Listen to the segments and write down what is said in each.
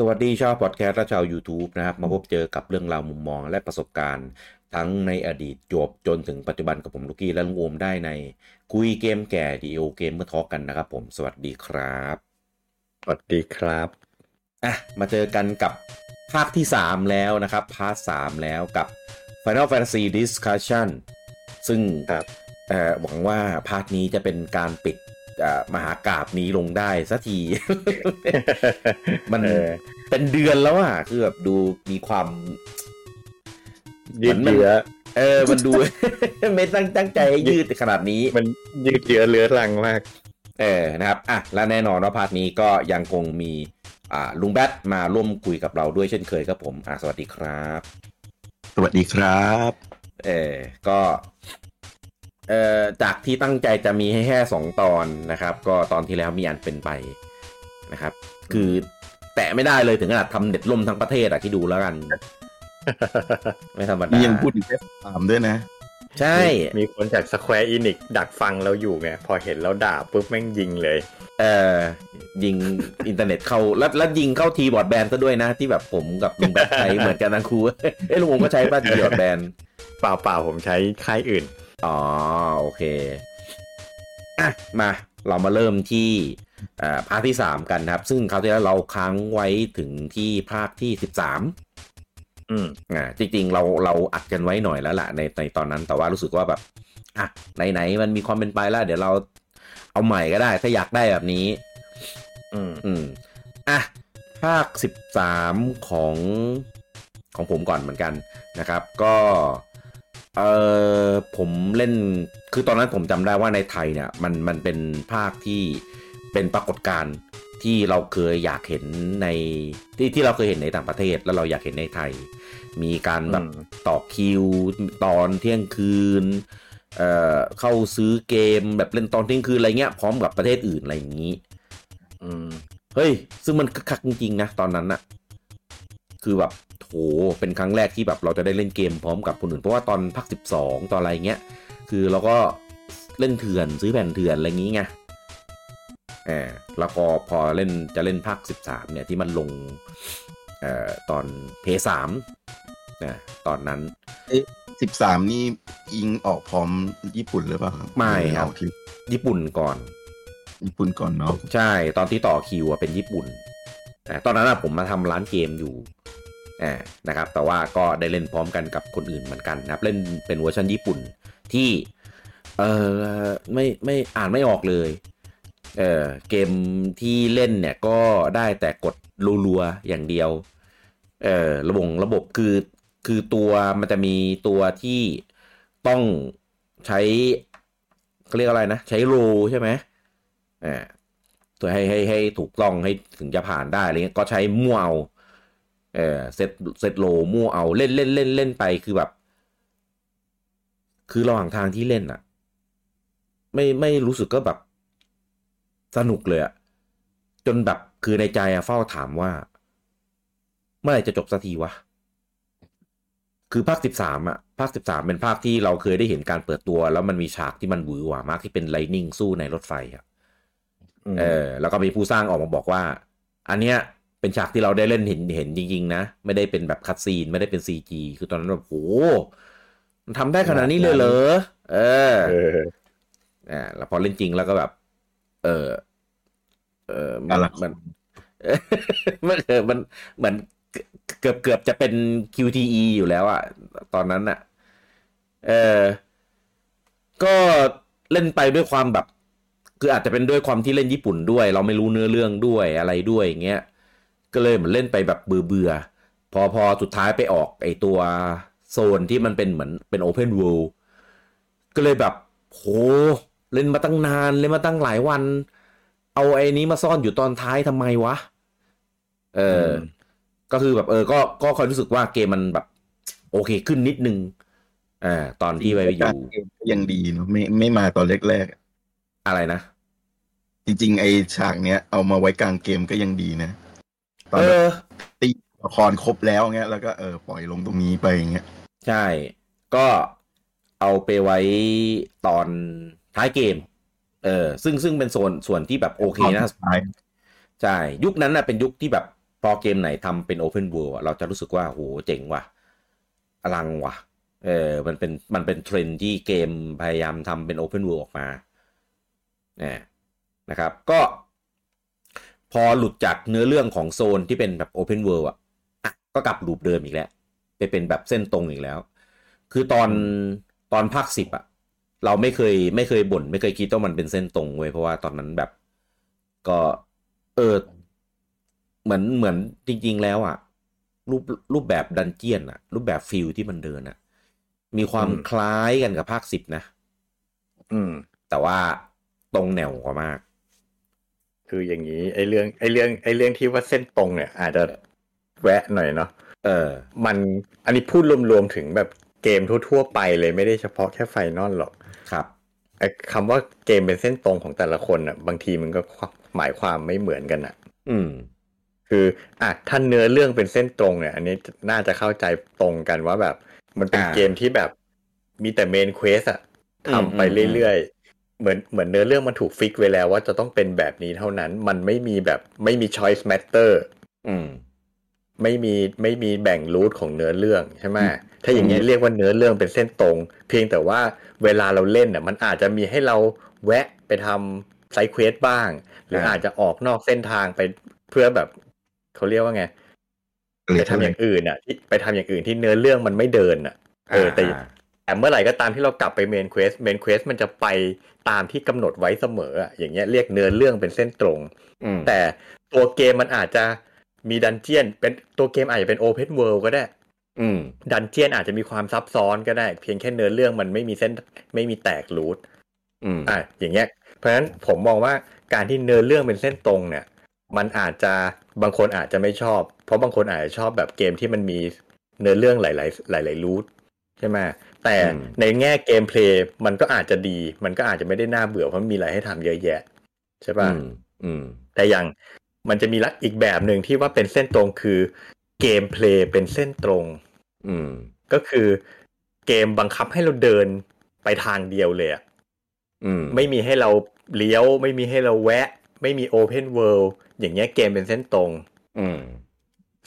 สวัสดีชาวพอดแคสต์และชาว YouTube นะครับ มาพบเจอกับเรื่องราวมุมมองและประสบการณ์ ทั้งในอดีตจวบจนถึงปัจจุบันกับผมลูกี้และลุงโอมได้ใน คุยเกมแก่ The Old Gamer Talk กันนะครับผมสวัสดีครับ สวัสดีครับอะมาเจอกันกับภาคที่ 3 แล้วนะครับ part 3แล้วกับ Final Fantasy Discussion ซึ่งครับเอ่อหวังว่า part นี้จะเป็นการปิดเอ่อ มหากราบนี้ลงได้สักที มันเออเป็นเดือนแล้วอะคือแบบดูมีความยืดเยื้อเออ มันดู ไม่ตั้งตั้งใจให้ยืดขนาดนี้ มันยืดเยื้อเลื้อรังมาก เออนะครับอะและแน่นอนว่าพาร์ทนี้ก็ยังคงมีอ่าลุงแบทมาร่วมคุยกับเราด้วยเช่นเคยครับผมอะสวัสดีครับ สวัสดีครับ เออก็ เอ่อจากที่ตั้งใจจะมีให้แค่สองตอนนะครับ ก็ตอนที่แล้วมีอันเป็นไปนะครับ คือแตะไม่ได้เลยถึงขนาดทำเน็ตล่มทั้งประเทศอะคิดดูแล้วกัน ไม่ธรรมดานี่ยังพูดถึงแค่สามด้วยนะ ใช่ มีคนจาก Square Enix ดักฟังเราอยู่ไง พอเห็นเราด่าปุ๊บแม่งยิงเลย เอ่อยิงอินเทอร์เน็ตเข้าแล้วแล้วยิงเข้าที่บรอดแบนด์ซะด้วยนะ ที่แบบผมกับลุงแบทใช้เหมือนกันทั้งคู่เอ้ยลุงผมก็ใช้ป่ะทีบอร์ดแบนเปล่าเปล่าผมใช้ค่ายอื่น อ๋อโอเคอะมาเรามาเริ่มที่อ่าภาคที่ 3 กันนะครับ ซึ่งคราวที่แล้วเราค้างไว้ถึงที่ภาคที่ 13 อืมอ่าจริงๆ เราเราอัดกันไว้หน่อยแล้วล่ะในในตอนนั้นแต่ว่ารู้สึกว่าแบบอะไหนๆมันมีความเป็นไปแล้ว เดี๋ยวเราเอาใหม่ก็ได้ ถ้าอยากได้แบบนี้ อืมอืมอะภาค 13 ของของผมก่อนเหมือนกันนะครับ ก็ เออผมเล่นคือตอนนั้นผมจำได้ว่าในไทยเนี่ยมันมันเป็นภาคที่เป็นปรากฏการณ์ที่เราเคยอยากเห็นในที่ที่เราเคยเห็นในต่างประเทศแล้วเราอยากเห็นในไทย มีการแบบอืมต่อคิวตอนเที่ยงคืนเอ่อเข้าซื้อเกมแบบเล่นตอนเที่ยงคืนอะไรเงี้ยพร้อมกับประเทศอื่นอะไรอย่างนี้ อืมเฮ้ย ซึ่งมันคึกคักจริงๆนะตอนนั้นอะคือแบบ โหเป็นครั้งแรกที่แบบเราจะได้เล่นเกมพร้อมกับคนอื่น เพราะว่าตอนภาคสิบสองตอนอะไรเงี้ย คือเราก็เล่นเถื่อนซื้อแผ่นเถื่อนอะไรอย่างงี้ไงแอบแล้วก็พอเล่นจะเล่นภาคสิบสามเนี่ยที่มันลงเอ่อตอนเพย์สามนะตอนนั้นสิบสามนี่อิงออกพร้อมญี่ปุ่นหรือเปล่าไม่ครับออกที่ญี่ปุ่นก่อน ญี่ปุ่นก่อนเนาะใช่ตอนที่ต่อคิวอะเป็นญี่ปุ่นอ่าตอนนั้นอะผมมาทำร้านเกมอยู่ อ่านะครับแต่ว่าก็ได้เล่นพร้อมกันกับคนอื่นเหมือนกันนะครับ เล่นเป็นเวอร์ชันญี่ปุ่นที่เออไม่ไม่อ่านไม่ออกเลยเออเกมที่เล่นเนี่ยก็ได้แต่กดรัวๆอย่างเดียวเออระบบระบบคือคือตัวมันจะมีตัวที่ต้องใช้เขาเรียกอะไรนะ ใช้โรใช่ไหมอ่าตัวให้ให้ให้ถูกต้องให้ถึงจะผ่านได้อะไรเงี้ยก็ใช้มั่วเอา เออเซตเซตโลมั่วเอาเล่นเล่นเล่นเล่นไปคือแบบ คือระหว่างทางที่เล่นอะไม่ไม่รู้สึกก็แบบ สนุกเลยอะจนแบบคือในใจอะเฝ้าถามว่า เมื่อไหร่จะจบสักทีวะคือภาคสิบสามอะภาคสิบสามเป็นภาคที่เราเคยได้เห็นการเปิดตัว แล้วมันมีฉากที่มันหวือหวามากที่เป็นไลนิ่งสู้ในรถไฟอะอืมเออ แล้วก็มีผู้สร้างออกมาบอกว่า อันเนี้ย เป็นฉากที่เราได้เล่นเห็นเห็นจริง ๆ นะ ไม่ได้เป็นแบบคัดซีนไม่ได้เป็นซีจีคือตอนนั้นแบบโหมันทำได้ขนาดนี้เลยเหรอเออเอออ่าแล้วพอเล่นจริงแล้วก็แบบ เออเออมัอะนไรมันมันเออมันเหมือนเกือบเกือบจะเป็น QTE อยู่แล้วอะตอนนั้นอะเออก็เล่นไปด้วยความแบบ คืออาจจะเป็นด้วยความที่เล่นญี่ปุ่นด้วย เราไม่รู้เนื้อเรื่องด้วยอะไรด้วยอย่างเงี้ย ก็เลยเหมือนเล่นไปแบบเบื่อเบื่อๆพอพอสุดท้ายไปออกไอตัวโซนที่มันเป็นเหมือนเป็นโอเพน o r l d ก็เลยแบบโหเล่นมาตั้งนาน เล่นมาตั้งหลายวัน เอาไอ้นี้มาซ่อนอยู่ตอนท้ายทำไมวะ เอออก็คือแบบเออ ก็ก็คอยรู้สึกว่าเกมมันแบบ โอเคขึ้นนิดนึงอ่าตอนที่ไปอยู่เกมก็ยังดีเนาะไม่ไม่มาตอนแรกๆอะอะไรนะ จริง ๆ ไอฉากเนี้ยเอามาไว้กลางเกมก็ยังดีนะ ตอนเอแบบอตีละครครบแล้วเงี้ยแล้วก็เออปล่อยลงตรงนี้ไปอย่างเงี้ยใช่ ก็เอาไปไว้ตอนท้ายเกม เออ ซึ่งซึ่งเป็นโซนส่วนที่แบบโอเคนะสุดท้ายใช่ ยุคนั้นน่ะเป็นยุคที่แบบพออเกมไหนทำเป็น Open World อะเราจะรู้สึกว่าโหเจ๋งว่ะ อลังว่ะ เออ มันเป็นมันเป็นเทรนด์ที่เกมพยายามทำเป็น Open World ออกมาเนี่ยนะครับ ก็ พอหลุดจากเนื้อเรื่องของโซนที่เป็นแบบ Open World อะอะก็กลับรูปเดิมอีกแล้ว ไปเป็นแบบเส้นตรงอีกแล้ว คือตอนตอนภาคสิบอะ เราไม่เคยไม่เคยบ่น ไม่เคยคิดว่ามันเป็นเส้นตรงเว้ยเพราะว่าตอนนั้นแบบก็เออเหมือนเหมือนจริง ๆ แล้วอะ รูปรูปแบบดันเจียนอะ รูปแบบฟิลที่มันเดินอะ มีความอืมคล้ายกันกับภาคสิบนะ อืม แต่ว่าตรงแนวกว่ามาก คืออย่างนี้ไอ้เรื่องไอ้เรื่องไอ้เรื่องที่ว่าเส้นตรงเนี่ยอาจจะแวะหน่อยเนาะเออ มันอันนี้พูดรวมๆถึงแบบเกมทั่วๆไปเลยไม่ได้เฉพาะแค่ Final หรอกครับไอ้คำว่าเกมเป็นเส้นตรงของแต่ละคนอะ บางทีมันก็หมายความไม่เหมือนกันอะ อืม คืออะถ้าเนื้อเรื่องเป็นเส้นตรงเนี่ย อันนี้น่าจะเข้าใจตรงกันว่าแบบ มันเป็นอ่าเกมที่แบบมีแต่ main quest อะอืมทำไปอืมเรื่อยๆ เหมือนเหมือนเนื้อเรื่องมันถูก fix ไว้แล้วว่าจะต้องเป็นแบบนี้เท่านั้น มันไม่มีแบบไม่มี choice matter อืมไม่มีไม่มีแบ่ง route ของเนื้อเรื่องใช่ไหมอืมถ้าอย่างเงี้ยเรียกว่าเนื้อเรื่องเป็นเส้นตรง เพียงแต่ว่าเวลาเราเล่นอะมันอาจจะมีให้เราแวะไปทำ side quest บ้าง หรืออาจจะออกนอกเส้นทางไปเพื่อแบบเขาเรียกว่าไงไปทำอย่างอื่นอะที่ไปทำอย่างอื่นที่เนื้อเรื่องมันไม่เดินอะ เออแต่ แต่เมื่อไหร่ก็ตามที่เรากลับไป main quest main quest มันจะไปตามที่กำหนดไว้เสมออะอย่างเงี้ยเรียกเนื้อเรื่องเป็นเส้นตรงอืมแต่ตัวเกมมันอาจจะมี dungeon เป็นตัวเกมอาจจะเป็น open world ก็ได้อืม dungeon อาจจะมีความซับซ้อนก็ได้ เพียงแค่เนื้อเรื่องมันไม่มีเส้นไม่มีแตก route อืมอะอย่างเงี้ย เพราะฉะนั้นผมมองว่าการที่เนื้อเรื่องเป็นเส้นตรงเนี่ย มันอาจจะบางคนอาจจะไม่ชอบ เพราะบางคนอาจจะชอบแบบเกมที่มันมีเนื้อเรื่องหลาย ๆ หลาย ๆ route ใช่ไหมแต่อืมในแง่ gameplay มันก็อาจจะดี มันก็อาจจะไม่ได้น่าเบื่อเพราะมันมีอะไรให้ทำเยอะแยะ ใช่ป่ะอืมอืมแต่อย่างมันจะมีลักอีกแบบหนึ่งที่ว่าเป็นเส้นตรงคือ gameplay เป็นเส้นตรง อืม ก็คือเกมบังคับให้เราเดินไปทางเดียวเลยอะอืมไม่มีให้เราเลี้ยว ไม่มีให้เราแวะ ไม่มี open world อย่างเงี้ยเกมเป็นเส้นตรง อืม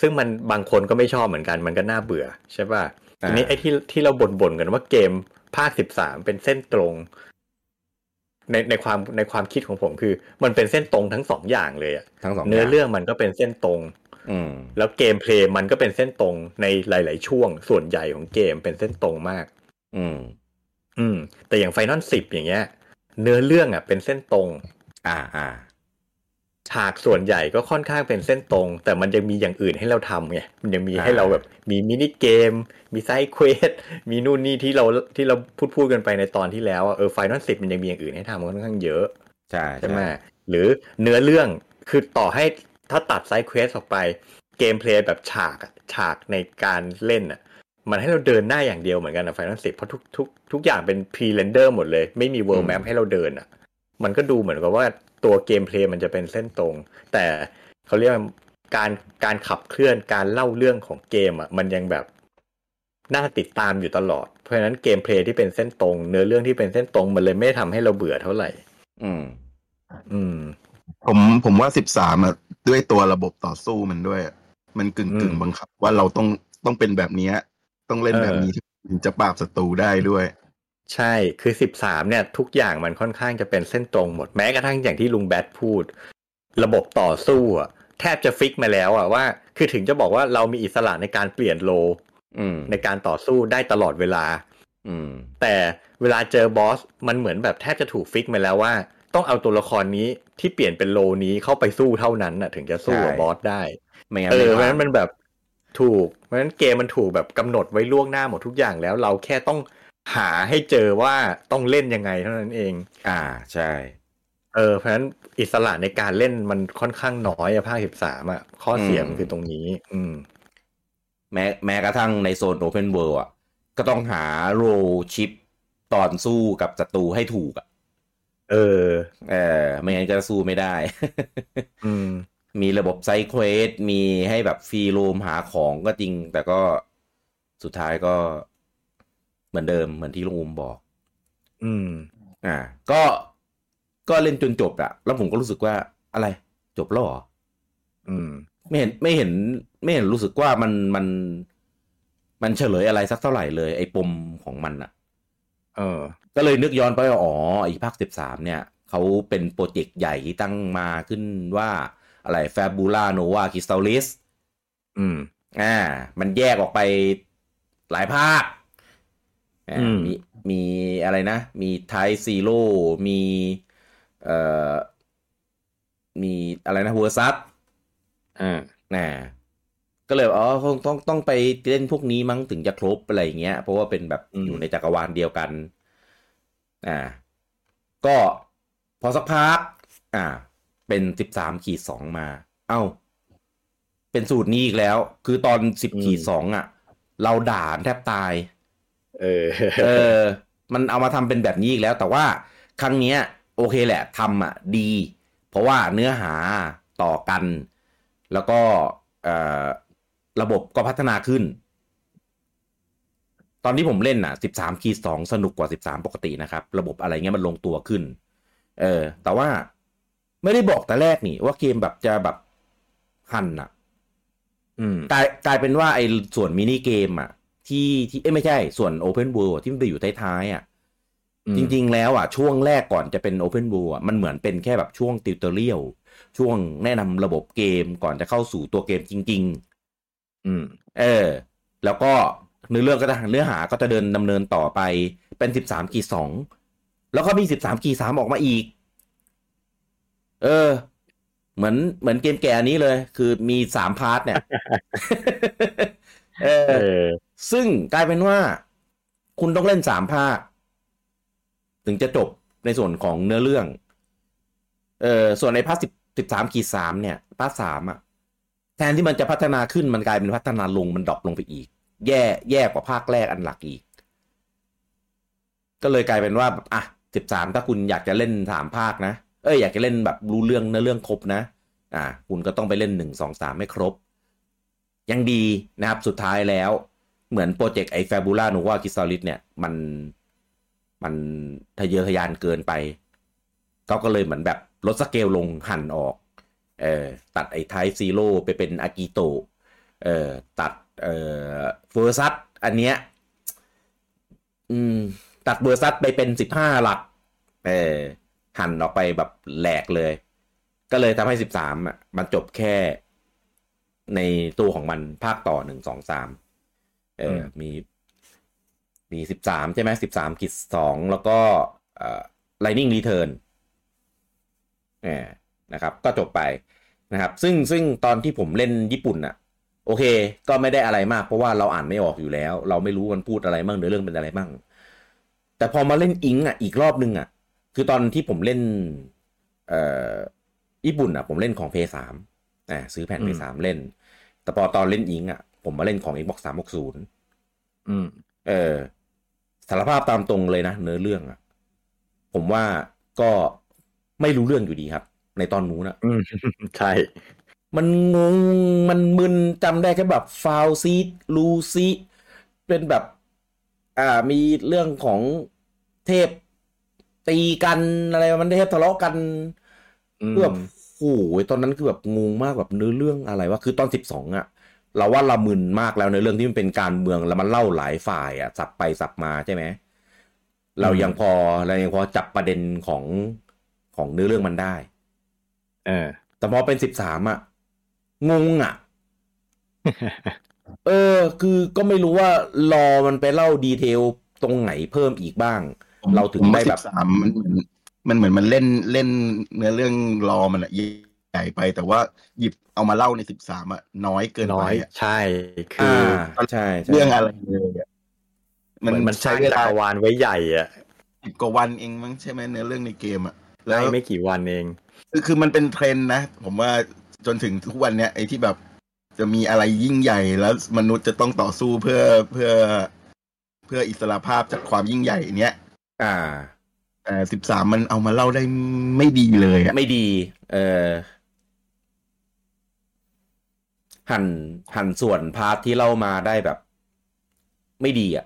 ซึ่งมันบางคนก็ไม่ชอบเหมือนกัน มันก็น่าเบื่อ ใช่ป่ะอ่า ทีนี้ไอ้ที่ที่เราบ่นๆกันว่าเกมภาคสิบสามเป็นเส้นตรง ในในความในความคิดของผมคือ มันเป็นเส้นตรงทั้งสองอย่างเลยอะทั้งสองเนื้ออย่างเรื่องมันก็เป็นเส้นตรง อืมแล้ว gameplay มันก็เป็นเส้นตรงในหลาย ๆ ช่วง ส่วนใหญ่ของเกมเป็นเส้นตรงมาก อืม อืม แต่อย่าง Final สิบอย่างเงี้ย เนื้อเรื่องอะ เป็นเส้นตรง อ่าอ่า ฉากส่วนใหญ่ก็ค่อนข้างเป็นเส้นตรง แต่มันยังมีอย่างอื่นให้เราทำไงมันยังมีให้อ่าเราแบบมี mini game มี side quest มีนู่นนี่ที่เราที่เราพูดพูดกันไปในตอนที่แล้วอะเออ Final สิบมันยังมีอย่างอื่นให้ทำค่อนข้างเยอะ ใช่ใช่ไหมหรือเนื้อเรื่องคือต่อให้ถ้าตัด side quest ออกไป gameplay แบบฉากอะฉากในการเล่นอะมันให้เราเดินหน้าอย่างเดียวเหมือนกันนะ Final สิบเพราะทุกทุกทุกอย่างเป็น pre-render หมดเลย ไม่มี world map ให้เราเดินอะ มันก็ดูเหมือนกับว่า ตัว gameplay มันจะเป็นเส้นตรง แต่เขาเรียกว่าการการขับเคลื่อนการเล่าเรื่องของเกมอะมันยังแบบน่าติดตามอยู่ตลอด เพราะฉะนั้น gameplay ที่เป็นเส้นตรง เนื้อเรื่องที่เป็นเส้นตรง มันเลยไม่ทำให้เราเบื่อเท่าไหร่ อืม อืม ผมผมว่าสิบสามอะด้วยตัวระบบต่อสู้มันด้วยอะมันกึ่งอืกึ่งมบังคับ ว่าเราต้องต้องเป็นแบบเนี้ยต้องเล่นเออแบบนี้ถึงจะปราบศัตรูได้ด้วย ใช่คือสิบสามเนี่ย ทุกอย่างมันค่อนข้างจะเป็นเส้นตรงหมดแม้กระทั่งอย่างที่ลุงแบทพูด ระบบต่อสู้อะแทบจะฟิกมาแล้วอะว่า คือถึงจะบอกว่าเรามีอิสระในการเปลี่ยนโลอืมในการต่อสู้ได้ตลอดเวลาอืมแต่เวลาเจอบอสมันเหมือนแบบแทบจะถูกฟิกมาแล้วว่า ต้องเอาตัวละครนี้ที่เปลี่ยนเป็นโลนี้เข้าไปสู้เท่านั้นน่ะ ถึงจะสู้กับใช่บอสได้ไม่งั้นเอไม่อเพราะฉะผ่านั้นนมันแบบถูกเพราะฉะนั้นเกมมันถูกแบบกำหนดไว้ล่วงหน้าหมดทุกอย่างแล้ว เราแค่ต้อง หาให้เจอว่าต้องเล่นยังไงเท่านั้นเอง อ่าใช่ เออเพราะฉะนั้นอิสระในการเล่นมันค่อนข้างน้อยอะภาคสิบสามอะข้อเสียมันคือตรงนี้ อืม แม้แม้กระทั่งในโซน Open World อะก็ต้องหาrole shift ตอนสู้กับศัตรูให้ถูกอะเออ เออ ไม่งั้นก็สู้ไม่ได้ อืม มีระบบ side quest มีให้แบบ free roam หาของก็จริง แต่ก็สุดท้ายก็ เหมือนเดิมเหมือนที่ลุงอุมบอก อืม อ่า ก็ก็เล่นจนจบอะแล้วผมก็รู้สึกว่าอะไร จบแล้วเหรออืม ไม่เห็นไม่เห็น ไม่เห็นรู้สึกว่ามันมัน มันเฉลยอะไรสักเท่าไหร่เลย ไอ้ปมของมันอะเออ ก็เลยนึกย้อนไปว่าอ๋อไอ้ภาคสิบสามเนี่ยเขาเป็นโปรเจกต์ใหญ่ที่ตั้งมาขึ้นว่า อะไร Fabula Nova Crystallis อืม อ่า มันแยกออกไปหลายภาคอ่าอื มมีมีอะไรนะ มีไทซีโร่มีเอ่อมีอะไรนะเวอร์ซัสอ่าน่ะก็เลยอ๋อคงต้องต้องไปเล่นพวกนี้มั้งถึงจะครบอะไรอย่างเงี้ย เพราะว่าเป็นแบบอืมอยู่ในจักรวาลเดียวกัน อ่า ก็พอสักพัก อ่า เป็นสิบสามขีดสองมา เอ้า เป็นสูตรนี้อีกแล้ว คือตอนสิบขีดสองอะ เราด่าแทบตาย เออ เออ มันเอามาทำเป็นแบบนี้อีกแล้ว แต่ว่าครั้งเนี้ย โอเคแหละทำอะดี เพราะว่าเนื้อหาต่อกัน แล้วก็ระบบก็พัฒนาขึ้น ตอนที่ผมเล่นอะ 13คีสองสนุกกว่า 13 ปกตินะครับ ระบบอะไรเงี้ยมันลงตัวขึ้น เออ แต่ว่าไม่ได้บอกแต่แรกนี่ ว่าเกมแบบจะแบบหันอะอืมกลายกลายเป็นว่าไอ้ส่วนมินิเกมอะ ที่ที่เอ้ยไม่ใช่ส่วน Open World อะที่มันไปอยู่ท้ายๆอะอืมจริง ๆ แล้วอะช่วงแรกก่อนจะเป็น Open World อะมันเหมือนเป็นแค่แบบช่วง tutorial ช่วงแนะนำระบบเกมก่อนจะเข้าสู่ตัวเกมจริงอืมๆเออ แล้วก็เนื้อเรื่องก็จะเนื้อหาก็จะเดินดำเนินต่อไปเป็นสิบสามขีดสองแล้วก็มีสิบสามขีดสามออกมาอีก เออ เหมือนเหมือนเกมแก่อันนี้เลย คือมีสาม part เนี่ย เอเอออ ซึ่งกลายเป็นว่าคุณต้องเล่นสามภาค ถึงจะจบในส่วนของเนื้อเรื่อง เออส่วนในภาคสิบสิบสามขีดสามเนี่ยภาคสามอะแทนที่มันจะพัฒนาขึ้นมันกลายเป็นพัฒนาลงมันดรอปลงไปอีก แย่แย่กว่าภาคแรกอันหลักอีก ก็เลยกลายเป็นว่าอะสิบสามถ้าคุณอยากจะเล่นสามภาคนะเอ้ยอยากจะเล่นแบบรู้เรื่องเนื้อเรื่องครบนะ อะคุณก็ต้องไปเล่นหนึ่งสองสามให้ครบ ยังดีนะครับสุดท้ายแล้ว เหมือนโปรเจกต์ไอ้ Fabula Nova Crystallis เนี่ยมันมันทะเยอทะยานเกินไปเขาก็เลยเหมือนแบบลดสเกลลงหั่นออกเออตัดไอ้ไทซีโร่ไปเป็น Agito เออตัดเออ Versus อันเนี้ยอืมตัด Versus ไปเป็นสิบห้าหลักเออหั่นออกไปแบบแหลกเลย ก็เลยทำให้สิบสามอะมันจบแค่ในตัวของมันภาคต่อหนึ่งสองสาม เออมมีมีสิบสามใช่ไหมสิบสามกิจสองแล้วก็เอ่อ Lightning Return เออนะครับ ก็จบไปนะครับ ซึ่งซึ่งตอนที่ผมเล่นญี่ปุ่นอะโอเค ก็ไม่ได้อะไรมาก เพราะว่าเราอ่านไม่ออกอยู่แล้ว เราไม่รู้มันพูดอะไรมั่งเนื้อเรื่องเป็นอะไรมั่งแต่พอมาเล่นอิงอะอีกรอบนึงอะ คือตอนที่ผมเล่น เอ่อญี่ปุ่นอะ ผมเล่นของ p สามอ่าซื้อแผ่นอื p มสามเล่น แต่พอตอนเล่นอิงอะ ผมมาเล่นของ Xbox 360อืม เออสารภาพตามตรงเลยนะเนื้อเรื่องอะผมว่าก็ไม่รู้เรื่องอยู่ดีครับ ในตอนนู้นอะอืมใช่ มันงงมันมึนจำได้แค่แบบฟาวซีลูซีเป็นแบบ อ่ามีเรื่องของเทพตีกันอะไรมันเทพทะเลาะกันอืมคือแบบโอ้โหตอนนั้นคือแบบงงมากแบบเนื้อเรื่องอะไรวะคือตอนสิบสองอะ เราว่าละมึนมากแล้วในเรื่องที่มันเป็นการเมืองแล้วมันเล่าหลายฝ่ายอะสับไปสับมาใช่ไหมเรายังพอเรายังพอจับประเด็นของของเนื้อเรื่องมันได้ เออ แต่พอเป็นสิบสามอะงงอะเออ คือก็ไม่รู้ว่ารอมันไปเล่าดีเทลตรงไหนเพิ่มอีกบ้าง เราถึงได้แบบสิบสามมันเหมือนมันเหมือนมันเล่นเล่นเนื้อเรื่องรอมันอะ ใหญ่ไป แต่ว่าหยิบเอามาเล่าในสิบสามอะน้อยเกินน้ไปอยอะใช่ คือ่าอใช่ใช่เรื่องอะไรเลยอะเหมือนมันใช้เวลาวานไว้ใหญ่อะสิบกว่าวันเองมั้งใช่ไหมเนื้อเรื่องในเกมอะแล้ได้วไม่กี่วันเอง คือคือมันเป็นเทรนด์นะ ผมว่าจนถึงทุกวันเนี้ยไอ้ที่แบบจะมีอะไรยิ่งใหญ่แล้วมนุษย์จะต้องต่อสู้เพื่อเพื่อเพื่ออิสรภาพจากความยิ่งใหญ่เนี้ย อ่าแต่สิบสามมันเอามาเล่าได้ไม่ดีเลยอะไม่ดี เออ หั่นหั่นส่วน part ที่เล่ามาได้แบบ ไม่ดีอะ่ะ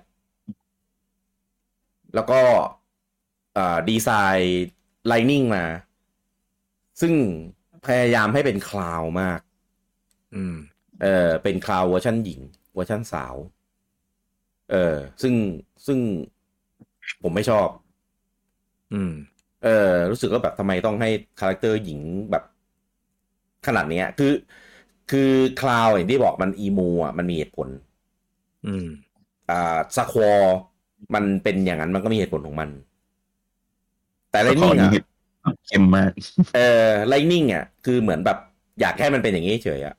แล้วก็อ่าดีไซน์ Lightning มา ซึ่งพยายามให้เป็น Cloud มาก อืม เออเป็น Cloud เวอร์ชันหญิง เวอร์ชันสาว เออ ซึ่งซึ่งผมไม่ชอบ อืม เออ รู้สึกว่าแบบทำไมต้องให้ character หญิงแบบขนาดเนี้ย คือ คือ Cloud อย่างที่บอกมัน emo อะมันมีเหตุผล อืม อ่า Squall มันเป็นอย่างนั้นมันก็มีเหตุผลของมัน แต่ Lightning นี้อะเข้มมาก เออ Lightning อะ คือเหมือนแบบ อยากให้มันเป็นอย่างนี้เฉยอะ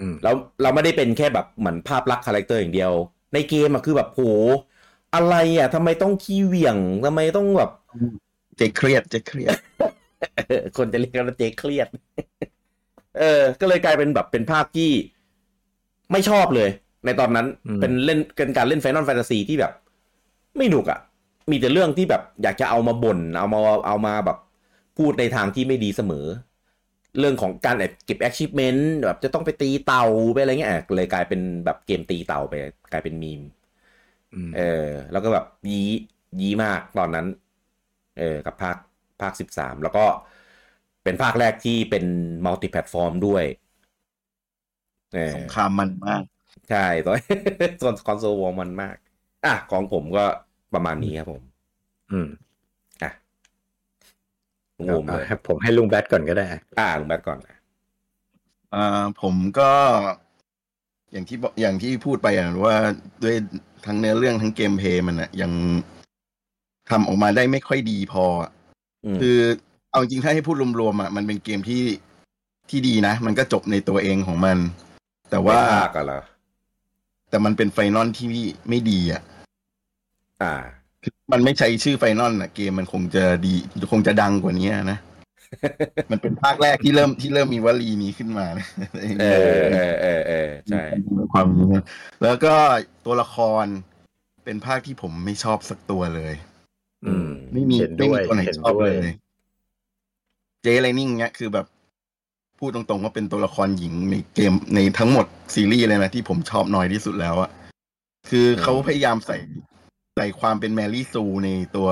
อืมแล้วเราไม่ได้เป็นแค่แบบเหมือนภาพลักษณ์ character อย่างเดียว ในเกมอะคือแบบโหอะไรอะทำไมต้องขี้เหวี่ยงทำไมต้องแบบเจ๊เครียดเจ๊เครียดเออคนจะเรียกกันว่าเจ๊เครียด เออ ก็เลยกลายเป็นแบบเป็นภาพที่ไม่ชอบเลย ในตอนนั้นอืมเป็นเล่นเป็นการเล่นไฟนอลแฟนตาซีที่แบบ ไม่หนุกอะ่ะ มีแต่เรื่องที่แบบอยากจะเอามาบน่นเอามาเอามาแบบพูดในทางที่ไม่ดีเสมอ เรื่องของการเก็บ achievement แบบจะต้องไปตีเต่าไปอะไรเงี้ยอะเลยกลายเป็นแบบเกมตีเต่าไป กลายเป็นมีมอืมเออ แล้วก็แบบยี้ยี้มากตอนนั้น เออ กับภาคภาคสิบสามแล้วก็ เป็นภาคแรกที่เป็น multi-platform ด้วยเออสงครามมันมาก ใช่ตอนส่วน console war มันมาก อะ ของผมก็ประมาณนี้ครับผม อืมอะงงเลยให้ผมให้ลุงแบทก่อนก็ได้ อ่าลุงแบทก่อนนะอ่าผมก็ อย่างที่บอกอย่างที่พูดไปอะว่าด้วยทั้งเนื้อเรื่องทั้ง gameplay มันอะยังทำออกมาได้ไม่ค่อยดีพออะอืมคือ เอาจริงๆถ้าให้พูดรวมๆอะมันเป็นเกมที่ที่ดีนะ มันก็จบในตัวเองของมัน แต่ว่าไม่ภาคอะเหรอแต่มันเป็น Final ที่ไม่ดีอะ อ่าคือมันไม่ใช้ชื่อ Final อะ เกมมันคงจะดี คงจะดังกว่านี้นะ มันเป็นภาคแรกที่เริ่มที่เริ่มมีวลีนี้ขึ้นมานะเออเออเออเออใช่ความนี้นะแล้วก็ตัวละครเป็นภาคที่ผมไม่ชอบสักตัวเลย อืม ไม่มีเห็นไม่ด้วมียตัวไหนเห็นชอบด้วยเลย เจไลนิ่งเนี่ยคือแบบ พูดตรงๆว่าเป็นตัวละครหญิงในเกมในทั้งหมดซีรีส์เลยนะที่ผมชอบน้อยที่สุดแล้วอะคือเขาพยายามใส่ใส่ความเป็นแมรี่ซูในตัว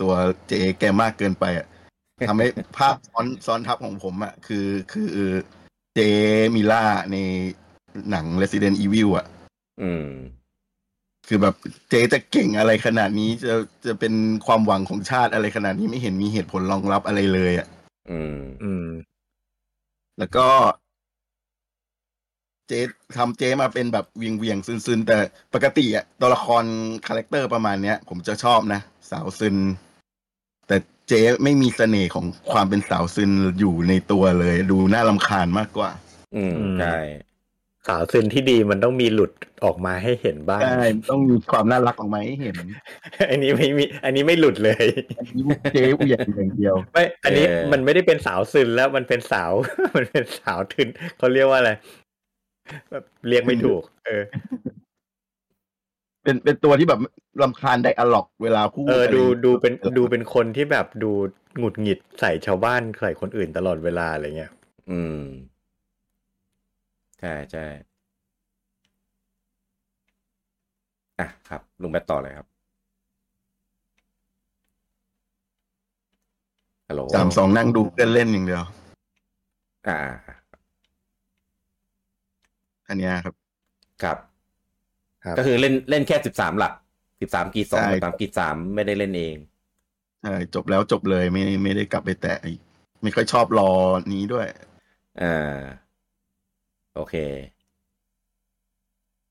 ตัวเจแกมากเกินไปอะทำให้ภาพซ้อนซ้อนทับของผมอะคือคือเจ๊ Milla ในหนัง Resident Evil อะอืม คือแบบเจ๊จะเก่งอะไรขนาดนี้เจ๊จะเป็นความหวังของชาติอะไรขนาดนี้ไม่เห็นมีเหตุผลรองรับอะไรเลยอะ่ะ อืม อืม แล้วก็ เจ๊ทำเจ๊มาเป็นแบบเหวี่ยงเหวี่ยงๆซึนๆแต่ปกติอะตัวละคร character ประมาณเนี้ย ผมจะชอบนะ สาวซึน แต่เจ๊ไม่มีเสน่ห์ของความเป็นสาวซึนอยู่ในตัวเลย ดูน่ารำคาญมากกว่า อืมอืมใช่ สาวซึนที่ดีมันต้องมีหลุดออกมาให้เห็นบ้างใช่ต้องมีความน่ารักออกมาให้เห็น อันนี้ไม่มี อันนี้ไม่หลุดเลยอันนี้เจ๊เวียงอย่างเดียวไม่ อันนี้มันไม่ได้เป็นสาวซึนแล้วมันเป็นสาว มันเป็นสาวทึนเขาเรียกว่าอะไรแบบเรียกไม่ถูก เออ เป็นเป็นตัวที่แบบรำคาญไดอะล็อกเวลาพูดเอออะไรดูดูเป็นดูเป็นคนที่แบบดูหงุดหงิดใส่ชาวบ้านใส่คนอื่นตลอดเวลาอะไรเงี้ย อืม ใช่ใช่อะครับ ลุงแบทต่อเลยครับฮัลโหลสามสองนั่งดูเพื่อนเล่นอย่างเดียว อ่า อันเนี้ยครับ ครับ ครับ ก็คือเล่นเล่นแค่สิบสามหลักสิบสามกีดสองใช่ สิบสามกีดสามไม่ได้เล่นเอง ใช่จบแล้วจบเลยไม่ไม่ได้กลับไปแตะอีกไม่ค่อยชอบรอนี้ด้วย อ่า โอเค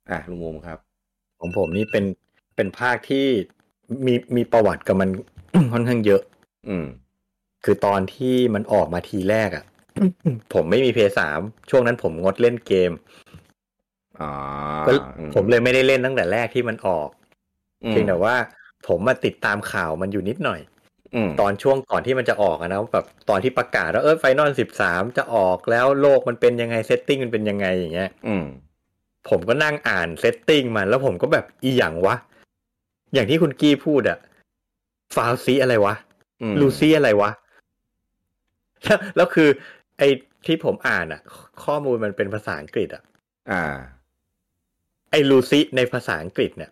อะลุงงมครับ ของผมนี่เป็นเป็นภาคที่มีมีประวัติกับมัน ค่อนข้างเยอะ อืม คือตอนที่มันออกมาทีแรกอะ่ะ ผมไม่มีเพลย์สามช่วงนั้นผมงดเล่นเกมอ๋อก็อืผมเลยไม่ได้เล่นตั้งแต่แรกที่มันออกอืมเพียงแต่ว่าผมมาติดตามข่าวมันอยู่นิดหน่อยอืม ตอนช่วงก่อนที่มันจะออกอะนะแบบตอนที่ประกาศว่าเออ Final สิบสามจะออกแล้วโลกมันเป็นยังไง setting มันเป็นยังไงอย่างเงี้ยอืมผมก็นั่งอ่าน setting มันแล้วผมก็แบบอีหยังวะ อย่างที่คุณกี้พูดอะ fal'Cie อะไรวะอืมลูซี่อะไรวะ แล้วแล้วคือ ไอ้ที่ผมอ่านอะข้อมูลมันเป็นภาษาอังกฤษอะอ่า ไอ้ลูซี่ในภาษาอังกฤษเนี่ย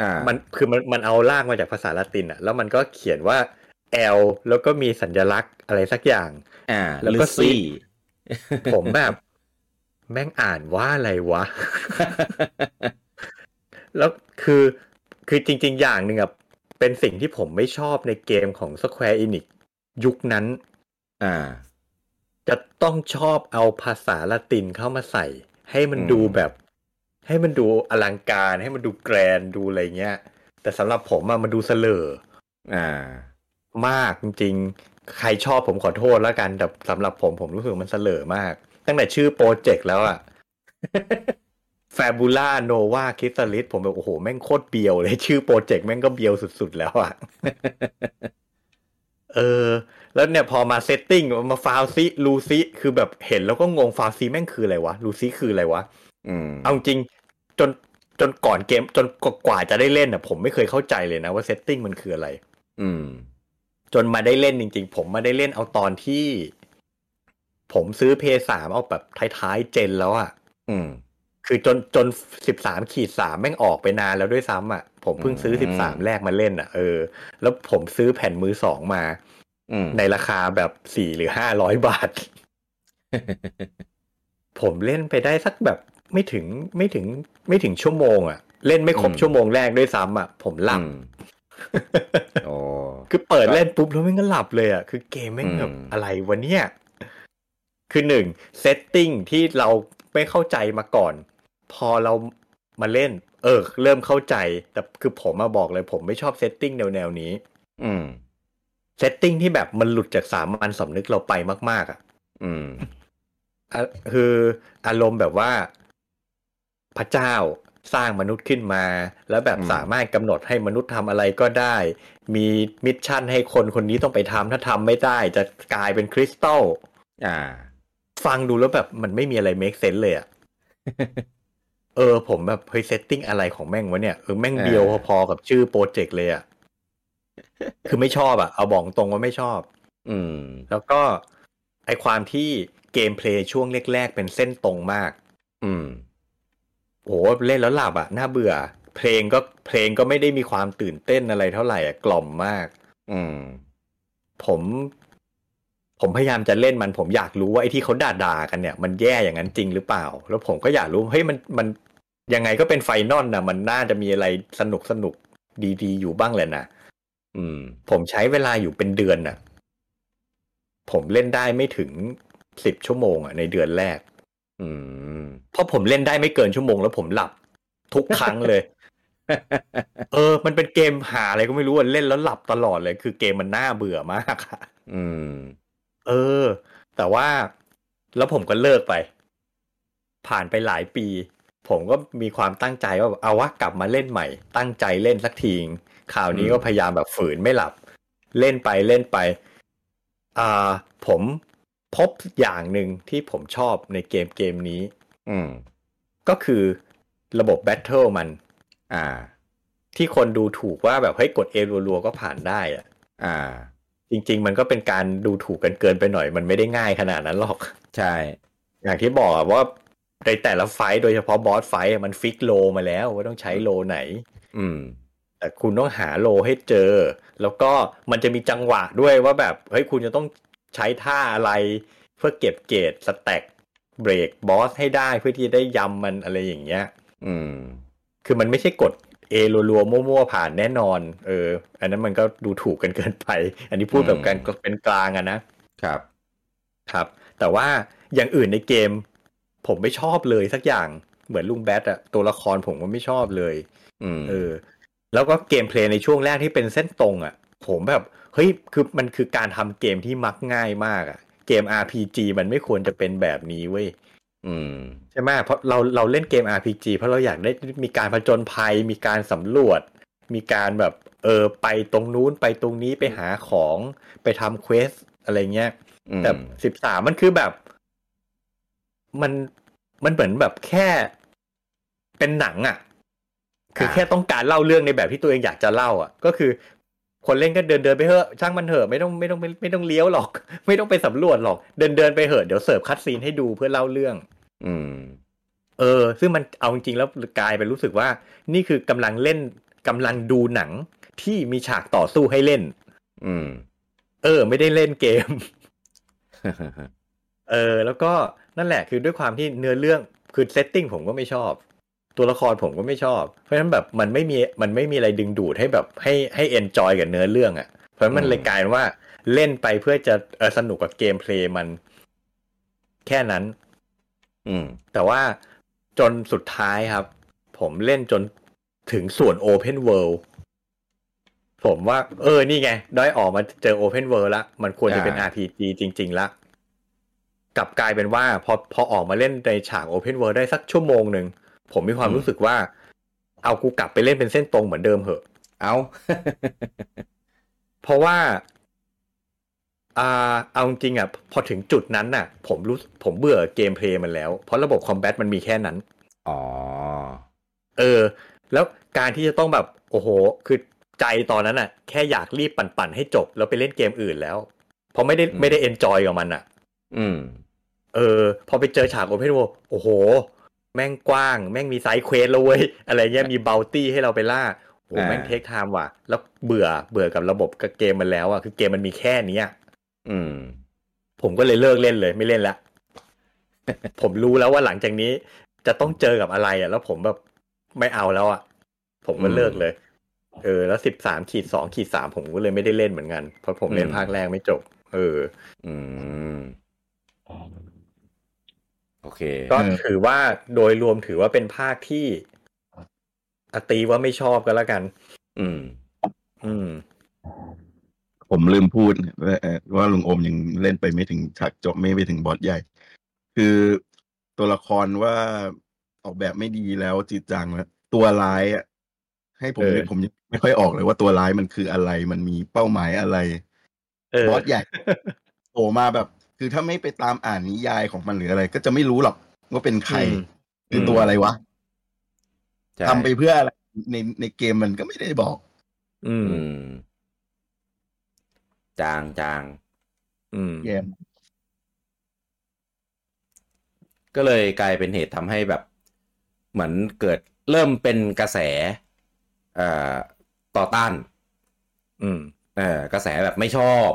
อ่ามันคือมันมันเอาลากมาจากภาษาละตินอะแล้วมันก็เขียนว่า L แล้วก็มีสัญลักษณ์อะไรสักอย่าง อ่า แล้วก็ลูซี่ผมแบบ แม่งอ่านว่าอะไรวะ แล้วคือคือจริง ๆ อย่างหนึ่งอะเป็นสิ่งที่ผมไม่ชอบในเกมของ Square Enix ยุคนั้น อ่า จะต้องชอบเอาภาษาละตินเข้ามาใส่ ให้มันอืมดูแบบ ให้มันดูอลังการ ให้มันดูแกรนด์ดูอะไรเงี้ย แต่สำหรับผมอะมันดูเสลออ่า มากจริงๆ ใครชอบผมขอโทษแล้วกัน แต่สำหรับผมผมรู้สึกมันเสลอมาก ตั้งแต่ชื่อโปรเจกต์แล้วอะFabula Nova Crystallis ผมแบบโอ้โห แม่งโคตรเบียวเลย ชื่อโปรเจกต์แม่งก็เบียวสุดๆ แล้วอะเออ แล้วเนี่ยพอมา setting มา fal'Cie l'Cie คือแบบเห็นแล้วก็งง fal'Cie แม่งคืออะไรวะ l'Cie คืออะไรวะอืมเอาจริง จนจนก่อนเกม จนกว่าจะได้เล่นอะ ผมไม่เคยเข้าใจเลยนะว่า setting มันคืออะไร อืม จนมาได้เล่นจริง ๆ ผมมาได้เล่นเอาตอนที่ ผมซื้อเพย์สามเอาแบบท้ายๆเจนแล้วอะ อืม คือจนจนสิบสามขีดสามแม่งออกไปนานแล้วด้วยซ้ำอะ ผมเพิ่งซื้ออืสิบสามมแรกมาเล่นอะเออ แล้วผมซื้อแผ่นมือสองมาอืมในราคาแบบสี่หรือห้าร้อยบาท ผมเล่นไปได้สักแบบไม่ถึงไม่ถึงไม่ถึงชั่วโมงอะ เล่นไม่ครบอืมชั่วโมงแรกด้วยซ้ำอะ ผมหลับอืมโอ้ คือเปิดเล่นปุ๊บแล้วแม่งก็หลับเลยอะคือเกมแม่งแบบอืมอะไรวะเนี่ย คือหนึ่ง setting ที่เราไม่เข้าใจมาก่อน พอเรามาเล่น เออ เริ่มเข้าใจ แต่คือผมมาบอกเลยผมไม่ชอบ setting แนวแนวๆนี้ อืม setting ที่แบบมันหลุดจากสามัญสำนึกเราไปมาก ๆ อะ อืมอะคืออารมณ์แบบว่า พระเจ้า สร้างมนุษย์ขึ้นมา แล้วแบบอืมสามารถกำหนดให้มนุษย์ทำอะไรก็ได้ มี mission ให้คนคนนี้ต้องไปทำถ้าทำไม่ได้จะกลายเป็นคริสตัลอ่า ฟังดูแล้วแบบมันไม่มีอะไร make sense เลยอะเออ ผมแบบเฮ้ย setting อะไรของแม่งวะเนี่ยเออแม่งเออเดียวพอๆกับชื่อโปรเจกต์เลยอะคือไม่ชอบอะเอาบอกตรงว่าไม่ชอบ อืม แล้วก็ไอความที่ gameplay ช่วงแรกๆเป็นเส้นตรงมาก อืม โหเล่นแล้วหลับอะน่าเบื่อ เพลงก็เพลงก็ไม่ได้มีความตื่นเต้นอะไรเท่าไหร่อะกล่อมมาก อืม ผม ผมพยายามจะเล่นมัน ผมอยากรู้ว่าไอ้ที่เขาด่าด่ากันเนี่ย มันแย่อย่างนั้นจริงหรือเปล่า แล้วผมก็อยากรู้เฮ้ยมันมันยังไงก็เป็นไฟนอลนะมันน่าจะมีอะไรสนุกสนุกดีๆ อยู่บ้างแหละนะอืม ผมใช้เวลาอยู่เป็นเดือนน่ะ ผมเล่นได้ไม่ถึงสิบชั่วโมงอะในเดือนแรก เพราะผมเล่นได้ไม่เกินชั่วโมงแล้วผมหลับ ทุกครั้งเลย เออ มันเป็นเกมหาอะไรก็ไม่รู้อะเล่นแล้วหลับตลอดเลย คือเกมมันน่าเบื่อมากอะอืม เออ แต่ว่าแล้วผมก็เลิกไป ผ่านไปหลายปี ผมก็มีความตั้งใจว่าเอาวะกลับมาเล่นใหม่ ตั้งใจเล่นสักทีคราวนี้ก็พยายามแบบฝืนไม่หลับ เล่นไปเล่นไป อ่า ผม พบอย่างหนึ่งที่ผมชอบในเกมเกมนี้ อืม ก็คือระบบ battle มัน อ่า ที่คนดูถูกว่าแบบเฮ้ยกด A รัวๆก็ผ่านได้อะอ่า จริง ๆ มันก็เป็นการดูถูกกันเกินไปหน่อย มันไม่ได้ง่ายขนาดนั้นหรอก ใช่ อย่างที่บอกอะว่าในแต่ละ fight โดยเฉพาะ boss fight อะมันฟิกโลมาแล้วว่าต้องใช้โลไหน อืมแต่คุณต้องหาโลให้เจอ แล้วก็มันจะมีจังหวะด้วยว่าแบบเฮ้ยคุณจะต้อง ใช้ท่าอะไรเพื่อเก็บเกรดสแต็กเบรกบอสให้ได้เพื่อที่จะได้ยำมันอะไรอย่างเงี้ย อืม คือมันไม่ใช่กดเอรัวๆมั่วๆผ่านแน่นอน เออ อันนั้นมันก็ดูถูกกันเกินไป อันนี้พูดแบบการเป็นกลางอะนะครับ ครับ แต่ว่าอย่างอื่นในเกม ผมไม่ชอบเลยสักอย่างเหมือนลุงแบทอะตัวละครผมก็ไม่ชอบเลย อืมเออ แล้วก็เกมเพลย์ในช่วงแรกที่เป็นเส้นตรงอะผมแบบ เฮ้ยคือมันคือการทำเกมที่มักง่ายมากอะเกม RPG มันไม่ควรจะเป็นแบบนี้เว้ยอืมใช่ไหมเพราะเราเราเล่นเกม RPG เพราะเราอยากได้มีการผจญภัย มีการสำรวจ มีการแบบเออไปตรงนู้นไปตรงนี้ไปหาของไปทำ quest อะไรเงี้ยอืมแต่สิบสามมันคือแบบ มันมันเหมือนแบบแค่เป็นหนังอะ่ะ คือแค่ต้องการเล่าเรื่องในแบบที่ตัวเองอยากจะเล่าอะ ก็คือ คนเล่นก็เดินเดินไปเถอะช่างมันเถอะไม่ต้องไม่ต้องไม่ไม่ต้องเลี้ยวหรอก ไม่ต้องไปสำรวจหรอก เดินเดินไปเถอะเดี๋ยวเสิร์ฟ cutscene ให้ดูเพื่อเล่าเรื่อง อืม เออ ซึ่งมันเอาจริงๆแล้วกลายเป็นรู้สึกว่า นี่คือกำลังเล่นกำลังดูหนังที่มีฉากต่อสู้ให้เล่น อืม เออ ไม่ได้เล่นเกม เออ แล้วก็นั่นแหละคือด้วยความที่เนื้อเรื่องคือ setting ผมก็ไม่ชอบ ตัวละครผมก็ไม่ชอบ เพราะฉะนั้นแบบมันไม่มีมันไม่มีอะไรดึงดูดให้แบบให้ให้ enjoy กับเนื้อเรื่องอะ่ะ เพราะฉะนั้นมันเลยกลายเป็นว่าเล่นไปเพื่อจะเออสนุกกับ gameplay มัน แค่นั้น อืม แต่ว่าจนสุดท้ายครับ ผมเล่นจนถึงส่วน Open World ผมว่า เออ นี่ไง ได้ออกมาเจอ Open World แล้วมันควรจะเป็นอ่า RPG จริง ๆ ละ กลับกลายเป็นว่า พอพอออกมาเล่นในฉาก Open World ได้สักชั่วโมงหนึ่ง ผมมีความรู้สึกว่า เอากูกลับไปเล่นเป็นเส้นตรงเหมือนเดิมเหอะ เอาเพราะว่าอ่าเอาจริงๆอะ พอถึงจุดนั้นน่ะ ผมรู้ผมเบื่อ gameplay มันแล้ว เพราะระบบ combat มันมีแค่นั้น อ๋อ เออ แล้วการที่จะต้องแบบ โอ้โห คือใจตอนนั้นน่ะ แค่อยากรีบปั่นๆให้จบ แล้วไปเล่นเกมอื่นแล้ว เพราะไม่ได้อืมไม่ได้ enjoy กับมันอะ อืม เออ พอไปเจอฉากโอเพน o วโอ้โห แม่งกว้าง แม่งมี side quest แล้วเว้ยอะไรเงี้ยมี bounty ให้เราไปล่าโอ้โหอ่าแม่ง take time ว่ะ แล้วเบื่อเบื่อกับระบบกับเกมมันแล้วอะคือเกมมันมีแค่เนี้ยอืม ผมก็เลยเลิกเล่นเลย ไม่เล่นละผมรู้แล้วว่าหลังจากนี้ จะต้องเจอกับอะไรอะ แล้วผมแบบไม่เอาแล้วอะ ผมก็เลิกเลย เออ แล้วสิบสามขีดสองขีดสามผมก็เลยไม่ได้เล่นเหมือนกัน เพราะผมเล่นอืมภาคแรกไม่จบ เออ อืม โอเค ก็เออถือว่าโดยรวมถือว่าเป็นภาคที่อะตีว่าไม่ชอบก็แล้วกัน อืม อืม ผมลืมพูดว่าเอ่อว่าลุงโอมยังเล่นไปไม่ถึงฉากจบไม่ไปถึงบอสใหญ่ คือตัวละครว่าออกแบบไม่ดีแล้วจีดจังแล้วตัวร้ายอะให้ผมเออนึกผมยังไม่ค่อยออกเลยว่าตัวร้ายมันคืออะไร มันมีเป้าหมายอะไรเออบอสใหญ่โผล่มาแบบ คือถ้าไม่ไปตามอ่านนิยายของมันหรืออะไร ก็จะไม่รู้หรอกว่าเป็นใครอืมคือตัวอะไรวะใช่ทำไปเพื่ออะไรในในเกมมันก็ไม่ได้บอก อืมอืมจางจางอืมแย่ก็เลยกลายเป็นเหตุทำให้แบบ เหมือนเกิดเริ่มเป็นกระแสเอ่อต่อต้าน อืม เออกระแสแบบไม่ชอบ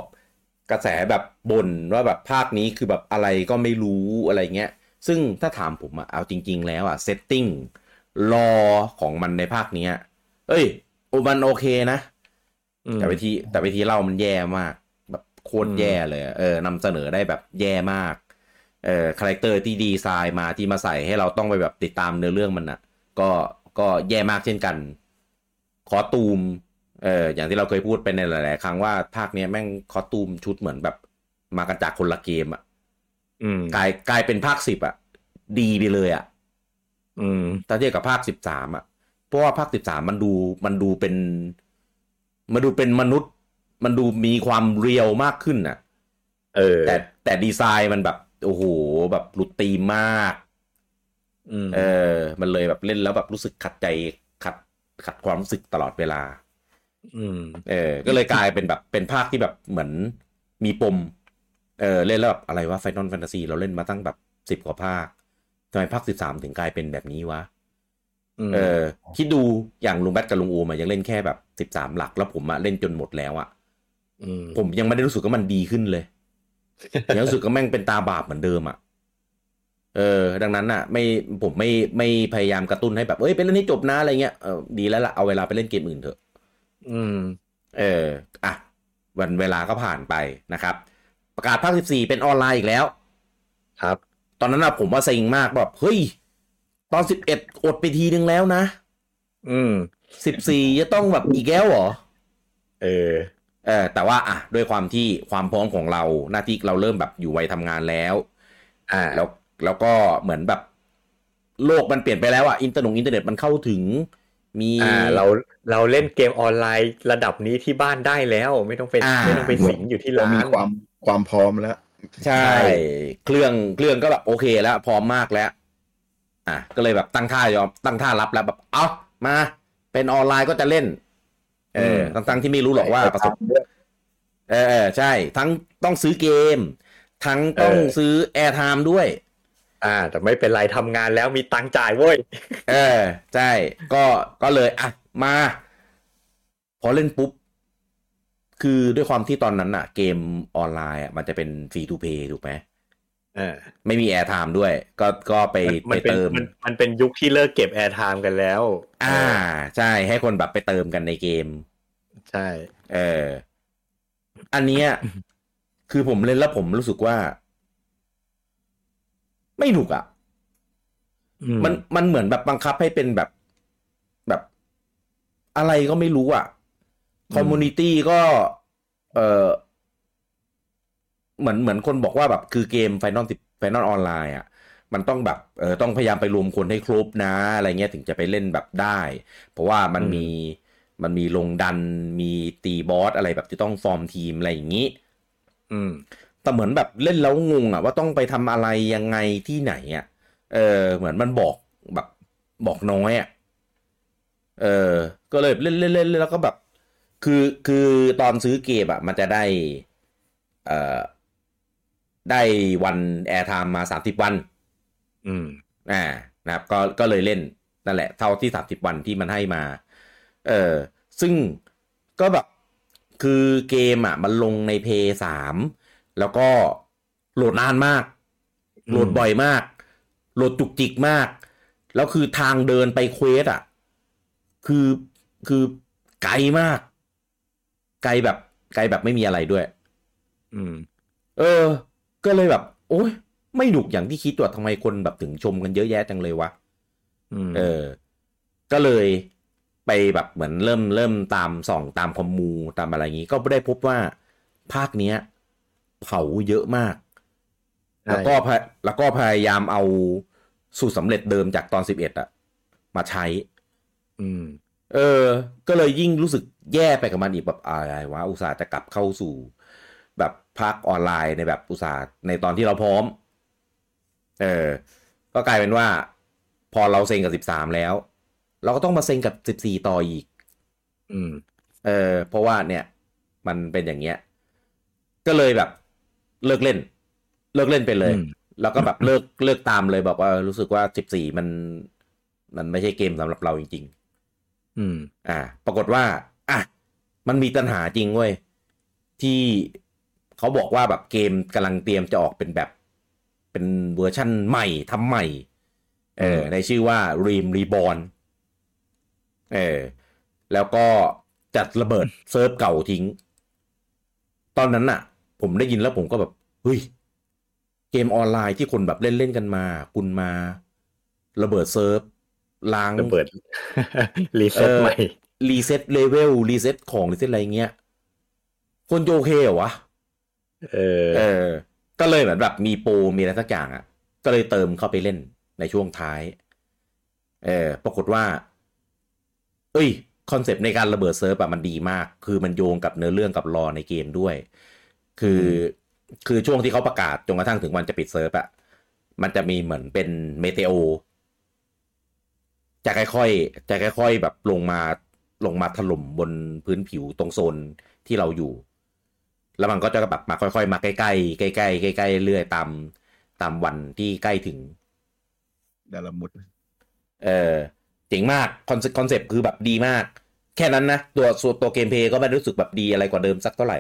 กระแสแบบบ่นว่าแบบภาคนี้คือแบบอะไรก็ไม่รู้อะไรเงี้ย ซึ่งถ้าถามผมอะเอาจริง ๆ แล้วอะ setting lore ของมันในภาคเนี้ย เอ้ยโอมันโอเคนะอืมแต่วิธีแต่วิธีเล่ามันแย่มาก แบบโคตรอืมแย่เลยอะเออนำเสนอได้แบบแย่มากเออ character ที่ดีไซน์มาที่มาใส่ให้เราต้องไปแบบติดตามเนื้อเรื่องมันอะก็ก็แย่มากเช่นกันคอสตูม เอออย่างที่เราเคยพูดไปในหลาย ๆ ครั้งว่าภาคเนี้ยแม่งคอสตูมชุดเหมือนแบบ มากันจากคนละเกมอะอืมกลายกลายเป็นภาคสิบอะดีไปเลยอะอืมถ้าเทียบกับภาคสิบสามอะเพราะว่าภาคสิบสามมันดูมันดูเป็น มันดูเป็นมนุษย์ มันดูมีความเรียวมากขึ้นอะเออ แต่แต่ดีไซน์มันแบบโอ้โหแบบหลุดตีมมากอืมเออ มันเลยแบบเล่นแล้วแบบรู้สึกขัดใจขัดขัดความรู้สึกตลอดเวลา อืมเออ ก็เลยกลายเป็นแบบเป็นภาคที่แบบเหมือนมีปม เออเล่นแล้วแบบอะไรวะไฟนอลแฟนตาซีเราเล่นมาตั้งแบบสิบ10กว่าภาคทำไมภาคสิบสามถึงกลายเป็นแบบนี้วะมเออคิดดูอย่างลุงแบทกับลุงโอมายังเล่นแค่แบบสิบสามหลัก แล้วผมอะเล่นจนหมดแล้วอะอืมผมยังไม่ได้รู้สึกว่ามันดีขึ้นเลยยังรู้สึกว่าแม่งเป็นตาบาปเหมือนเดิมอะเออ ดังนั้นอะไม่ผมไม่ไม่พยายามกระตุ้นให้แบบเอ้ยไปเล่นให้จบนะอะไรเงี้ยเออดีแล้วล่ะเอาเวลาไปเล่นเกมอื่นเถอะ อืม เอออะวันเวลาก็ผ่านไปนะครับ ประกาศภาค14เป็นออนไลน์อีกแล้ว ครับ ตอนนั้นนะผมว่าเซ็งมากแบบเฮ้ย ตอน11อดไปทีนึงแล้วนะ อืม14จะต้องแบบอีกแล้วเหรอ เออ เออ แต่ว่าอะด้วยความที่ความพร้อมของเราหน้าที่เราเริ่มแบบอยู่วัยทำงานแล้ว อ่า แล้วแล้วก็เหมือนแบบ โลกมันเปลี่ยนไปแล้วอะอินเทอร์เน็ตอินเทอร์เน็ตมันเข้าถึง มีอ่าเราเราเล่นเกมออนไลน์ระดับนี้ที่บ้านได้แล้ว ไม่ต้องไปอ่าไม่ต้องไปสิงอยู่ที่เราร้ามีนความความพร้อมแล้วใช่ใช่ เครื่องเครื่องก็แบบโอเคแล้ว พร้อมมากแล้ว อะก็เลยแบบตั้งท่ายอมตั้งท่ารับแล้วแบบเอามา เป็นออนไลน์ก็จะเล่น เออทั้งทั้งที่ไม่รู้หรอกว่าประสบเออเออใช่ ทั้งต้องซื้อเกม ทั้งต้องเออซื้อ airtime ด้วย อ่า แต่ไม่เป็นไรทำงานแล้วมีตังค์จ่ายเว้ย เออ ใช่ ก็ก็เลยอะมา พอเล่นปุ๊บ คือด้วยความที่ตอนนั้นอะเกมออนไลน์อะมันจะเป็น free to play ถูกไหมอ่าไม่มี airtime ด้วย ก็ก็ไปมันเป็นเติมมันมันเป็นยุคที่เลิกเก็บ airtime กันแล้ว อ่า ใช่ให้คนแบบไปเติมกันในเกม ใช่ เออ อันเนี้ยคือผมเล่นแล้วผมรู้สึกว่า ไม่หนุกอะอืมันมันเหมือนแบบบังคับให้เป็นแบบแบบอะไรก็ไม่รู้อะ community ก็ เออเหมือนเหมือนคนบอกว่าแบบคือเกม Final ติ Final ออนไลน์อะมันต้องแบบเออต้องพยายามไปรวมคนให้ครบนะอะไรเงี้ยถึงจะไปเล่นแบบได้ เพราะว่ามันมีมันมีลงดันมีตีบอสอะไรแบบที่ต้องฟอร์มทีมอะไรอย่างนี้ อืม แต่เหมือนแบบเล่นแล้วงงอะว่าต้องไปทำอะไรยังไงที่ไหนอะเออ เหมือนมันบอกแบบบอกน้อยอะเออ ก็เลยเล่นเล่นเล่นแล้วก็แบบ คือคือตอนซื้อเกมอะมันจะได้ เอ่อ ได้วัน airtime มาสามสิบวัน อืมอ่านะครับ ก็ก็เลยเล่นนั่นแหละ เท่าที่สามสิบวันที่มันให้มา เออซึ่งก็แบบคือเกมอะ มันลงในเพลย์สาม แล้วก็โหลดนานมากอืมโหลดบ่อยมาก โหลดจุกจิกมาก แล้วคือทางเดินไป quest อะ คือคือไกลมาก ไกลแบบ ไกลแบบไม่มีอะไรด้วย อืม เออ ก็เลยแบบ โอ้ยไม่หนุกอย่างที่คิดว่าทำไมคนแบบถึงชมกันเยอะแยะจังเลยวะอืมเออ ก็เลยไปแบบเหมือนเริ่มเริ่มตามส่องตามคอมมูตามอะไรอย่างนี้ ก็ได้พบว่าภาคเนี้ย เผาเยอะมากใช่แล้วก็พยแล้วก็พยายามเอาสูตรสำเร็จเดิมจากตอนสิบเอ็ดอะมาใช้ อืม เออ ก็เลยยิ่งรู้สึกแย่ไปกับมันอีกแบบอะไรวะอุตส่าห์จะกลับเข้าสู่ แบบพักออนไลน์ในแบบอุตส่าห์ในตอนที่เราพร้อม เออ ก็กลายเป็นว่า พอเราเซ็งกับสิบสามแล้ว เราก็ต้องมาเซ็งกับสิบสี่ต่ออีก อืม เออ เพราะว่าเนี่ย มันเป็นอย่างเงี้ย ก็เลยแบบ เลิกเล่น เลิกเล่นไปเลยอืมแล้วก็แบบเลิกเลิกตามเลยบอกว่ารู้สึกว่าสิบสี่มัน มันไม่ใช่เกมสำหรับเราจริง ๆ อืม อ่า ปรากฏว่า อะมันมีปัญหาจริงเว้ยที่เขาบอกว่าแบบเกมกำลังเตรียมจะออกเป็นแบบ เป็นเวอร์ชั่นใหม่ทำใหม่ เออ ในชื่อว่า Ream Reborn เออ แล้วก็จัดระเบิดเซิร์ฟเก่าทิ้ง ตอนนั้นน่ะ ผมได้ยินแล้วผมก็แบบเฮ้ยเกมออนไลน์ที่คนแบบเล่นเล่นๆกันมา คุณมาระเบิดเซิร์ฟล้างระเบิด reset เออใหม่ reset level reset ของ reset อะไรเงี้ยคนจะโอเคเหรอวะเออเออ ก็เลยเหมือนแบบมีโปรมีอะไรสักอย่างอะ ก็เลยเติมเข้าไปเล่นในช่วงท้าย เออปรากฏว่า เอ้ย concept ในการระเบิดเซิร์ฟอะมันดีมาก คือมันโยงกับเนื้อเรื่องกับ lore ในเกมด้วย คือคือช่วงที่เขาประกาศจนกระทั่งถึงวันจะปิดเซิร์ฟอะมันจะมีเหมือนเป็น Meteor จะค่อยๆจะค่อยๆแบบลงมาลงมาถล่มบนพื้นผิวตรงโซนที่เราอยู่ แล้วมันก็จะแบบมาค่อยๆ มาใกล้ๆใกล้ๆใกล้ๆเรื่อยๆตามตามวันที่ใกล้ถึง Dalamud เออเจ๋งมากคอน concept คือแบบดีมาก แค่นั้นนะ ตัวส่วนตัว gameplay ก็ไม่ได้รู้สึกแบบดีอะไรกว่าเดิมสักเท่าไหร่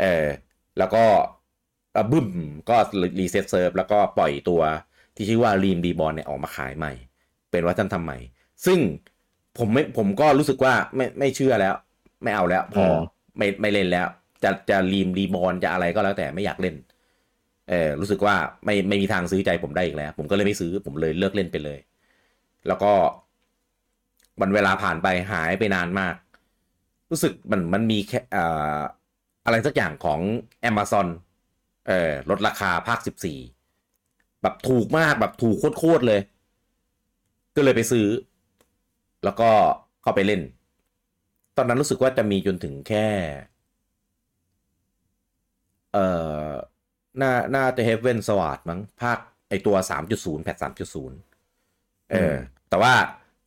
เออแล้วก็อะบึ้มก็ reset เซิร์ฟแล้วก็ปล่อยตัวที่ชื่อว่า Realm Reborn เนี่ยออกมาขายใหม่ เป็นวัฒนธรรมใหม่ ซึ่งผมไม่ผมก็รู้สึกว่าไม่ไม่เชื่อแล้ว ไม่เอาแล้วพออืมไม่ไม่เล่นแล้ว จะจะรีมรีบอลจะอะไรก็แล้วแต่ไม่อยากเล่น เออรู้สึกว่าไม่ไม่มีทางซื้อใจผมได้อีกแล้ว ผมก็เลยไม่ซื้อผมเลยเลิกเล่นไปเลย แล้วก็วันเวลาผ่านไปหายไปนานมาก รู้สึกมันมันมีแค่เอ่อ อะไรสักอย่างของ Amazon เออลดราคาภาคสิบสี่แบบถูกมากแบบถูกโคตรๆเลย ก็เลยไปซื้อ แล้วก็เข้าไปเล่น ตอนนั้นรู้สึกว่าจะมีจนถึงแค่ เอ่อ หน้าหน้าจะ Heavensward มั้งภาคไอตัว 3.0 patch 3.0 เออ แต่ว่า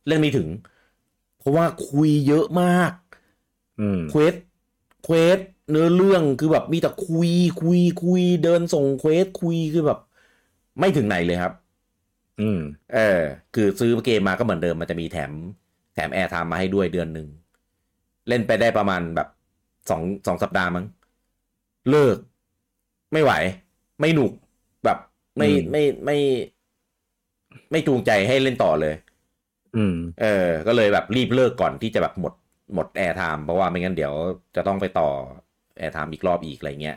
เรื่องไม่ถึง เพราะว่าคุยเยอะมากอืม quest quest เนื้อเรื่องคือแบบมีแต่คุยคุยคุยเดินส่ง quest คุยคือแบบ ไม่ถึงไหนเลยครับ อืม เออ คือซื้อเกมมาก็เหมือนเดิมมันจะมีแถม แถม airtime มาให้ด้วยเดือนหนึ่งเล่นไปได้ประมาณแบบสองสองสัปดาห์มั้งเลิก ไม่ไหว ไม่หนุกแบบไม่อืมไม่ไม่ ไม่จูงใจให้เล่นต่อเลย อืม เออ ก็เลยแบบรีบเลิกก่อนที่จะแบบหมดหมด airtime เพราะว่าไม่งั้นเดี๋ยวจะต้องไปต่อ airtime อีกรอบอีกอะไรเงี้ย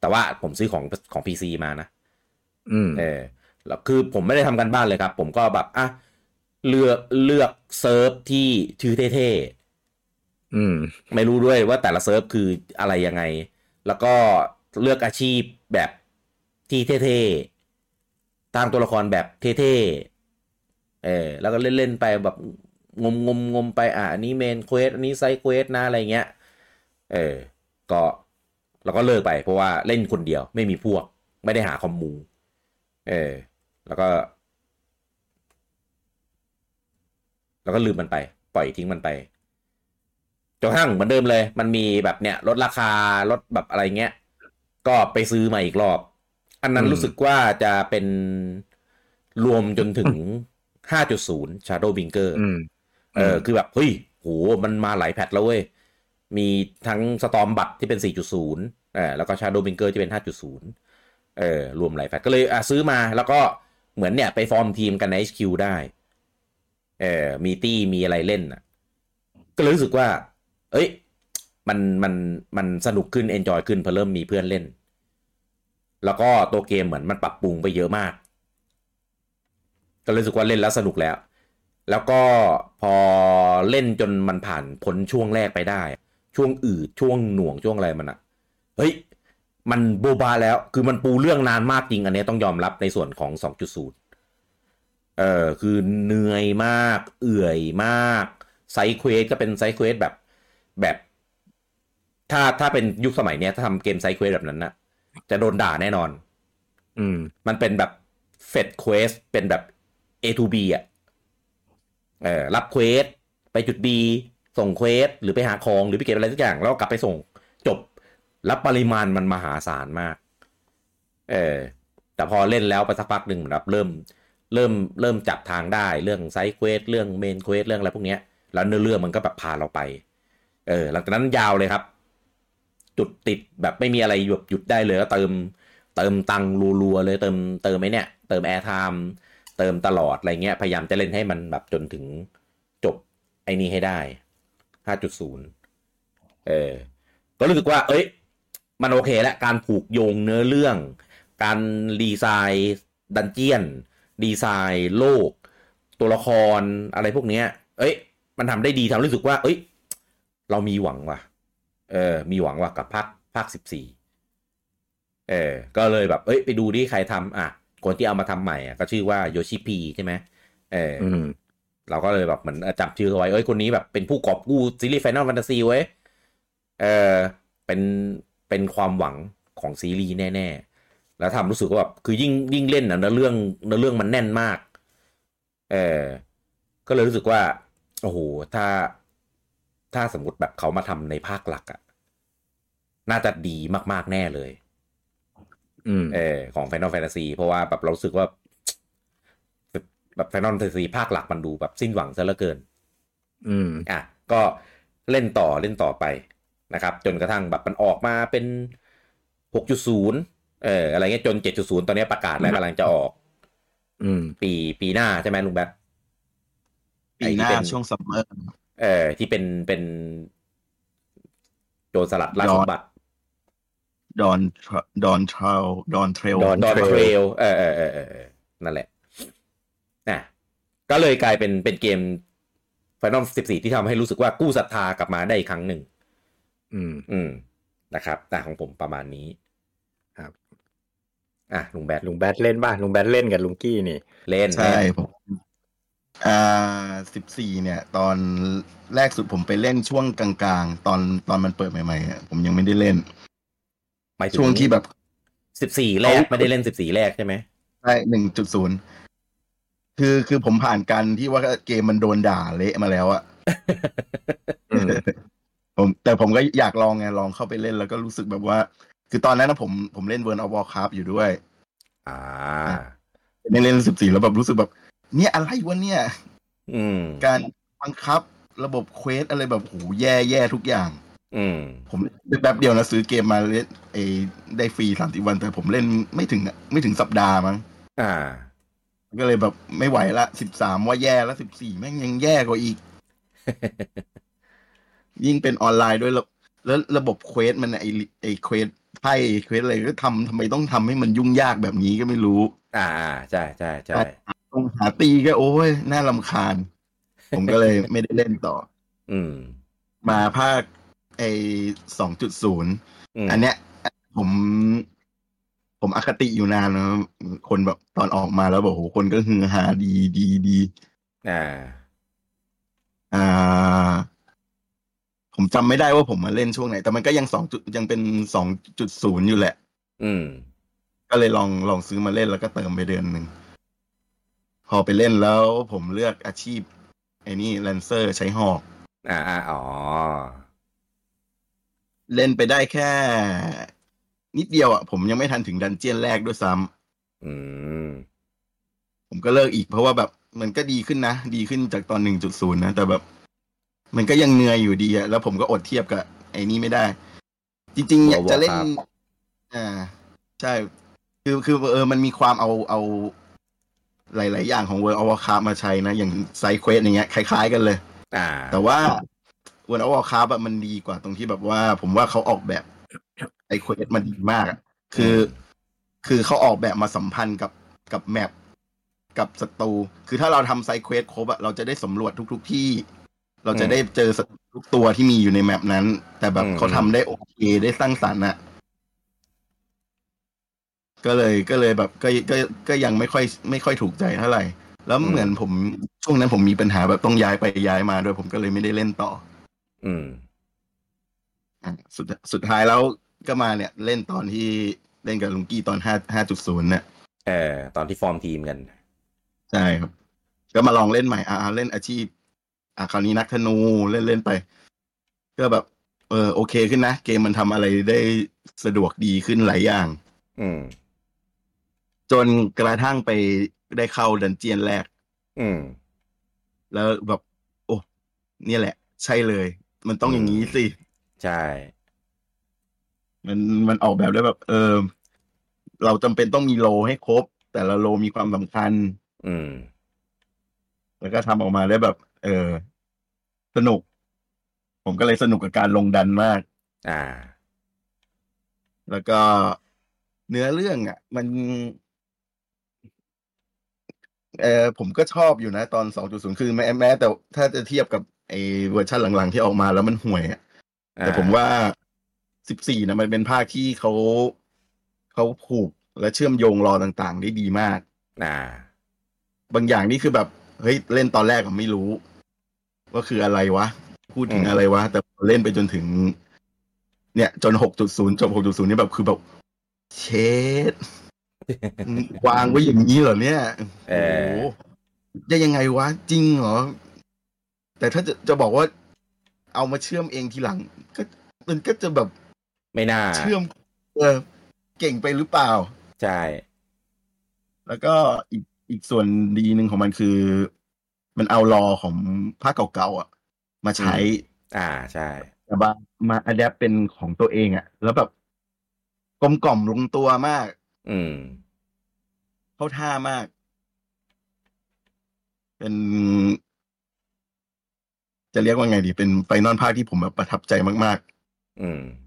แต่ว่าผมซื้อของของ PC มานะ อืม เออแล้วคือผมไม่ได้ทำการบ้านเลยครับ ผมก็แบบอะเลือกเลือกเซิร์ฟที่ชื่อเท่ๆอืม ไม่รู้ด้วยว่าแต่ละเซิร์ฟคืออะไรยังไง แล้วก็เลือกอาชีพแบบที่เท่ๆตั้งตัวละครแบบเท่ๆเออแล้วก็เล่นๆไปแบบงมงมงมไปอะอันนี้ main quest อันนี้ side quest นะอะไรเงี้ย เออ ก็แล้วก็เลิกไปเพราะว่าเล่นคนเดียวไม่มีพวก ไม่ได้หาคอมมู เออ แล้วก็ แล้วก็ลืมมันไป ปล่อยทิ้งมันไปจนกระทั่งเหมือนเดิมเลย มันมีแบบเนี้ยลดราคาลดแบบอะไรเงี้ย ก็ไปซื้อมาอีกรอบ อันนั้นอืมรู้สึกว่าจะเป็นรวมจนถึง 5.0 Shadow Binker อืมเออ คือแบบ เฮ้ย โห มันมาหลาย patch แล้วเว้ย มีทั้ง Stormblood ที่เป็น 4.0เออแล้วก็ Shadowbringers ที่เป็น 5.0 เออรวมหลาย patch ก็เลยอะซื้อมาแล้วก็เหมือนเนี่ยไปฟอร์มทีมกันใน HQ ได้เออมีตี้มีอะไรเล่นอะ ก็เลยรู้สึกว่า เอ้ย มันมันมันสนุกขึ้น enjoy ขึ้นพอเริ่มมีเพื่อนเล่น แล้วก็ตัวเกมเหมือนมันปรับปรุงไปเยอะมาก ก็เลยรู้สึกว่าเล่นแล้วสนุกแล้ว แล้วก็พอเล่นจนมันผ่านพ้นช่วงแรกไปได้ ช่วงอืดช่วงหน่วงช่วงอะไรมันอะเฮ้ยมันโบบาแล้วคือมันปูเรื่องนานมากจริงอันนี้ต้องยอมรับในส่วนของ 2.0 เออคือเหนื่อยมาก เอื่อยมาก side quest ก็เป็น side quest แบบแบบ ถ้าถ้าเป็นยุคสมัยเนี้ยถ้าทำเกม side quest แบบนั้นนะจะโดนด่าแน่นอน อืม มันเป็นแบบ fetch quest เป็นแบบ A to B อะเออรับ quest ไปจุด B ส่ง quest หรือไปหาของหรือไปเก็บอะไรสักอย่าง แล้วกลับไปส่งจบแล้วปริมาณมันมหาศาลมาก เออแต่พอเล่นแล้วไปสักพักหนึ่งแบบเริ่มเริ่มเริ่มจับทางได้เรื่อง side quest เรื่อง main quest เรื่องอะไรพวกเนี้ยแล้วเนื้อเรื่องมันก็แบบพาเราไป เออ หลังจากนั้นยาวเลยครับ จุดติดแบบไม่มีอะไรหยุดหยุดได้เลยก็เติมเติมตังรัวๆเลยเติมเติมไอ้เนี่ยเติม airtime เติมตลอดอะไรเงี้ย พยายามจะเล่นให้มันแบบจนถึงจบไอ้นี้ให้ได้ 5.0 เออ ก็รู้สึกว่า เอ้ย มันโอเคแล้วการผูกโยงเนื้อเรื่อง การดีไซน์ dungeon ดีไซน์โลก ตัวละครอะไรพวกเนี้ย เอ้ย มันทำได้ดีทำรู้สึกว่า เอ้ย เรามีหวังว่ะ เออ มีหวังว่ะกับภาคภาคสิบสี่เออ ก็เลยแบบ เอ้ย ไปดูดิใครทำอะ คนที่เอามาทำใหม่อะก็ชื่อว่าโยชิพีใช่ไหมเอออ เราก็เลยแบบเหมือนจับชื่อเขาไว้เอ้ยคนนี้แบบเป็นผู้กอบกู้ซีรีส์ Final Fantasy เว้ยเออเป็นเป็นความหวังของซีรีส์แน่ๆ แล้วทำรู้สึกว่าแบบคือยิ่งยิ่งเล่นอะเนื้อเรื่องเนื้อเรื่องมันแน่นมาก เออก็เลยรู้สึกว่า โอ้โหถ้าถ้าสมมติแบบเขามาทำในภาคหลักอะน่าจะดีมากๆแน่เลย อืมเออของ Final Fantasy เพราะว่าแบบเราสึกว่า แบบ Final Fantasy ภาคหลักมันดูแบบสิ้นหวังซะเหลือเกิน อืม อะ ก็เล่นต่อเล่นต่อไปนะครับ จนกระทั่งแบบมันออกมาเป็น 6.0 เอออะไรเงี้ยจน 7.0 ตอนนี้ประกาศแล้วกำลังจะออก อืม ปีปีหน้าใช่ไหมลุงแบทปีหน้าช่วง summerเออที่เป็นเป็นโจรสลัดราชสมบัติ Dawn Dawntrail Dawn Trail Dawn Dawn Trail Trailเออเออเออเออเออนั่นแหละ อะก็เลยกลายเป็นเป็นเกม Final 14ที่ทำให้รู้สึกว่ากู้ศรัทธากลับมาได้อีกครั้งหนึ่ง อืม อืม นะครับแต่ของผมประมาณนี้ ครับ อะลุงแบทลุงแบทเล่นบ้างลุงแบทเล่นกับลุงกี้นี่ เล่นใช่เล่นผมอ่าสิบสี่เนี่ย ตอนแรกสุดผมไปเล่นช่วงกลางๆ ตอนตอนมันเปิดใหม่ๆอะผมยังไม่ได้เล่นหมายถึช่วงที่แบบสิบสี่แรกเขาไม่ได้เล่นสิบสี่แรกใช่ไหมใช่หนึ่งจุดศูนย์ คือคือผมผ่านการที่ว่าเกมมันโดนด่าเละมาแล้วอะอืมผมแต่ผมก็อยากลองไงลองเข้าไปเล่นแล้วก็รู้สึกแบบว่า คือตอนนั้นนะผมผมเล่น World of Warcraft อยู่ด้วย อ่าเล่นเล่นสิบสี่แล้วแบบรู้สึกแบบ เนี่ยอะไรวะเนี่ย อืม การบังคับระบบ quest อะไรแบบโหแย่แย่ทุกอย่าง อืม ผมแป๊บเดียวนะซื้อเกมมาเล่นเอได้ฟรีสามสิบวัน แต่ผมเล่นไม่ถึงอะไม่ถึงสัปดาห์มั้งอ่า ก็เลยแบบไม่ไหวละสิบสามว่าแย่แล้วสิบสี่แม่งยังแย่กว่าอีก ยิ่งเป็นออนไลน์ด้วยแล้วแล้วระบบ quest มันไอไอ quest ไพ่ quest อะไรก็ทำทำไมต้องทำให้มันยุ่งยากแบบนี้ก็ไม่รู้ อ่าอ่าใช่ใช่ใช่ต้องหาตีก็โอ้ยน่ารำคาญ ผมก็เลยไม่ได้เล่นต่อ อืม มาภาคไอสองจุดศูนย์มอันเนี้ย ผม ผมอคติอยู่นานนะคนแบบตอนออกมาแล้วบอกโหคนก็ฮือฮาดีดีดีอ่า อ่า ผมจำไม่ได้ว่าผมมาเล่นช่วงไหน แต่มันก็ยังสองจุดยังเป็นสองจุดศูนย์อยู่แหละ อืม ก็เลยลองลองซื้อมาเล่นแล้วก็เติมไปเดือนหนึ่ง พอไปเล่นแล้วผมเลือกอาชีพ ไอ้นี่แลนเซอร์ใช้หอก อ่าอ่าอ๋อ เล่นไปได้แค่ นิดเดียวอะผมยังไม่ทันถึงดันเจียนแรกด้วยซ้ำอืมผมก็เลิกอีกเพราะว่าแบบมันก็ดีขึ้นนะ ดีขึ้นจากตอนหนึ่งจุดศูนย์นะ แต่แบบ มันก็ยังเหนื่อยอยู่ดีอะแล้วผมก็อดเทียบกับ ไอ้นี่ไม่ได้ จริง ๆ อยากจะเล่น Warcraft อ่า ใช่ คือคือเออมันมีความเอาเอา หลาย ๆ อย่างของ World of Warcraft มาใช้นะ อย่าง side quest อย่างเงี้ยคล้าย ๆ กันเลย อ่า แต่ว่า World of Warcraft อะมันดีกว่าตรงที่แบบว่า ผมว่าเขาออกแบบ ไอ quest มันดีมากอะคือ คือเขาออกแบบมาสัมพันธ์กับกับ map กับศัตรู คือถ้าเราทำ side quest ครบอะเราจะได้สำรวจทุก ๆที่ เราจะได้เจอศัตรูทุกตัวที่มีอยู่ใน map นั้น แต่แบบอืมเขาทำได้โอเคได้สร้างสรรค์อะก็เลยก็เลยแบบก็ก็ก็ยังไม่ค่อยไม่ค่อยถูกใจเท่าไหร่ แล้วเหมือนผมช่วงนั้นผมมีปัญหาแบบต้องย้ายไปย้ายมาด้วยผมก็เลยไม่ได้เล่นต่อ อืมอะสุดสุดท้ายแล้ว ก็มาเนี่ย เล่นตอนที่เล่นกับลุงกี้ตอนห้าห้าจุดศูนย์เนี่ยเออตอนที่ฟอร์มทีมกัน ใช่ครับ ก็มาลองเล่นใหม่อ่าเล่นอาชีพ อ่าคราวนี้นักธนูเล่นเล่นไป ก็แบบ เออโอเคขึ้นนะ เกมมันทำอะไรได้สะดวกดีขึ้นหลายอย่าง อืม จนกระทั่งไปได้เข้าดันเจียนแรก อืม แล้วแบบ โอ้เนี่ยแหละ ใช่เลย มันต้องอย่างนี้สิ ใช่ มันมันออกแบบได้แบบ เออ เราจำเป็นต้องมีโลให้ครบ แต่ละโลมีความสำคัญ อืม แล้วก็ทำออกมาได้แบบ เออ สนุก ผมก็เลยสนุกกับการลงดันมาก อ่า แล้วก็เนื้อเรื่องอะ มันเออผมก็ชอบอยู่นะ ตอน 2.0 คือแม้แม้แต่ถ้าจะเทียบกับไอ้เวอร์ชันหลังๆที่ออกมาแล้วมันห่วยอะแต่ผมว่า 14นะมันเป็นภาคที่เขาเขาผูกและเชื่อมโยงรอต่างๆ ได้ดีมากอ่าบางอย่างนี่คือแบบเฮ้ยเล่นตอนแรกผมไม่รู้ ว่าคืออะไรวะ พูดถึงอืมอะไรวะ แต่พอเล่นไปจนถึง เนี่ย จน6.0จบ6.0นี่แบบคือแบบ เชดวางไว้อย่างนี้เหรอเนี่ยเอโอ้อโหจะยังไงวะ จริงเหรอ แต่ถ้าจะจะบอกว่า เอามาเชื่อมเองทีหลัง ก็มันก็จะแบบ ไม่น่า เชื่อมเออเก่งไปหรือเปล่า ใช่ แล้วก็อีกอีกส่วนดีหนึ่งของมันคือ มันเอารอของภาคเก่าๆอะ มาใช้ อ่าใช่แต่ว่ามาอัดแอปเป็นของตัวเองอะ แล้วแบบกลมกล่อมลงตัวมาก อืม เข้าท่ามาก เป็น จะเรียกว่าไงดี เป็นไฟนอลภาคที่ผมแบบประทับใจมากอืมๆ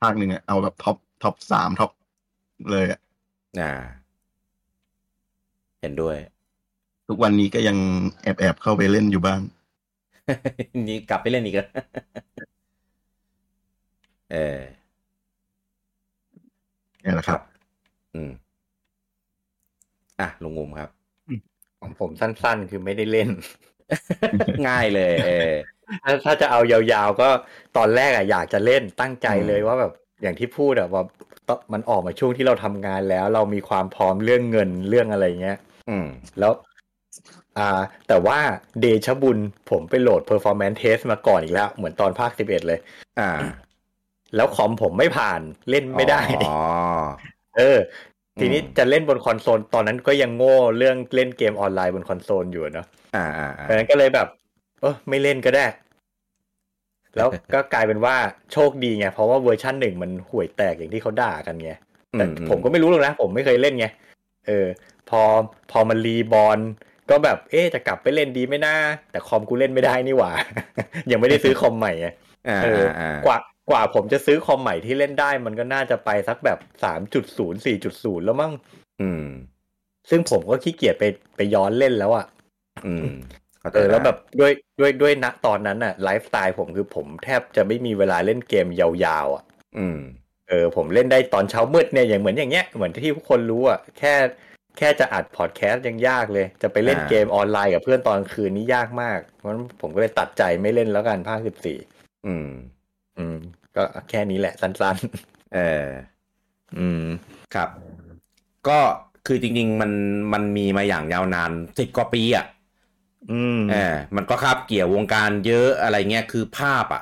ภาคหนึ่งอะเอาแบบ top top สาม top เลยอะอ่า เห็นด้วย ทุกวันนี้ก็ยังแอบแอบๆเข้าไปเล่นอยู่บ้าง นี่กลับไปเล่นอีกแล้วเออเนี่ยแหละครับ อืม อะลุงงุมครับ ของผมสั้นๆ คือไม่ได้เล่น ง่ายเลย เออ ถ้าถ้าจะเอายาวๆ ก็ตอนแรกอะอยากจะเล่นตั้งใจเลยว่าแบบอย่างที่พูดอะว่ามันออกมาช่วงที่เราทำงานแล้ว เรามีความพร้อมเรื่องเงินเรื่องอะไรเงี้ย อืม แล้ว อ่า แต่ว่าเดชะบุญผมไปโหลด performance test มาก่อนอีกแล้ว เหมือนตอนภาค11เลย อ่า แล้วคอมผมไม่ผ่านเล่นไม่ได้อ๋อเออ ทีนี้อืมจะเล่นบนคอนโซลตอนนั้นก็ยังโง่เรื่องเล่นเกมออนไลน์บนคอนโซลอยู่เนอะอ่าอ่าอ่าดังนั้นก็เลยแบบ เออไม่เล่นก็ได้ แล้วก็กลายเป็นว่าโชคดีไงเพราะว่าเวอร์ชันหนึ่งมันห่วยแตกอย่างที่เขาด่ากันไงแต่อือืผมก็ไม่รู้หรอกนะ ผมไม่เคยเล่นไงเออ พอพอมันรีบอลก็แบบเอ๊ะจะกลับไปเล่นดีไหมนะแต่คอมกูเล่นไม่ได้นี่หว่า ยังไม่ได้ซื้อคอมใหม่ไงอ่าเอออ่ากว่ากว่าผมจะซื้อคอมใหม่ที่เล่นได้มันก็น่าจะไปสักแบบสามจุดศูนย์สี่จุดศูนย์แล้วมั้งอืม ซึ่งผมก็ขี้เกียจไปไปย้อนเล่นแล้วอะอืมข้าใจ เออแล้วได้แบบด้วยด้วยด้วยณตอนนั้นอะไลฟ์สไตล์ผมคือผมแทบจะไม่มีเวลาเล่นเกมยาวๆอะอืม เออ ผมเล่นได้ตอนเช้ามืดเนี่ยอย่างเหมือนอย่างเงี้ยเหมือนที่ทุกคนรู้อะแค่แค่จะอัดพอดแคสต์ยังยากเลย จะไปเล่นอ่าเกมออนไลน์กับเพื่อนตอนกลางคืนนี่ยากมากเพราะฉะนั้นผมก็เลยตัดใจไม่เล่นแล้วกันภาคสิบสี่อืม อืม ก็แค่นี้แหละสั้นเออๆออืม ครับ ก็คือจริง ๆ มันมันมีมาอย่างยาวนานสิบกว่าปีอะ อืมเออมันก็คาบเกี่ยววงการเยอะอะไรเงี้ยคือภาพอะ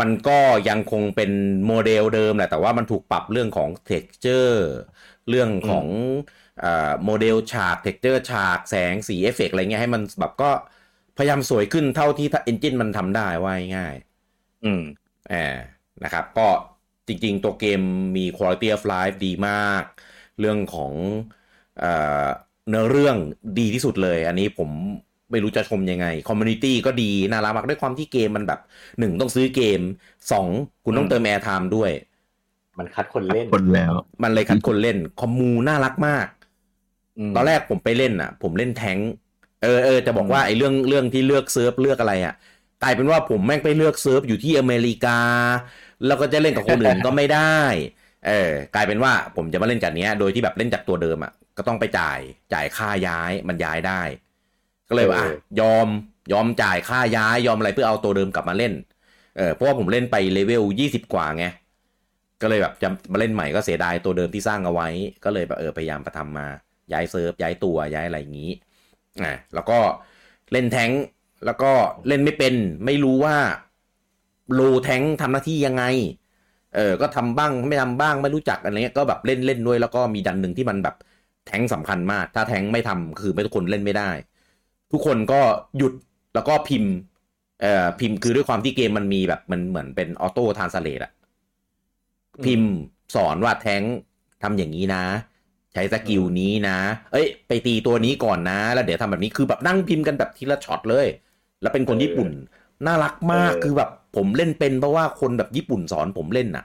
มันก็ยังคงเป็นโมเดลเดิมแหละ แต่ว่ามันถูกปรับเรื่องของ texture เรื่องของอ่าโมเดลฉาก texture ฉากแสงสีเอฟเฟกต์อะไรเงี้ยให้มันแบบก็พยายามสวยขึ้นเท่าที่ engine มันทำได้ว่าง่าย อืมๆอ่านะครับ ก็จริง ๆ ตัวเกมมี quality of life ดีมาก เรื่องของเอ่อเนื้อเรื่องดีที่สุดเลย อันนี้ผม ไม่รู้จะชมยังไง community ก็ดีน่ารักมากด้วยความที่เกมมันแบบหนึ่งต้องซื้อเกมสองคุณต้องอืมเติม airtime ด้วย มันคัดคนเล่นคนแล้ว มันเลยคัดคนเล่น คอมมูน่ารักมากตอนแรกผมไปเล่นอะ ผมเล่นแทงค์เออเออจะบอกว่าไอ้เรื่องเรื่องที่เลือกเซิร์ฟเลือกอะไรอะกลายเป็นว่าผมแม่งไปเลือกเซิร์ฟอยู่ที่อเมริกา แล้วก็จะเล่นกับคนอื่นก็ไม่ได้ เออกลายเป็นว่าผมจะมาเล่นกับเนี้ย โดยที่แบบเล่นจากตัวเดิมอะก็ต้องไปจ่ายจ่ายค่าย้ายมันย้ายได้ ก็เลยว่าอะยอมยอมจ่ายค่าย้ายยอมอะไรเพื่อเอาตัวเดิมกลับมาเล่น เออเพราะว่าผมเล่นไปเลเวลยี่สิบกว่าไง ก็เลยแบบจะมาเล่นใหม่ก็เสียดายตัวเดิมที่สร้างเอาไว้ ก็เลยแบบเออพยายามประทำมา ย้ายเซิร์ฟย้ายตัวย้ายอะไรอย่างนี้ อ่าแล้วก็เล่นแทงค์แล้วก็เล่นไม่เป็นไม่รู้ว่าโลแทงค์ทำหน้าที่ยังไง เออ ก็ทำบ้างไม่ทำบ้างไม่รู้จักอะไรเงี้ย ก็แบบเล่นเล่นด้วยแล้วก็มีดันหนึ่งที่มันแบบแทงค์สำคัญมาก ถ้าแทงค์ไม่ทำคือไม่ทุกคนเล่นไม่ได้ ทุกคนก็หยุดแล้วก็พิมพ์เอ่อพิมพ์คือด้วยความที่เกมมันมีแบบมันเหมือนเป็นออโต้ทานสเลตอะพิมพ์สอนว่าแทงค์ทำอย่างนี้นะ ใช้ skill นี้นะ เอ้ย ไปตีตัวนี้ก่อนนะ แล้วเดี๋ยวทำแบบนี้คือแบบนั่งพิมพ์กันแบบทีละช็อตเลย แล้วเป็นคนญี่ปุ่น น่ารักมากเออคือแบบผมเล่นเป็นเพราะว่าคนแบบญี่ปุ่นสอนผมเล่นน่ะ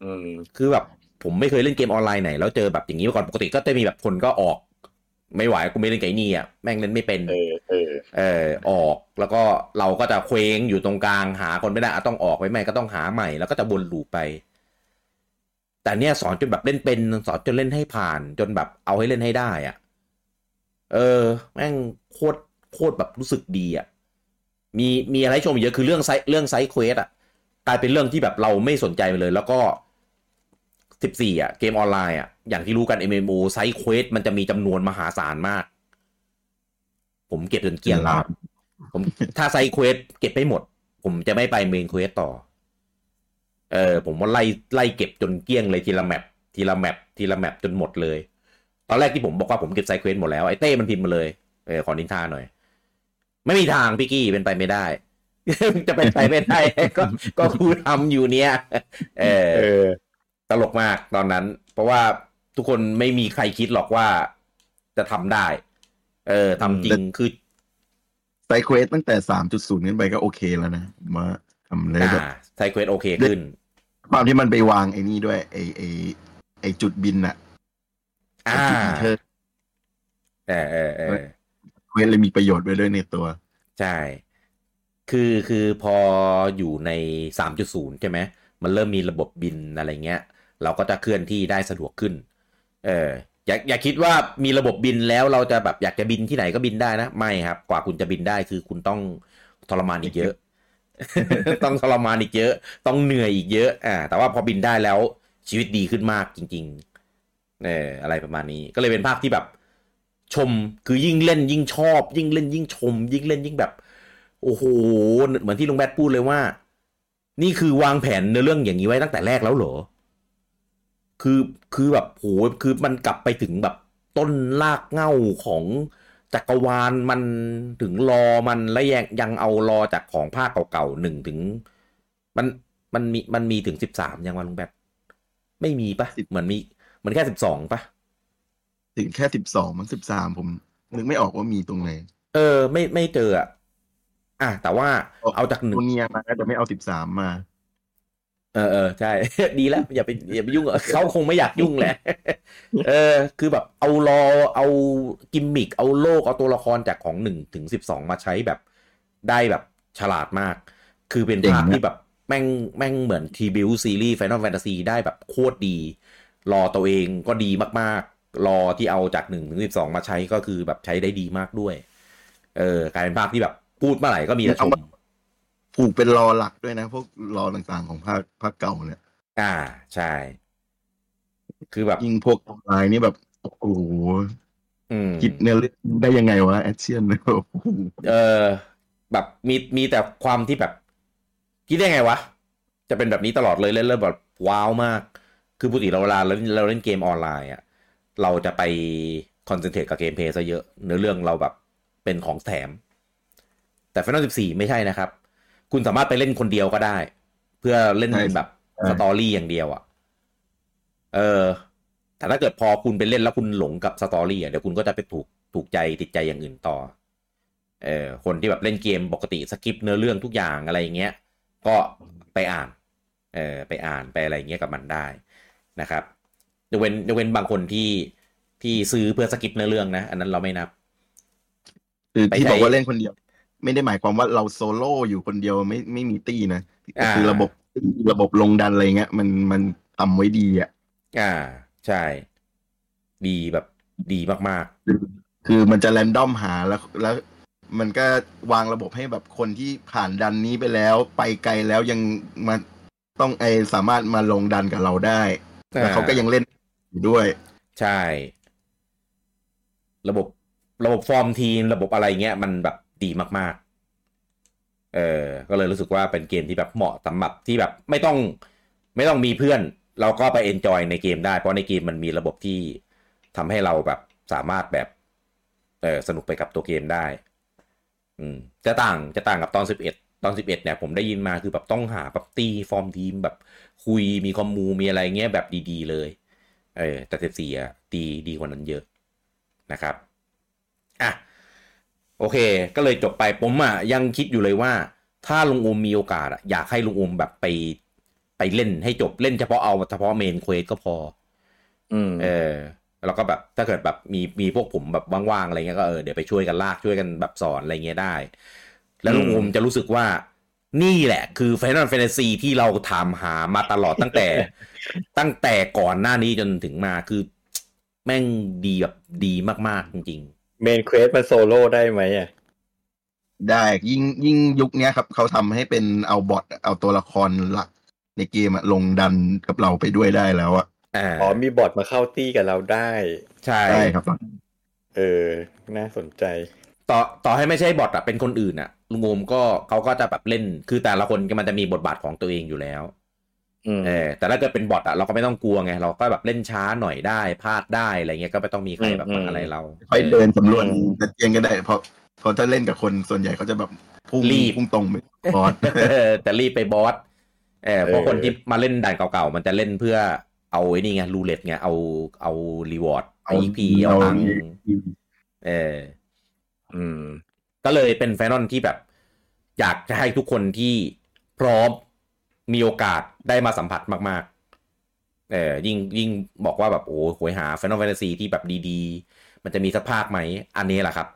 อืมคือแบบผมไม่เคยเล่นเกมออนไลน์ไหนแล้วเจอแบบอย่างนี้มาก่อนปกติก็จะมีแบบคนก็ออก ไม่ไหวกูไม่เล่นไอ้นี่อะแม่งเล่นไม่เป็น เออ เออ เออ ออกแล้วก็เราก็จะเคว้งอยู่ตรงกลางหาคนไม่ได้อะต้องออกไปใหม่ก็ต้องหาใหม่แล้วก็จะวน loop ไป แต่เนี่ยสอนจนแบบเล่นเป็นสอนจนเล่นให้ผ่าน จนแบบเอาให้เล่นให้ได้อะ เออ แม่งโคตรโคตรแบบรู้สึกดีอะมีมีอะไรให้ชมอีกเยอะคือเรื่อง side เรื่อง side quest อะกลายเป็นเรื่องที่แบบเราไม่สนใจเลย แล้วก็ สิบสี่อะเกมออนไลน์อะอย่างที่รู้กัน MMO ไซเควสมันจะมีจำนวนมหาศาลมาก ผมเก็บจนเกลี้ยงแล้วผมถ้า side quest เก็บไม่หมด ผมจะไม่ไป main quest ต่อ เออผมว่าไล่ไล่เก็บจนเกลี้ยงเลยทีละ map ทีละ map ทีละ map จนหมดเลย ตอนแรกที่ผมบอกว่าผมเก็บ side quest หมดแล้ว ไอ้เต้มันพิมพ์มาเลยเออขอนินทาหน่อย ไม่มีทางพี่กี้เป็นไปไม่ได้ จะเป็นไปไม่ได้ ก็ก็กูทำอยู่เนี้ยเออเออ ตลกมากตอนนั้น เพราะว่าทุกคนไม่มีใครคิดหรอกว่าจะทำได้ เออทำจริงคือ side quest ตั้งแต่สามจุดศูนย์ขึ้นไปก็โอเคแล้วนะมาทำเลยแบบอ่า side quest โอเคขึ้นความที่มันไปวางไอ้นี่ด้วยไอ้ไอ้ไอ้จุดบินอะอ่าจุด aether เออเออเออ quest เลยมีประโยชน์ไปด้วยในตัว ใช่ คือคือพออยู่ในสามจุดศูนย์ใช่ไหมมันเริ่มมีระบบบินอะไรเงี้ย เราก็จะเคลื่อนที่ได้สะดวกขึ้น เอออย่าอย่าคิดว่ามีระบบบินแล้วเราจะแบบอยากจะบินที่ไหนก็บินได้นะ ไม่ครับ กว่าคุณจะบินได้คือคุณต้องทรมานอีกเยอะ ต้องทรมานอีกเยอะ ต้องเหนื่อยอีกเยอะ อ่า แต่ว่าพอบินได้แล้วชีวิตดีขึ้นมากจริง ๆ เอออะไรประมาณนี้ ก็เลยเป็นภาพที่แบบ ชมคือยิ่งเล่นยิ่งชอบ ยิ่งเล่นยิ่งชม ยิ่งเล่นยิ่งแบบ โอ้โหเหมือนที่ลุงแบทพูดเลยว่า นี่คือวางแผนในเรื่องอย่างนี้ไว้ตั้งแต่แรกแล้วเหรอ คือคือแบบโหคือมันกลับไปถึงแบบต้นลากเหง้าของจักรวาลมันถึงรอมันและยังยังเอารอจากของภาคเก่าๆหนึ่งถึง มันมันมีมันมีถึงสิบสามยังวันลุงแบทไม่มีปะเหมือนมีเหมือนแค่สิบสองปะถึงแค่สิบสองมันสิบสามผม นึกไม่ออกว่ามีตรงไหน เออ ไม่ไม่เจออะอะแต่ว่าเอาจากหนึ่งโนเนียมาแต่ไม่เอาสิบสามมา เออเออใช่ ดีแล้วอย่าไปอย่าไปยุ่งกับเขาคงไม่อยากยุ่งแหละเออ คือแบบเอารอเอากิมมิกเอาโลกเอาตัวละครจากของหนึ่งถึงสิบสองมาใช้แบบได้แบบฉลาดมาก คือเป็นเจ๋งภาพนะที่แบบแม่งแม่งเหมือนทีบิวซีรีส์ Final Fantasy ได้แบบโคตรดี รอตัวเองก็ดีมากๆ รอที่เอาจากหนึ่งถึงสิบสองมาใช้ก็คือแบบใช้ได้ดีมากด้วย เออกลายเป็นภาพที่แบบพูดเมื่อไหร่ก็มีแต่ชม ผูกเป็น lore หลักด้วยนะ พวก lore ต่างๆของภาคภาคเก่าเนี่ย อ่าใช่ คือแบบยิ่งพวกออนไลน์นี่แบบโอ้โหอืมคิดเนื้อเรื่องได้ยังไงวะแอคชั่นเนี่ยโอ้โหเออ แบบมีมีแต่ความที่แบบ คิดได้ไงวะ จะเป็นแบบนี้ตลอดเลยเล่นแล้วแบบว้าวมาก คือปกติเราเวลาเราเราเล่นเกมออนไลน์อะเราจะไป concentrate กับ gameplay ซะเยอะเนื้อเรื่องเราแบบเป็นของแถม แต่ Final 14 ไม่ใช่นะครับ คุณสามารถไปเล่นคนเดียวก็ได้ เพื่อเล่นแบบ story อย่างเดียวอะ เออ แต่ถ้าเกิดพอคุณไปเล่นแล้วคุณหลงกับ story อะเดี๋ยวคุณก็จะไปถูกถูกใจติดใจอย่างอื่นต่อ เออคนที่แบบเล่นเกมปกติ skip เนื้อเรื่องทุกอย่างอะไรอย่างเงี้ย ก็ไปอ่าน เออไปอ่านไปอะไรอย่างเงี้ยกับมันได้นะครับยกเว้นยกเว้นบางคนที่ที่ซื้อเพื่อสกิปเนื้อเรื่องนะ อันนั้นเราไม่นับ คือไปที่ใช้บอกว่าเล่นคนเดียว ไม่ได้หมายความว่าเราโซโล่อยู่คนเดียวไม่ไม่มีตี้นะอ่าคือระบบระบบลงดันอะไรเงี้ยมันมันทำไว้ดีอะ อ่า ใช่ ดีแบบดีมากคือมันจะแรนดอมหาแล้วแล้วมันก็วางระบบให้แบบคนที่ผ่านดันนี้ไปแล้ว ไปไกลแล้วยังมาต้องไอสามารถมาลงดันกับเราได้อ่าแล้วเขาก็ยังเล่นอยู่ด้วยๆใช่ ระบบระบบฟอร์มทีม ระบบอะไรเงี้ย มันแบบ ดีมากๆ เออ ก็เลยรู้สึกว่าเป็นเกมที่แบบเหมาะสำหรับที่แบบไม่ต้องไม่ต้องมีเพื่อน เราก็ไปเอนจอยในเกมได้ เพราะในเกมมันมีระบบที่ทำให้เราแบบสามารถแบบเออสนุกไปกับตัวเกมได้ อืม จะต่างจะต่างกับตอนสิบเอ็ดตอนสิบเอ็ดเนี่ย ผมได้ยินมาคือแบบต้องหาแบบตีฟอร์มทีมแบบคุยมี commu มีอะไรเงี้ยแบบดีๆ เลย เออ แต่สิบสี่อะดีดีกว่านั้นเยอะนะครับ อะ โอเค ก็เลยจบไปผมอะยังคิดอยู่เลยว่า ถ้าลุงอมมีโอกาสอะอยากให้ลุงอมแบบไป ไปเล่นให้จบเล่นเฉพาะเอาเฉพาะ main quest ก็พอ อืมเออ แล้วก็แบบถ้าเกิดแบบมีมีพวกผมแบบว่างๆอะไรเงี้ยก็เออเดี๋ยวไปช่วยกันลากช่วยกันแบบสอนอะไรเงี้ยได้ แล้วลุงอืมอมจะรู้สึกว่านี่แหละคือ Final Fantasy ที่เราถามหามาตลอดตั้งแต่ ตั้งแต่ก่อนหน้านี้จนถึงมาคือ แม่งดีแบบดีมาก ๆ จริง main quest มันโซโล่ได้ไหมอะ ได้ยิ่งยิ่งยุคเนี้ยครับ เขาทำให้เป็นเอา bot เอาตัวละครหลัก ในเกมอะลงดันกับเราไปด้วยได้แล้วอะๆอ่าอ๋อมีบอทมาเข้าตี้กับเราได้ ใช่ใช่ครับ เออ น่าสนใจ ต่อต่อให้ไม่ใช่บอทอะเป็นคนอื่นอะลุงโอมก็เขาก็จะแบบเล่น คือแต่ละคนมันจะมีบทบาทของตัวเองอยู่แล้วอืม เออแต่ถ้าเกิดเป็นบอทอะเราก็ไม่ต้องกลัวไงเราก็แบบเล่นช้าหน่อยได้พลาดได้อะไรเงี้ยก็ไม่ต้องมีใครแบบมาอะไรเราค่อยเดินสำรวจอืมแต่เตียงก็ได้เพราะเพราะถ้าเล่นกับคนส่วนใหญ่เขาจะแบบพุ่งรีบพุ่งตรงไป boss เออแต่รีบไป boss เออเพราะคนที่มาเล่นด่านเก่าๆมันจะเล่นเพื่อเอาไอ้นี่ไง roulette ไงเอาเอา reward เอา EP เอาตังค์เอออืม ก็เลยเป็น Final ที่แบบ อยากจะให้ทุกคนที่พร้อม มีโอกาสได้มาสัมผัสมากๆเออยิ่งยิ่งบอกว่าแบบโอ้โหโหยหา Final Fantasy ที่แบบดีๆ มันจะมีสักภาคไหม อันนี้แหละครับ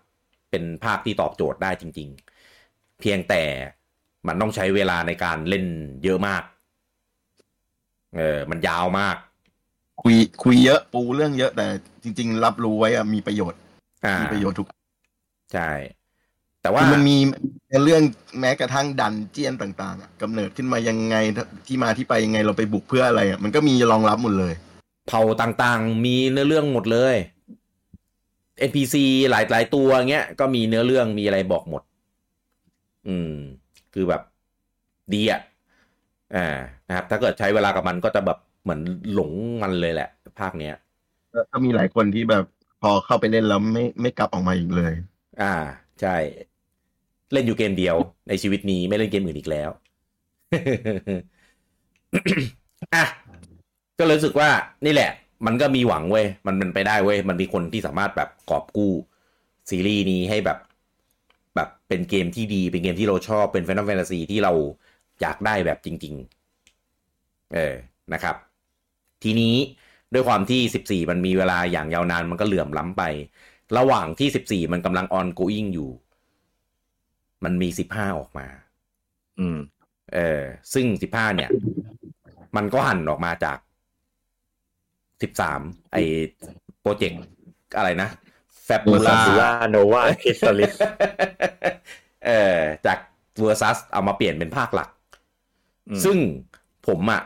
เป็นภาคที่ตอบโจทย์ได้จริง ๆ เพียงแต่มันต้องใช้เวลาในการเล่นเยอะมาก เออมันยาวมาก คุยคุยเยอะปูเรื่องเยอะแต่จริง ๆ รับรู้ไว้อะมีประโยชน์อ่ามีประโยชน์ทุก ใช่ แต่ว่าคือมันมีเรื่องแม้กระทั่งดันเจียนต่างๆอะกำเนิดขึ้นมายังไงที่มาที่ไปยังไงเราไปบุกเพื่ออะไรอะมันก็มีรองรับหมดเลย เผ่าต่างๆ มีเนื้อเรื่องหมดเลย NPC หลายหลายตัวเงี้ยก็มีเนื้อเรื่องมีอะไรบอกหมด อืม คือแบบดีอะอ่านะครับ ถ้าเกิดใช้เวลากับมันก็จะแบบเหมือนหลงมันเลยแหละ ภาคเนี้ยก็มีหลายคนที่แบบพอเข้าไปเล่นแล้วไม่ไม่กลับออกมาอีกเลย อ่า ใช่ เล่นอยู่เกมเดียวในชีวิตนี้ไม่เล่นเกมอื่นอีกแล้วอะก็เลยรู้สึกว่านี่แหละ มันก็มีหวังเว้ยมันเป็นไปได้เว้ยมันมีคนที่สามารถแบบกอบกู้ ซีรีส์นี้ให้แบบ แบบเป็นเกมที่ดีเป็นเกมที่เราชอบเป็นแฟนตาแฟนตาซีที่เราอยากได้แบบจริง ๆ เออนะครับ ทีนี้ด้วยความที่ 14 มันมีเวลาอย่างยาวนานมันก็เหลื่อมล้ำไป ระหว่างที่ 14 มันกำลัง ongoing อยู่ มันมี15ออกมา อืม เออ ซึ่ง15เนี่ย มันก็หั่นออกมาจาก13ไอโปรเจกต์อะไรนะ Fabu ซาล่าบูล่า Nova Crystallis เออจาก Versus เอามาเปลี่ยนเป็นภาคหลัก ซึ่งผมอะ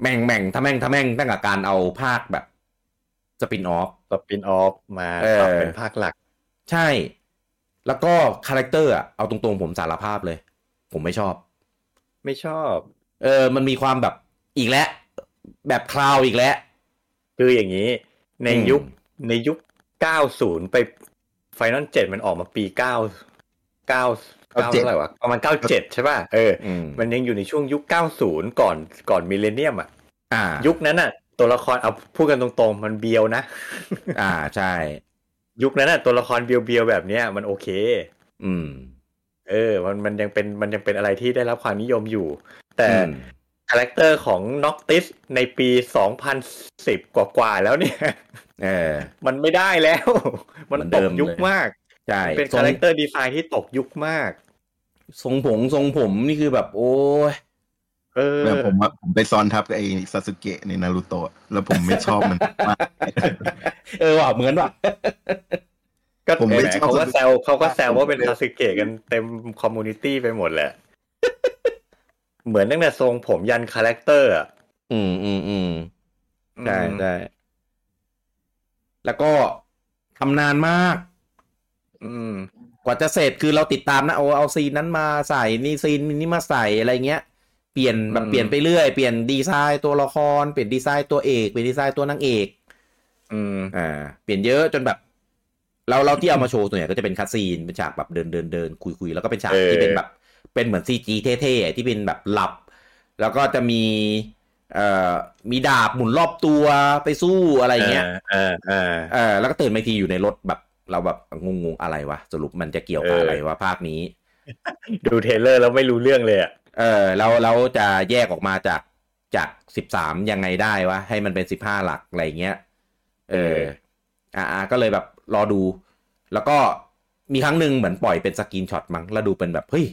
แม่งแม่งถ้าแม่งถ้าแม่งตั้งแต่การเอาภาคแบบ spin-off spin-off มาเออปรับเป็นภาคหลัก ใช่ แล้วก็ character อะเอาตรงๆผมสารภาพเลย ผมไม่ชอบ ไม่ชอบ เออ มันมีความแบบอีกแล้ว แบบ Cloud อีกแล้ว คืออย่างนี้ ในอืมยุคในยุค 90 ไป Final 7มันออกมาปี 9 9 9เท่าไหร่วะประมาณ97 ใช่ป่ะเอออืมมันยังอยู่ในช่วงยุค 90 ก่อนก่อน millennium อะอ่ายุคนั้นอะ ตัวละครเอาพูดกันตรงๆ มันเบียวนะ อ่าใช่ ยุคนั้นอะตัวละครเบียวๆแบบเนี้ยมันโอเค อืม เออ มันมันยังเป็นมันยังเป็นอะไรที่ได้รับความนิยมอยู่ แต่อืม character ของ Noctis ในปี 2010 กว่าๆแล้วเนี่ยเออมันไม่ได้แล้ว มันเหมือนตเดิกมยุคเลยมากใช่เป็นทรง character design ที่ตกยุคมาก ทรงผมทรงผมนี่คือแบบ โอ้ย เออแล้วผมว่าผมไปซ้อนทับกับไอ้ซาสึเกะในนารูโตะแล้วผมไม่ชอบมันมากเออว่ะเหมือนว่ะก็ผมไม่แหชอบเขาก็แซวเขาก็แซวว่าเป็นซาสึเกะกันเต็ม community ไปหมดแหละ เหมือนตั้งแต่ทรงผมยัน character อะอืมอืมอืมใช่อืมใช่แล้วก็ทำนานมาก อืม กว่าจะเสร็จคือเราติดตามนะเอาเอา scene นั้นมาใส่นี่ scene นี้มาใส่อะไรเงี้ย เปลี่ยนแบบอืมเปลี่ยนไปเรื่อย เปลี่ยนดีไซน์ตัวละคร เปลี่ยนดีไซน์ตัวเอก เปลี่ยนดีไซน์ตัวนางเอก อืม อ่า เปลี่ยนเยอะจนแบบ เราเราที่เอามาโชว์ส่วนใหญ่ก็จะเป็น cutscene เป็นฉากแบบเดินเดินเดินคุยคุยแล้วก็เป็นฉากเออที่เป็นแบบ เป็นเหมือน CG เท่ๆที่เป็นแบบหลับ แล้วก็จะมีเอ่อมีดาบหมุนรอบตัวไปสู้อะไรเงี้ยอ่าอ่าเออแล้วก็ตื่นมาอีกทีอยู่ในรถแบบเราแบบงงๆอะไรวะสรุปมันจะเกี่ยวกับเออออะไรวะภาคนี้ ดู trailer แล้วไม่รู้เรื่องเลยอะ เออแล้วแล้วจะแยกออกมาจากจากสิบสามยังไงได้วะ ให้มันเป็นสิบห้าหลักอะไรเงี้ย เออ อ่าก็เลยแบบรอดู แล้วก็มีครั้งหนึ่งเหมือนปล่อยเป็น screenshot มั้งแล้วดูเป็นแบบเฮ้ย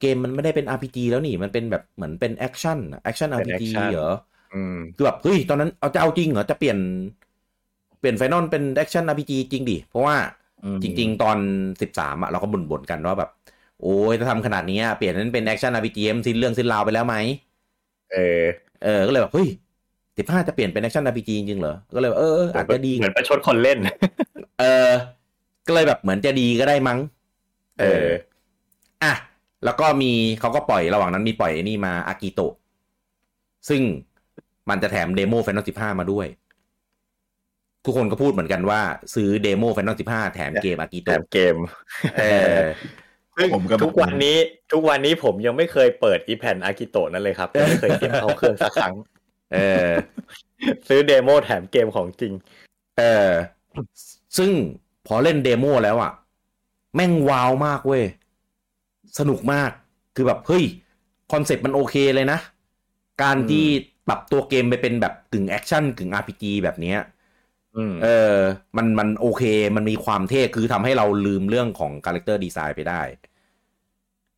เกมมันไม่ได้เป็น RPG แล้วนี่ มันเป็นแบบเหมือนเป็น action action เป็น RPG action เหรออืมคือแบบเฮ้ยตอนนั้นเอาจะเอาจริงเหรอจะเปลี่ยนเปลี่ยนไฟนอลเป็นแอคชั่น RPG จริงดิ เพราะว่าอืมจริง ๆ ตอนสิบสามอะเราก็บ่นๆกันว่าแบบ โอ้ยถ้าทำขนาดนี้อะเปลี่ยนนั้นเป็นแอคชั่น RPG มันสิ้นเรื่องสิ้นราวไปแล้วไหมเออ เออ ก็เลยแบบเฮ้ยสิบห้าจะเปลี่ยนเป็นแอคชั่น RPG จริงๆเหรอ ก็เลยแบบเออเอออาจจะดี เหมือนประชดคนเล่น เออ ก็เลยแบบเหมือนจะดีก็ได้มั้ง เออ อะ แล้วก็มีเขาก็ปล่อยระหว่างนั้นมีปล่อยไอ้นี่มาอากิโตะ ซึ่งมันจะแถม demo แฟนตาสิบห้ามาด้วย ทุกคนก็พูดเหมือนกันว่า ซื้อ demo แฟนตาสิบห้าแถมเกมอากิโตะ แถมเกม เออซึ่ง ผมก็แบบทุกวันนี้ทุกวันนี้ผมยังไม่เคยเปิดอีแผ่นอากิโตะนั่นเลยครับยังไม่เคยเก็บเข้าเครื่องสักครั้ง เออ ซื้อ demo แถมเกมของจริง เออ ซึ่งพอเล่น demo แล้วอะ แม่ง wow มากเว้ย สนุกมากคือแบบเฮ้ย concept มันโอเคเลยนะ การที่ปรับตัวเกมไปเป็นแบบกึ่ง action กึ่ง RPG แบบเนี้ยอืม เออ มันมันโอเค มันมีความเท่คือทำให้เราลืมเรื่องของ character design ไปได้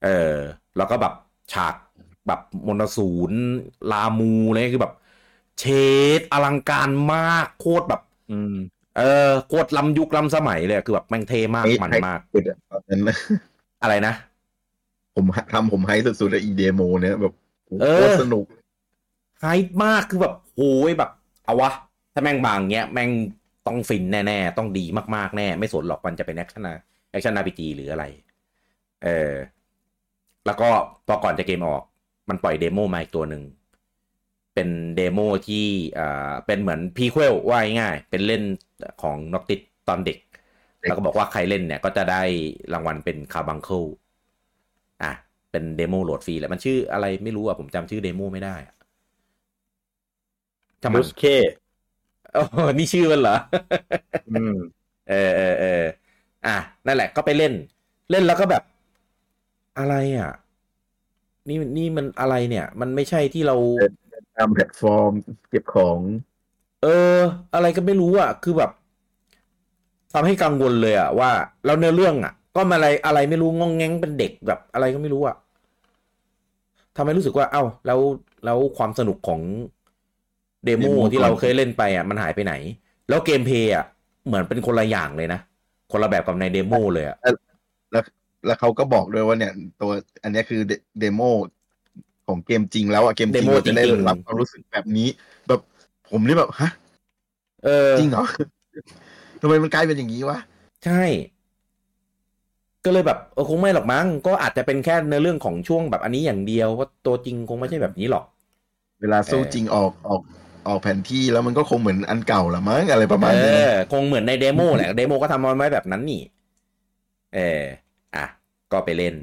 เออ แล้วก็แบบฉากแบบมนต์อสูรรามูอะไรเงี้ยคือแบบ เชดอลังการมากโคตรแบบ อืม เออโคตรล้ำยุคล้ำสมัยเลยคือแบบแม่งเท่มากไอ้มันไอ้มากสุดอะตอนนั้นนะอะไรนะ ผมทำผมไฮสุดๆอะอีเดโมเนี่ยแบบโอ้โหเออโคตรสนุก hype มากคือแบบโอ้ยแบบเอาวะ ถ้าแม่งบางเงี้ยแม่งต้องฟินแน่ๆ ต้องดีมากๆแน่ ไม่สนหรอกมันจะเป็น action action RPG หรืออะไร เออ แล้วก็พอก่อนจะเกมออก มันปล่อยเดโมมาอีกตัวหนึ่ง เป็นเดโมที่อ่าเป็นเหมือน prequel ว่าง่ายๆเป็นเล่นของ Noctis ตอนเด็ก แล้วก็บอกว่าใครเล่นเนี่ย ก็จะได้รางวัลเป็น Carbuncle อะ เป็นเดโมโหลดฟรีแหละมันชื่ออะไรไม่รู้อะ ผมจำชื่อเดโมไม่ได้อะทำไมลูสเค โอ้โหนี่ชื่อมันเหรออืมเออเออเอออะนั่นแหละก็ไปเล่น เล่นแล้วก็แบบ อะไรอะ นี่นี่มันอะไรเนี่ย มันไม่ใช่ที่เราตามแพลตฟอร์ม เก็บของ เออ อะไรก็ไม่รู้อะ คือแบบทำให้กังวลเลยอะว่าแล้วเนื้อเรื่องอะ ก็มาอะไรอะไรไม่รู้งองแงงเป็นเด็กแบบอะไรก็ไม่รู้อะทำให้รู้สึกว่า เอ้า แล้วแล้วความสนุกของ เดโม Demo ที่เราก่อนเคยเล่นไปอะมันหายไปไหน แล้ว gameplay อะเหมือนเป็นคนละอย่างเลยนะ คนละแบบกับในเดโมเลยอะแล้วเขาก็บอกด้วยว่าเนี่ย ตัวอันเนี้ยคือเดโมของเกมจริงแล้วอะเกมจริง Demo เราจะได้จริงๆรับความรู้สึกแบบนี้ แบบผมนี่แบบฮะเออจริงเหรอทำไมมันกลายเป็นอย่างนี้วะใช่ ก็เลยแบบเออคงไม่หรอกมั้งก็อาจจะเป็นแค่เนื้อเรื่องของช่วงแบบอันนี้อย่างเดียวว่าตัวจริงคงไม่ใช่แบบนี้หรอก เวลาสู้เออจริงออกออก ออกแผนที่แล้วมันก็คงเหมือนอันเก่าละมั้งอะไรประมาณเอนี้นะอคงเหมือนในเดโมแหละเดโมก็ทำมาไว้แบบนั้นนี่ เอออะ ก็ไปเล่น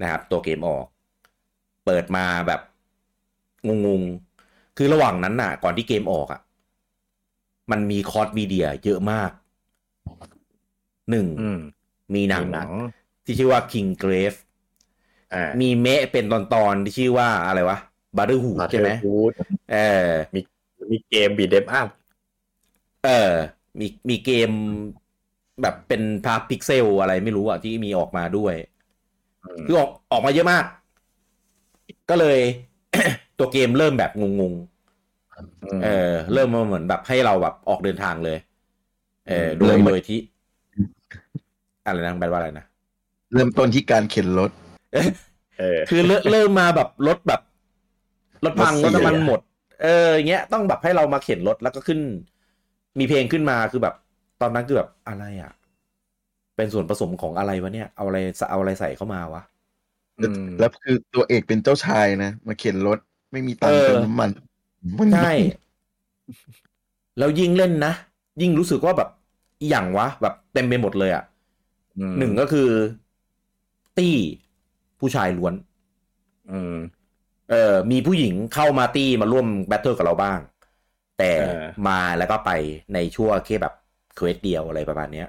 นะครับ ตัวเกมออก เปิดมาแบบงงๆ คือระหว่างนั้นน่ะ ก่อนที่เกมออกอะ มันมีคอร์สมีเดียเยอะมาก หนึ่งอืมมีหนังหนังที่ชื่อว่า King Grave อ่ามีเมะเป็นตอนๆที่ชื่อว่าอะไรวะ บ o ร์ e ฮูดใช่ไหม Brotherhood เออมีเกมบีเดมอัพเออ มีมีเกมแบบเป็นภาพพิกเซลอะไรไม่รู้อะที่มีออกมาด้วยคือออกออกมาเยอะมาก ก็เลยตัวเกมเริ่มแบบงงๆเออ เริ่มมาเหมือนแบบให้เราแบบออกเดินทางเลย เออโดยโดยที่อะไรนะแปลว่าอะไรนะ เริ่มต้นที่การเข็นรถ เออ คือเริ่มเริ่มมาแบบรถแบบ รถพังรรถถเสียน้ำมันหมด เอออย่างเงี้ยต้องแบบให้เรามาเข็นรถแล้วก็ขึ้น มีเพลงขึ้นมาคือแบบ ตอนนั้นคือแบบอะไรอะ เป็นส่วนผสมของอะไรวะเนี่ย เอาอะไรเอาอะไรใส่เข้ามาวะอืมแล้วคือตัวเอกเป็นเจ้าชายนะมาเข็นรถไม่มีตังค์เออเติมน้ำมันมันใช่แล้วยิ่งเล่นนะ ยิ่งรู้สึกว่าแบบอหย่างวะ แบบเต็มไปหมดเลยอะอืมหนึ่งก็คือตี้ผู้ชายล้วนอืม เออมีผู้หญิงเข้ามาตี้มาร่วม battle กับเราบ้าง แต่เออมาแล้วก็ไปในช่วงแค่แบบ quest เดียวอะไรประมาณเนี้ย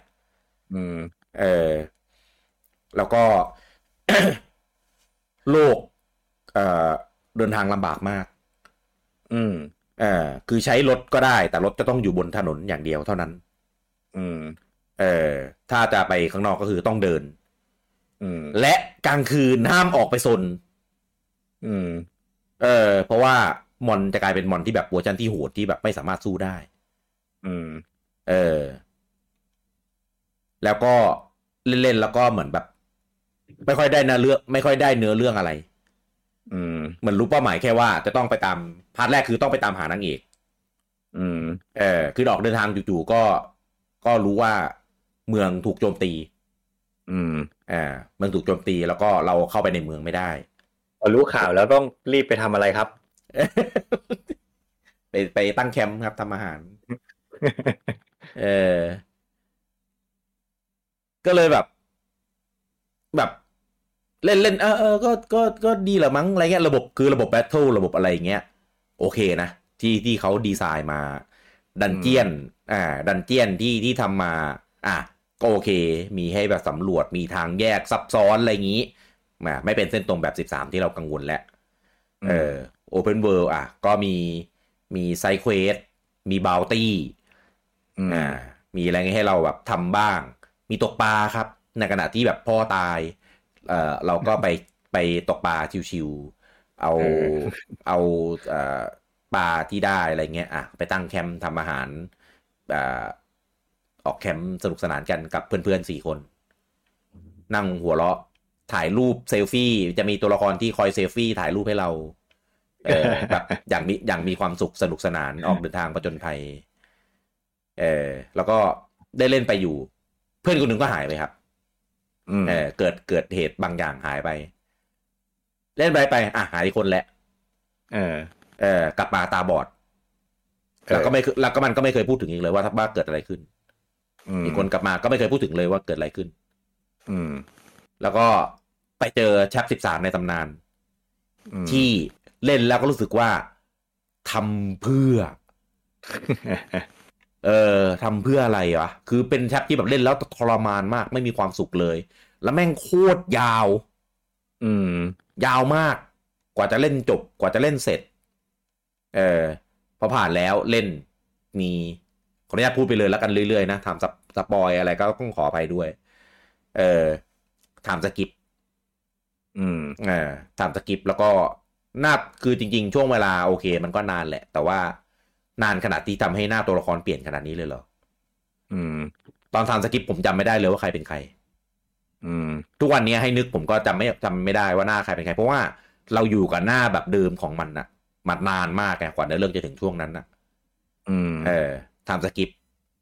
อืม เออ แล้วก็โลก เอ่อ เดินทางลำบากมาก อืม เออคือใช้รถก็ได้ แต่รถจะต้องอยู่บนถนนอย่างเดียวเท่านั้น อืม เออ ถ้าจะไปข้างนอกก็คือต้องเดิน อืม และกลางคืนห้ามออกไปซน อืม เออ เพราะว่ามอนจะกลายเป็นมอนที่แบบเวอร์ชันที่โหดที่แบบไม่สามารถสู้ได้ อืม เออ แล้วก็เล่นๆแล้วก็เหมือนแบบ ไม่ค่อยได้เนื้อเรื่อง ไม่ค่อยได้เนื้อเรื่องอะไร อืมเหมือนรู้เป้าหมายแค่ว่าจะต้องไปตาม part แรกคือต้องไปตามหานางเอก อืม เออ คือออกเดินทางจู่ๆก็ ก็รู้ว่าเมืองถูกโจมตี อืม อ่า เมืองถูกโจมตีแล้วก็เราเข้าไปในเมืองไม่ได้ พอรู้ข่าวแล้วต้องรีบไปทำอะไรครับ ไปไปตั้งแคมป์ครับทำอาหาร เออ ก็เลยแบบ แบบเล่นเล่นเออเออก็ก็ก็ดีแหละมั้งอะไรเงี้ยระบบคือระบบ battle ระบบอะไรเงี้ย โอเคนะ ที่ที่เขาดีไซน์มา dungeon อ่า dungeon ที่ที่ทำมา อะก็โอเค มีให้แบบสำรวจมีทางแยกซับซ้อนอะไรอย่างนี้ มาไม่เป็นเส้นตรงแบบ 13 ที่เรากังวลแล้วเออ open world อะ ก็มีมี side quest มี bounty อืมอ่ามีอะไรให้เราแบบทำบ้าง มีตกปลาครับ ในขณะที่แบบพ่อตาย เอ่อเราก็ไปไปตกปลาชิวๆเอาเออเอาเอ่อปลาที่ได้อะไรเงี้ยอะไปตั้งแคมป์ทำอาหารอ่าออกแคมป์สนุกสนานกันกับเพื่อนๆสี่คน นั่งหัวเราะ ถ่ายรูปเซลฟี่จะมีตัวละครที่คอยเซลฟี่ถ่ายรูปให้เราเออแบบอย่างมีอย่างมีความสุขสนุกสนานออกเดินทางประจนภัยเออแล้วก็ได้เล่นไปอยู่ เพื่อนคนหนึ่งก็หายไปครับอืมเออเกิดเกิดเหตุบางอย่างหายไป เล่นไปไปอะหายอีกคนแหละเออ เออกลับมาตาบอดเออแล้วก็ไม่เคแล้วก็มันก็ไม่เคยพูดถึงอีกเลยว่าถ้าบ้าเกิดอะไรขึ้นอืมอีกคนกลับมาก็ไม่เคยพูดถึงเลยว่าเกิดอะไรขึ้น อืม แล้วก็ ไปเจอแชปสิบสามในตำนานอืมที่เล่นแล้วก็รู้สึกว่าทำเพื่อ เออทำเพื่ออะไรวะ คือเป็น chap ที่แบบเล่นแล้วทรมานมากไม่มีความสุขเลย แล้วแม่งโคตรยาว อืม ยาวมาก กว่าจะเล่นจบ กว่าจะเล่นเสร็จ เออพอผ่านแล้วเล่นมีขออนุญาตพูดไปเลยแล้วกันเรื่อยๆนะถ้ามีสป spoil อะไรก็ต้องขออภัยด้วย เออถามสกิป อืมเออถามสกิปแล้วก็น่าคือจริง ๆ ช่วงเวลาโอเค มันก็นานแหละ แต่ว่านานขนาดที่ทำให้หน้าตัวละครเปลี่ยนขนาดนี้เลยเหรออืม ตอนทำสกิปผมจำไม่ได้เลยว่าใครเป็นใคร อืม ทุกวันนี้ให้นึกผมก็จำไม่จำไม่ได้ว่าหน้าใครเป็นใคร เพราะว่าเราอยู่กับหน้าแบบเดิมของมันน่ะมันนานมากไงกว่าเนื้อเรื่องจะถึงช่วงนั้นน่ะอืม เออทำสกิป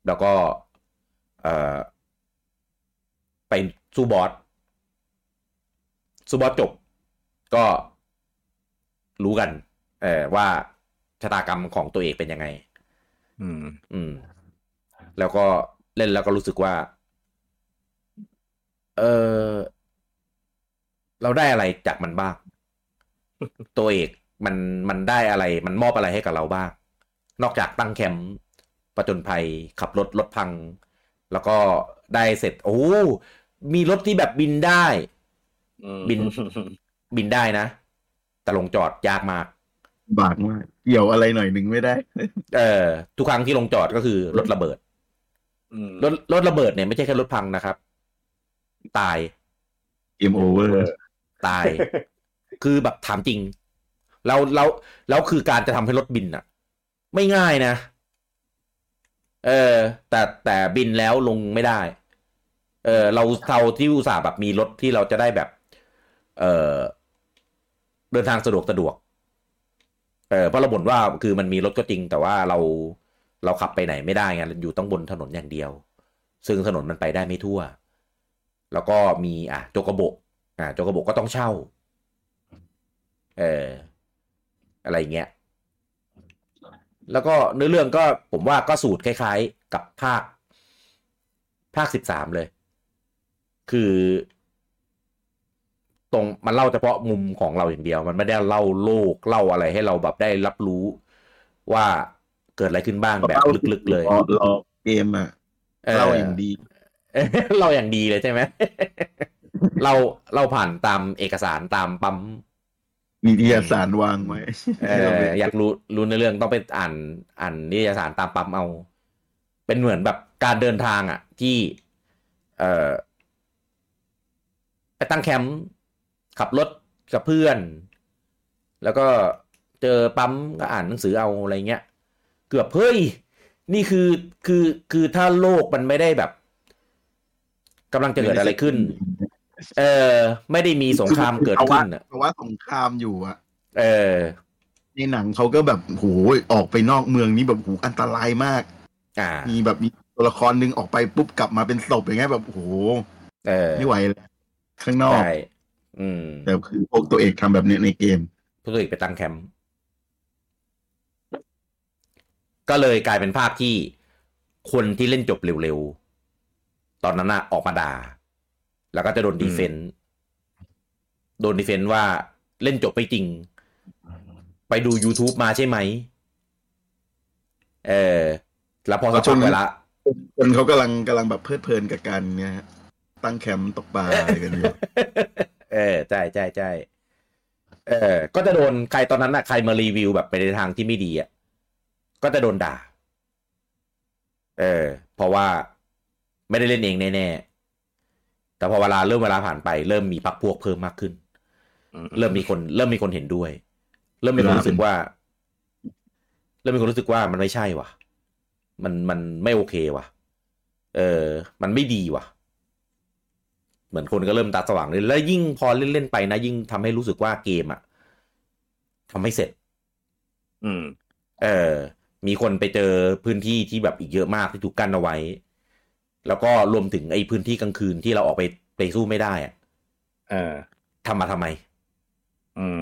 แล้วก็ เออไปสู้บอส สู้บอสจบก็รู้กัน เออว่าชะตากรรมของตัวเอกเป็นยังไง อืม อืม แล้วก็เล่นแล้วก็รู้สึกว่า เออเราได้อะไรจากมันบ้าง ตัวเอกมันมันได้อะไร มันมอบอะไรให้กับเราบ้าง นอกจากตั้งแคมป์ประจนภัยขับรถรถพัง แล้วก็ได้เสร็จ โอ้ มีรถที่แบบบินได้ บินบินได้นะ แต่ลงจอดยากมากบากมากเกี่ยวอะไรหน่อยหนึ่งไม่ได้ เออ ทุกครั้งที่ลงจอดก็คือรถระเบิดอืมรถรถระเบิดเนี่ยไม่ใช่แค่รถพังนะครับ ตายเกมโอเวอร์ตาย คือแบบถามจริงแล้วแล้วแล้วคือการจะทำให้รถบินอะไม่ง่ายนะ เออ แต่แต่บินแล้วลงไม่ได้ เออ เราเราที่อุตส่าห์แบบมีรถที่เราจะได้แบบ เออเดินทางสะดวกสะดวก เออเพราะเราบ่นว่าคือมันมีรถก็จริง แต่ว่าเราเราขับไปไหนไม่ได้ไงอยู่ต้องบนถนนอย่างเดียว ซึ่งถนนมันไปได้ไม่ทั่ว แล้วก็มีอะโจกโบะอะโจกโบะก็ต้องเช่า เอออะไรเงี้ยแล้วก็เนื้อเรื่องก็ผมว่าก็สูตรคล้าย ๆ กับภาค ภาคสิบสามเลย คือ ตรงมันเล่าเฉพาะมุมของเราอย่างเดียว มันไม่ได้เล่าโลกเล่าอะไรให้เราแบบได้รับรู้ว่าเกิดอะไรขึ้นบ้างแบบลึกๆเลยรอรอเกมอะเล่าอย่างดีเราอย่างดีเลยใช่ไหม เราเราผ่านตามเอกสารตามปั๊มมีนิยสารวางไว้เอออยากรู้รู้ในเรื่องต้องไปอ่านอ่านนิตยสารตามปั๊มเอา เป็นเหมือนแบบการเดินทางอะ ที่ เอ่อไปตั้งแคมป์ ขับรถกับเพื่อน แล้วก็เจอปั๊มก็อ่านหนังสือเอาอะไรเงี้ย เกือบเฮ้ยนี่คือคือคือถ้าโลกมันไม่ได้แบบกำลังจะเกิดอะไรขึ้น เออ ไม่ได้มีสงครามเกิดขึ้นอะเพราะว่าสงครามอยู่อะเออ ในหนังเขาก็แบบโหออกไปนอกเมืองนี่แบบโหอันตรายมาก อ่า มีแบบมีตัวละครหนึ่งออกไปปุ๊บกลับมาเป็นศพอย่างเงี้ยแบบโหเออไม่ไหวเลยข้างนอกใช่อืม แต่คือพวกตัวเอกทำแบบนี้ในเกมผู้ตัวเอกไปตั้งแคมป์ก็เลยกลายเป็นภาพที่คนที่เล่นจบเร็วๆ ตอนนั้นน่ะออกมาด่า แล้วก็จะโดนดีเฟนต์โดนดีเฟนต์ว่าเล่นจบไปจริง ไปดู YouTube มาใช่ไหม เออ แล้วพอสักพักเวลาคนเขากำลังกำลังแบบเพลิดเพลินกับการเนี่ยฮะตั้งแคมป์ตกปลาอะไรกันอยู่เออใช่ใช่ใช่เออ ก็จะโดนใครตอนนั้นน่ะใครมารีวิวแบบไปในทางที่ไม่ดีอะก็จะโดนด่า เออ เพราะว่าไม่ได้เล่นเองแน่ๆแต่พอเวลาเริ่มเวลาผ่านไป เริ่มมีพักพวกเพิ่มมากขึ้น เริ่มมีคน เริ่มมีคนเห็นด้วย เริ่มมีคนรู้สึกว่า เริ่มมีคนรู้สึกว่ามันไม่ใช่ว่ะ มันมันไม่โอเคว่ะ เออ มันไม่ดีว่ะเห มือนคนก็เริ่มตาสว่างเลยแล้วยิ่งพอเล่นๆไปนะ ยิ่งทำให้รู้สึกว่าเกมอะทำให้เสร็จ อืม เออ มีคนไปเจอพื้นที่ที่แบบอีกเยอะมากที่ถูกกั้นเอาไว้ แล้วก็รวมถึงไอ้พื้นที่กลางคืนที่เราออกไปไปสู้ไม่ได้อะเออทำมาทำไม อืม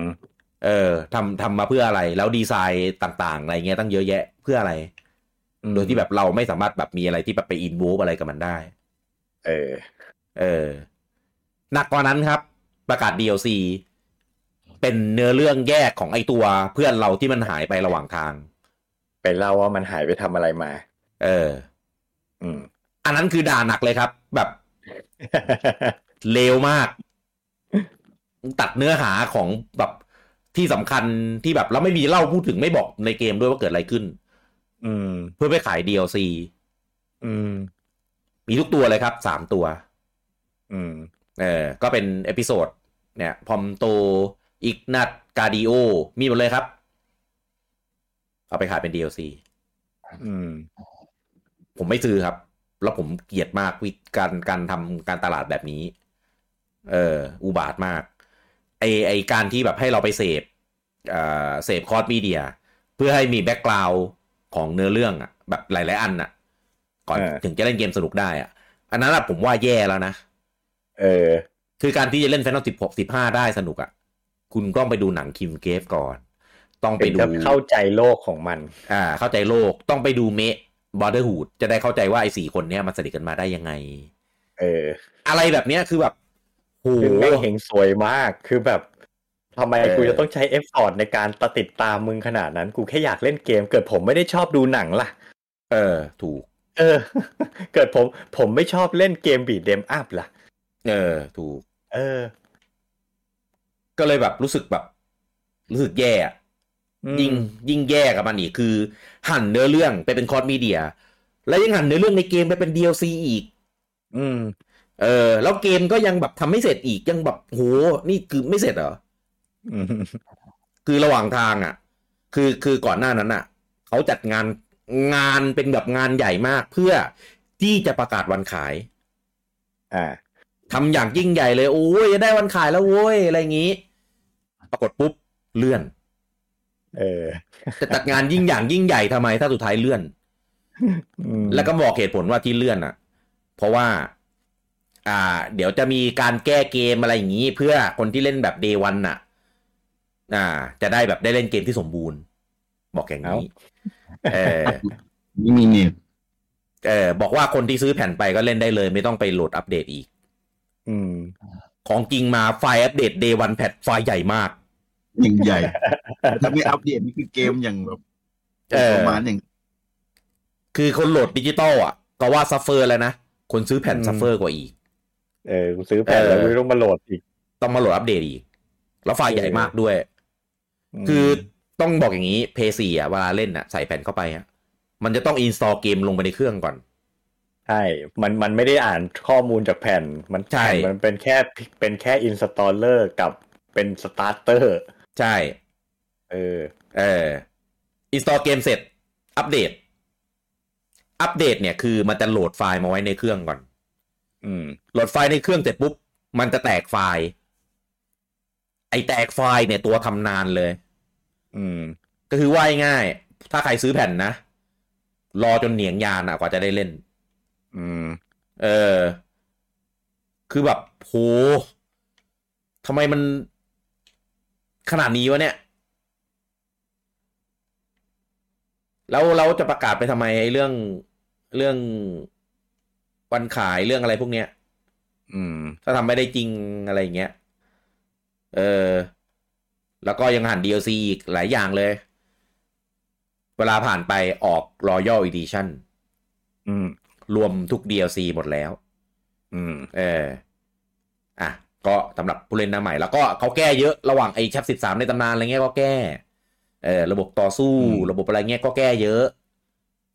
เออทำทำมาเพื่ออะไร แล้วดีไซน์ต่างๆอะไรเงี้ยตั้งเยอะแยะเพื่ออะไรอืมโดยที่แบบเราไม่สามารถแบบมีอะไรที่แบบไปอินโวอะไรกับมันได้ เออ เออ หนักกว่านั้นครับ ประกาศ DLC ไปเป็นเนื้อเรื่องแยกของไอตัวเพื่อนเราที่มันหายไประหว่างทาง ไปเล่าว่ามันหายไปทำอะไรมา เออ อืม อันนั้นคือด่าหนักเลยครับ แบบเลวมาก ตัดเนื้อหาของแบบที่สำคัญที่แบบแล้วไม่มีเล่าพูดถึงไม่บอกในเกมด้วยว่าเกิดอะไรขึ้น อืม เพื่อไปขาย DLC อืม มีทุกตัวเลยครับสามตัว อืม เออก็เป็น episode เนี่ย Prompto Ignis Gladio มีหมดเลยครับ เอาไปขายเป็น DLC อืม ผมไม่ซื้อครับ แล้วผมเกลียดมากวิธีการการทำการตลาดแบบนี้ เอออุบาทมาก ไอ้ไอ้การที่แบบให้เราไปเสพเอ่อเสพ cross media เพื่อให้มี background ของเนื้อเรื่องอะแบบหลาย ๆ อันอะก่อนเออถึงจะเล่นเกมสนุกได้อะอันนั้นอะผมว่าแย่แล้วนะ เออ คือการที่จะเล่นแฟนตาสิบหกสิบห้าได้สนุกอะ่ะ คุณต้องไปดูหนัง Kingsglaive ก่อน ต้องไปเป็นดูจะเข้าใจโลกของมัน อ่า เข้าใจโลกต้องไปดูเมะบอ r เดอร์ฮูดจะได้เข้าใจว่าไอ้สี่คนเนี้ยมันสนิทกันมาได้ยังไง เออ อะไรแบบเนี้ยคือแบบโหคือแม่งเฮงซวยมากคือแบบทำไมเออกูจะต้องใช้ effort ในการตติดตามมึงขนาดนั้น กูแค่อยากเล่นเกม เกิดผมไม่ได้ชอบดูหนังล่ะ เออ ถูก เออ เกิดผมผมไม่ชอบเล่นเกม beat 'em up ล่ะ เออ ถูก เออ ก็เลยแบบรู้สึกแบบ รู้สึกแย่อะอืมยิ่งยิ่งแย่กับมันอีกคือ หั่นเนื้อเรื่องไปเป็น cross media แล้วยังหั่นเนื้อเรื่องในเกมไปเป็น DLC อีก อืม เออ แล้วเกมก็ยังแบบทำไม่เสร็จอีกยังแบบโหนี่คือไม่เสร็จเหรออืมคือระหว่างทางอะ คือคือก่อนหน้านั้นอะเขาจัดงานงานเป็นแบบงานใหญ่มากเพื่อที่จะประกาศวันขาย อ่า ทำอย่างยิ่งใหญ่เลยโอ้ยจะได้วันขายแล้วโว้ยอะไรอย่างงี้ ปรากฏปุ๊บเลื่อน เออจะจัดงานยิ่งอย่างยิ่งใหญ่ทำไม ถ้าสุดท้ายเลื่อนอืมแล้วก็บอกเหตุผลว่าที่เลื่อนอะ เพราะว่า อ่า เดี๋ยวจะมีการแก้เกมอะไรอย่างนี้ เพื่อคนที่เล่นแบบเดวันน่ะ อ่า จะได้แบบได้เล่นเกมที่สมบูรณ์ บอกอย่างนี้เออนี่มีเน็ตเออบอกว่าคนที่ซื้อแผ่นไปก็เล่นได้เลย ไม่ต้องไปโหลดอัปเดตอีก อืม ของจริงมาไฟล์อัปเดต day one แพทไฟล์ใหญ่มากอย่างใหญ่ถ้าไม่อัปเดตนี่คือเกมอย่างแบบเออประมาณอย่าง คือคนโหลดดิจิตอลอะ ก็ว่า suffer แล้วนะ คนซื้อแผ่นอืม suffer กว่าอีก เออกูซื้อแผ่นแล้วเออกูต้องมาโหลดอีก ต้องมาโหลดอัปเดตอีก แล้วไฟล์ใหญ่เออมากด้วยมคือต้องบอกอย่างนี้ p 4อะเวลาเล่นอะ ใส่แผ่นเข้าไปอะมันจะต้อง installเกมลงไปในเครื่องก่อน ใช่ มันมันไม่ได้อ่านข้อมูลจากแผ่น มันใช่แผ่นมันเป็นแค่เป็นแค่ installer กับเป็น starter ใช่ เออ เออ install เกมเสร็จ อัปเดต อัปเดตเนี่ยคือมันจะโหลดไฟล์มาไว้ในเครื่องก่อน อืม โหลดไฟล์ในเครื่องเสร็จปุ๊บ มันจะแตกไฟล์ ไอ้แตกไฟล์เนี่ยตัวทำนานเลย อืม ก็คือว่าง่ายๆถ้าใครซื้อแผ่นนะ รอจนเหนียงยานอะกว่าจะได้เล่น อืม เออ คือแบบโหทำไมมันขนาดนี้วะเนี่ย แล้วเราจะประกาศไปทำไมไอ้เรื่องเรื่องวันขายเรื่องอะไรพวกเนี้ย อืม ถ้าทำไม่ได้จริงอะไรอย่างเงี้ย เออ แล้วก็ยังหัน DLC อีกหลายอย่างเลย เวลาผ่านไปออก Royal Edition อืม รวมทุก DLC หมดแล้ว อืม เออ อะ ก็สำหรับผู้เล่นหน้าใหม่ แล้วก็เขาแก้เยอะระหว่างไอ้ chap สิบสามในตำนานอะไรเงี้ยก็แก้ เออ ระบบต่อสู้อืมระบบอะไรเงี้ยก็แก้เยอะ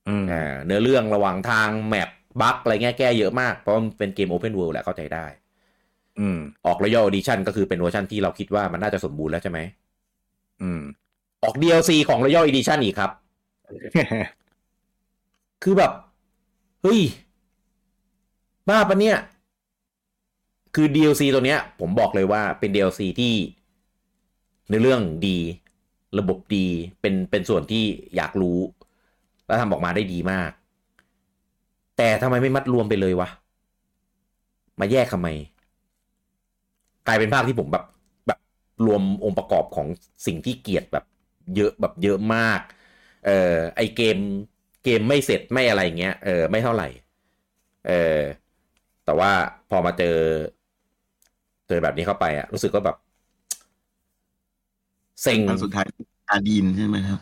อืมอ่าเนื้อเรื่องระหว่างทาง map bug อะไรเงี้ยแก้เยอะมาก เพราะมันเป็นเกม Open World แหละเข้าใจได้ อืม ออก Royal Edition ก็คือเป็นเวอร์ชันที่เราคิดว่ามันน่าจะสมบูรณ์แล้วใช่ไหม อืม ออก DLC ของ Royal Edition อีกครับ คือแบบ เฮ้ย บ้าปะเนี่ย คือ DLC ตัวเนี้ย ผมบอกเลยว่าเป็น DLC ที่ในเรื่องดี ระบบดี เป็นเป็นส่วนที่อยากรู้ แล้วทำออกมาได้ดีมาก แต่ทำไมไม่มัดรวมไปเลยวะ มาแยกทำไม กลายเป็นภาพที่ผมแบบแบบรวมองค์ประกอบของสิ่งที่เกลียดแบบเยอะแบบเยอะมาก เอ่อไอเกม เกมไม่เสร็จไม่อะไรเงี้ยเออไม่เท่าไหร่ เออแต่ว่าพอมาเจอ เจอแบบนี้เข้าไปอะรู้สึกก็แบบเซ็งอันสุดท้ายอาดีนใช่ไหมครับ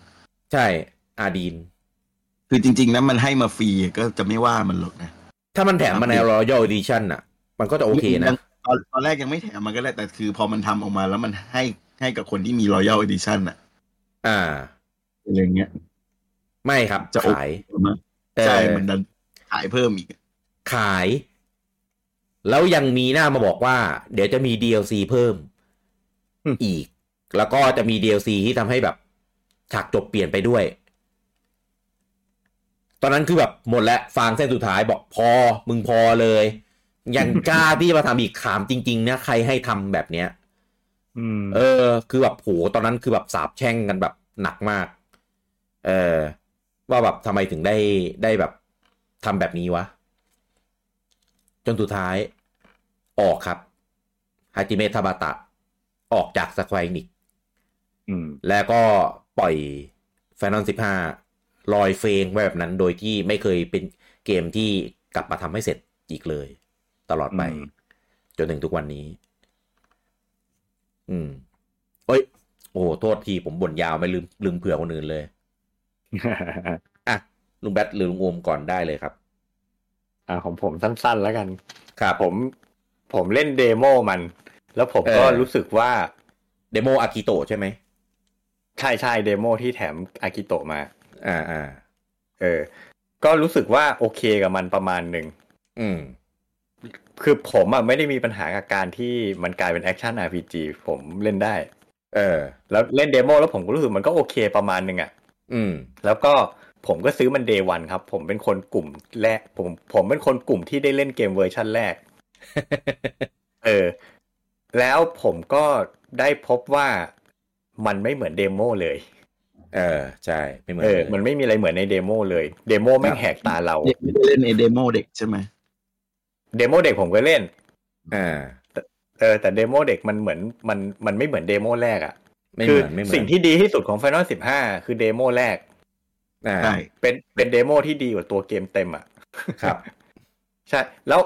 ใช่อาดีน คือจริงๆนะมันให้มาฟรีก็จะไม่ว่ามันหรอกนะ ถ้ามันแถมมาใน Royal Edition อะ มันก็จะโอเคนะตอนตอนแรกยังไม่แถมมันก็ได้แต่คือพอมันทำออกมาแล้วมันให้ให้กับคนที่มี Royal Edition อะอ่าอะไรเงี้ย ไม่ครับจะโอขายใช่เออมันดันขายเพิ่มอีก ขาย แล้วยังมีหน้ามาบอกว่า เดี๋ยวจะมี DLC เพิ่มอืมอีก แล้วก็จะมี DLC ที่ทำให้แบบฉากจบเปลี่ยนไปด้วย ตอนนั้นคือแบบหมดแล้วฟางเส้นสุดท้ายบอกพอมึงพอเลย ยังกล้าที่จะมาทำอีกขามจริง ๆ นะ ใครให้ทำแบบเนี้ยอืมเออ คือแบบโหตอนนั้นคือแบบสาบแช่งกันแบบหนักมาก เออ ว่าแบบทำไมถึงได้ได้แบบทำแบบนี้วะ จนสุดท้าย ออกครับฮาจิเมะทาบาตะ ออกจากสควอนิกอืมแล้วก็ปล่อย Final 15ลอยเฟงไว้แบบนั้น โดยที่ไม่เคยเป็นเกมที่กลับมาทำให้เสร็จอีกเลย ตลอดไปอืมจนถึงทุกวันนี้ อืม เอ้ย โอ้โหโทษทีผมบ่นยาวไม่ลืมลืมเผื่อคนอื่นเลย อะลุงแบทหรือลุงโอมก่อนได้เลยครับ อ่าของผมสั้นๆแล้วกันครับผม ผมเล่น demo มัน แล้วผมก็เออรู้สึกว่า demo Agito ใช่ไหมใช่ใช่ demo ที่แถม Agito มา อ่าอ่าเออ ก็รู้สึกว่าโอเคกับมันประมาณหนึ่งอืมคือผมอะไม่ได้มีปัญหากับการที่มันกลายเป็นแอคชั่น RPG ผมเล่นได้ เออ แล้วเล่น demo แล้วผมก็รู้สึกมันก็โอเคประมาณหนึ่งอะ อืม แล้วก็ผมก็ซื้อมัน day one ครับ ผมเป็นคนกลุ่มแรก ผม ผมเป็นคนกลุ่มที่ได้เล่นเกมเวอร์ชันแรก เออ แล้วผมก็ได้พบว่ามันไม่เหมือน demo เลย เออ ใช่ ไม่เหมือนเออเลยมันไม่มีอะไรเหมือนใน demo เลย demo แม่งแหกตาเรา เด็กไม่ได้เล่นไอ้ demo เด็กใช่ไหม demo เด็กผมก็เล่น อ่า เออ แต่ demo เด็กมันเหมือนมันมันไม่เหมือน demo แรกอะ ไม่คือเหมือนไม่เหมือนสิ่งที่ดีที่สุดของ Final 15 คือ demo แรกอ่าใช่เป็นเป็น demo ที่ดีกว่าตัวเกมเต็มอะ่ะครับ ใช่ แล้ว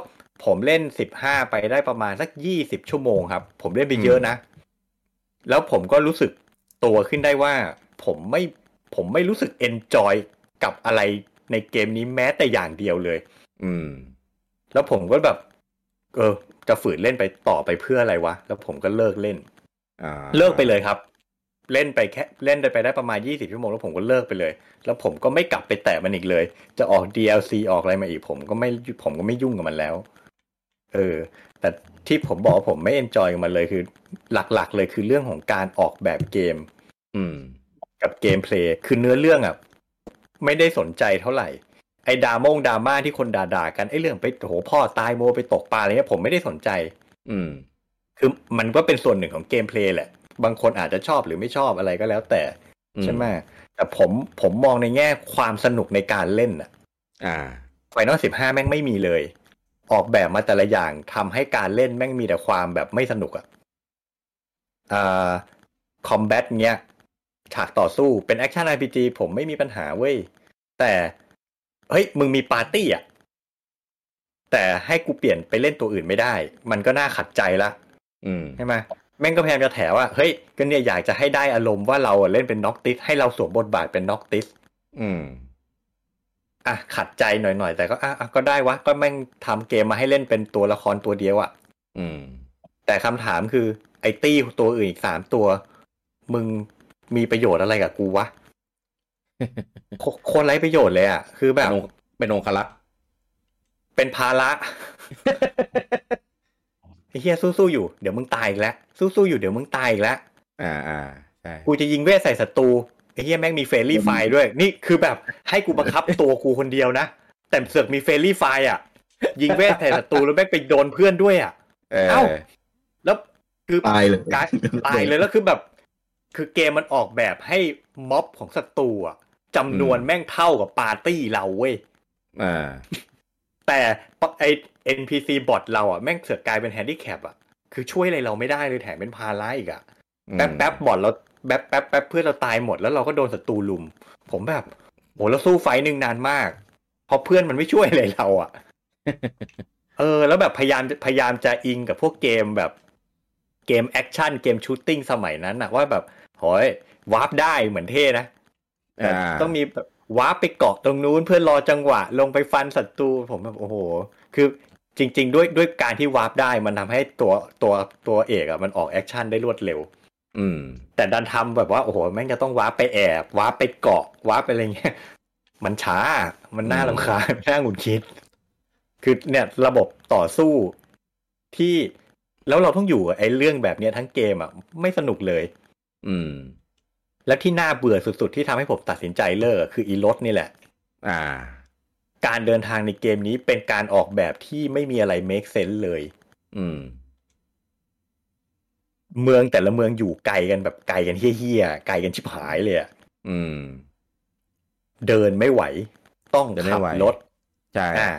ผมเล่น 15 ไปได้ประมาณสัก 20 ชั่วโมงครับ ผมเล่นไปเยอะนะ แล้วผมก็รู้สึกตัวขึ้นได้ว่า ผมไม่ผมไม่รู้สึก enjoy กับอะไรในเกมนี้แม้แต่อย่างเดียวเลย อืม แล้วผมก็แบบ เออ จะฝืนเล่นไปต่อไปเพื่ออะไรวะ แล้วผมก็เลิกเล่นอ่าเลิกไปเลยครับ เล่นไปแค่เล่นไปได้ประมาณ 20 ชั่วโมงแล้วผมก็เลิกไปเลย แล้วผมก็ไม่กลับไปแตะมันอีกเลย จะออก DLC ออกอะไรมาอีกผมก็ไม่ผมก็ไม่ยุ่งกับมันแล้ว เออ แต่ที่ผมบอกว่าผมไม่ enjoy กับมันเลยคือ หลักๆ เลยคือเรื่องของการออกแบบเกม อืม กับ gameplay คือเนื้อเรื่องอะไม่ได้สนใจเท่าไหร่ไอ้ดามงดราม่าที่คนด่าๆกันไอ้เรื่องไปโหพ่อตายโมไปตกปลาอะไรเงี้ยผมไม่ได้สนใจ อืม คือมันก็เป็นส่วนหนึ่งของ gameplay แหละ บางคนอาจจะชอบหรือไม่ชอบอะไรก็แล้วแต่อืมใช่ไหมแต่ผมผมมองในแง่ความสนุกในการเล่นอะอ่า Final สิบห้าแม่งไม่มีเลย ออกแบบมาแต่ละอย่างทำให้การเล่นแม่งมีแต่ความแบบไม่สนุกอะอ่า combat เนี้ยฉากต่อสู้เป็นแอคชั่น RPG ผมไม่มีปัญหาเว้ย แต่เฮ้ยมึงมีปาร์ตี้อะแต่ให้กูเปลี่ยนไปเล่นตัวอื่นไม่ได้ มันก็น่าขัดใจละอืมใช่ไหม แม่งก็พยายามจะแถว่าเฮ้ยก็เนี่ยอยากจะให้ได้อารมณ์ว่าเราอะเล่นเป็นน็อกติสให้เราสวมบทบาทเป็นน็อกติสอืมอะขัดใจหน่อยๆแต่ก็อะอะก็ได้วะ ก็แม่งทำเกมมาให้เล่นเป็นตัวละครตัวเดียวอะอืม แต่คำถามคือไอ้ตี้ตัวอื่นอีกสามตัว มึงมีประโยชน์อะไรกับกูวะโคโคตรไร้ประโยชน์เลยอะคือแบบเป็นองค์เป็นองครักษ์เป็นภาระ ไอ้เฮียสู้ๆอยู่เดี๋ยวมึงตายอีกแล้วสู้ๆอยู่เดี๋ยวมึงตายอีกแล้วอ่าอ่าใช่กูจะยิงเวทใส่ศัตรูไอ้เฮียแม่งมี friendly fire ด้วย นี่คือแบบให้กูบังคับตัวกูคนเดียวนะแต่เสือกมี friendly fire อะ ยิงเวทใส่ศัตรูแล้วแม่งไปโดนเพื่อนด้วยอะเออเอ้าแล้วคือตายเลยการตายเลยแล้วคือแบบ คือเกมมันออกแบบให้ม็อบของศัตรูอะจำนวนแม่งเท่ากับปาร์ตี้เราเว้ยอ่า แต่ไอ NPC บอทเราอะแม่งเสือกกลายเป็นแฮนดิแคปอะคือช่วยอะไรเราไม่ได้เลยแถมเป็นภาระอีกอะแป๊บแป๊บ bot เราแป๊บแป๊บแป๊บเพื่อนเราตายหมดแล้วเราก็โดนศัตรูลุม ผมแบบโหแล้วสู้ fight หนึ่งนานมากเพราะเพื่อนมันไม่ช่วยอะไรเราอะเออ แล้วแบบพยายามพยายามจะอิงกับพวกเกมแบบเกม action เกม shooting สมัยนั้นอะว่าแบบโอ้ย warp ได้เหมือนเท่นะแต่อ่าต้องมีแบบ ว้าไปเกาะตรงนู้นเพื่อรอจังหวะลงไปฟันศัตรูผมแบบโอ้โห คือจริง ๆ ด้วยด้วยการที่ warp ได้มันทำให้ตัวตัวตัวเอกอะมันออก action ได้รวดเร็ว อืม แต่ดันทำแบบว่าโอ้โหแม่งจะต้อง warp ไปแอบ warp ไปเกาะ warp ไปอะไรเงี้ยมันช้า มันน่าอืมรำคาญน่าหงุดหงิด คือเนี่ยระบบต่อสู้ที่แล้วเราต้องอยู่ไอ้เรื่องแบบเนี้ยทั้งเกมอะไม่สนุกเลย อืม และที่น่าเบื่อสุดๆ ที่ทำให้ผมตัดสินใจเลิกคืออีรถนี่แหละ อ่า การเดินทางในเกมนี้เป็นการออกแบบที่ไม่มีอะไร make sense เลย อืม เมืองแต่ละเมืองอยู่ไกลกันแบบไกลกันเฮี้ยๆไกลกันชิบหายเลยอะอืม เดินไม่ไหว ต้องเดินไม่ขับไหวรถใช่อ่า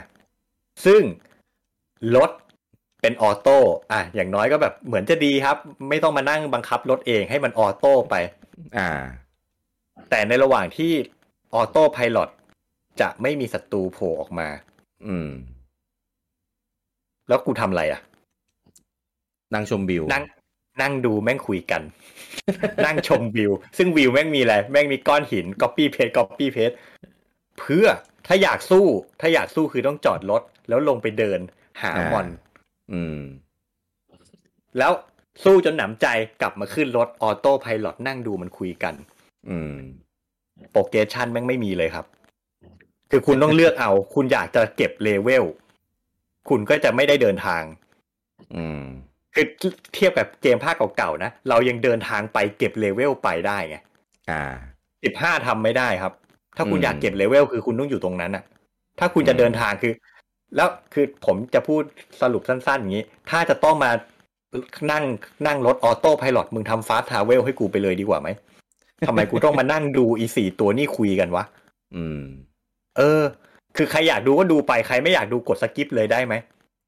ซึ่งรถเป็นออโต้อะอย่างน้อยก็แบบเหมือนจะดีครับ ไม่ต้องมานั่งบังคับรถเองให้มันออโต้ไป อ่า แต่ในระหว่างที่ออโต้ไพลอตจะไม่มีศัตรูโผล่ออกมา อืม แล้วกูทำอะไรอะ นั่งชมวิวนั่งนั่งดูแม่งคุยกัน นั่งชมวิว ซึ่งวิวแม่งมีอะไร แม่งมีก้อนหิน copy paste copy paste เพื่อถ้าอยากสู้ ถ้าอยากสู้คือต้องจอดรถ แล้วลงไปเดิน หาอ่ามมอน อืม แล้ว สู้จนหนำใจกลับมาขึ้นรถ autopilot นั่งดูมันคุยกัน อืม progression แม่งไม่มีเลยครับ คือคุณต้องเลือกเอา คุณอยากจะเก็บเลเวล คุณก็จะไม่ได้เดินทาง อืม คือเทียบกับเกมภาคเก่าๆนะ เรายังเดินทางไปเก็บเลเวลไปได้ไง อ่าสิบห้าทำไม่ได้ครับ ถ้าคุณอืมอยากเก็บเลเวลคือคุณต้องอยู่ตรงนั้นอะถ้าคุณจะเดินทางคือ แล้วคือผมจะพูดสรุปสั้นๆอย่างนี้ ถ้าจะต้องมา นั่งนั่งรถ autopilot มึงทำ fast travel ให้กูไปเลยดีกว่าไหมทำไมกูต้องมานั่งดูอีสี่ตัวนี่คุยกันวะ อืม เออ คือใครอยากดูก็ดูไปใครไม่อยากดูกด skip เลยได้ไหม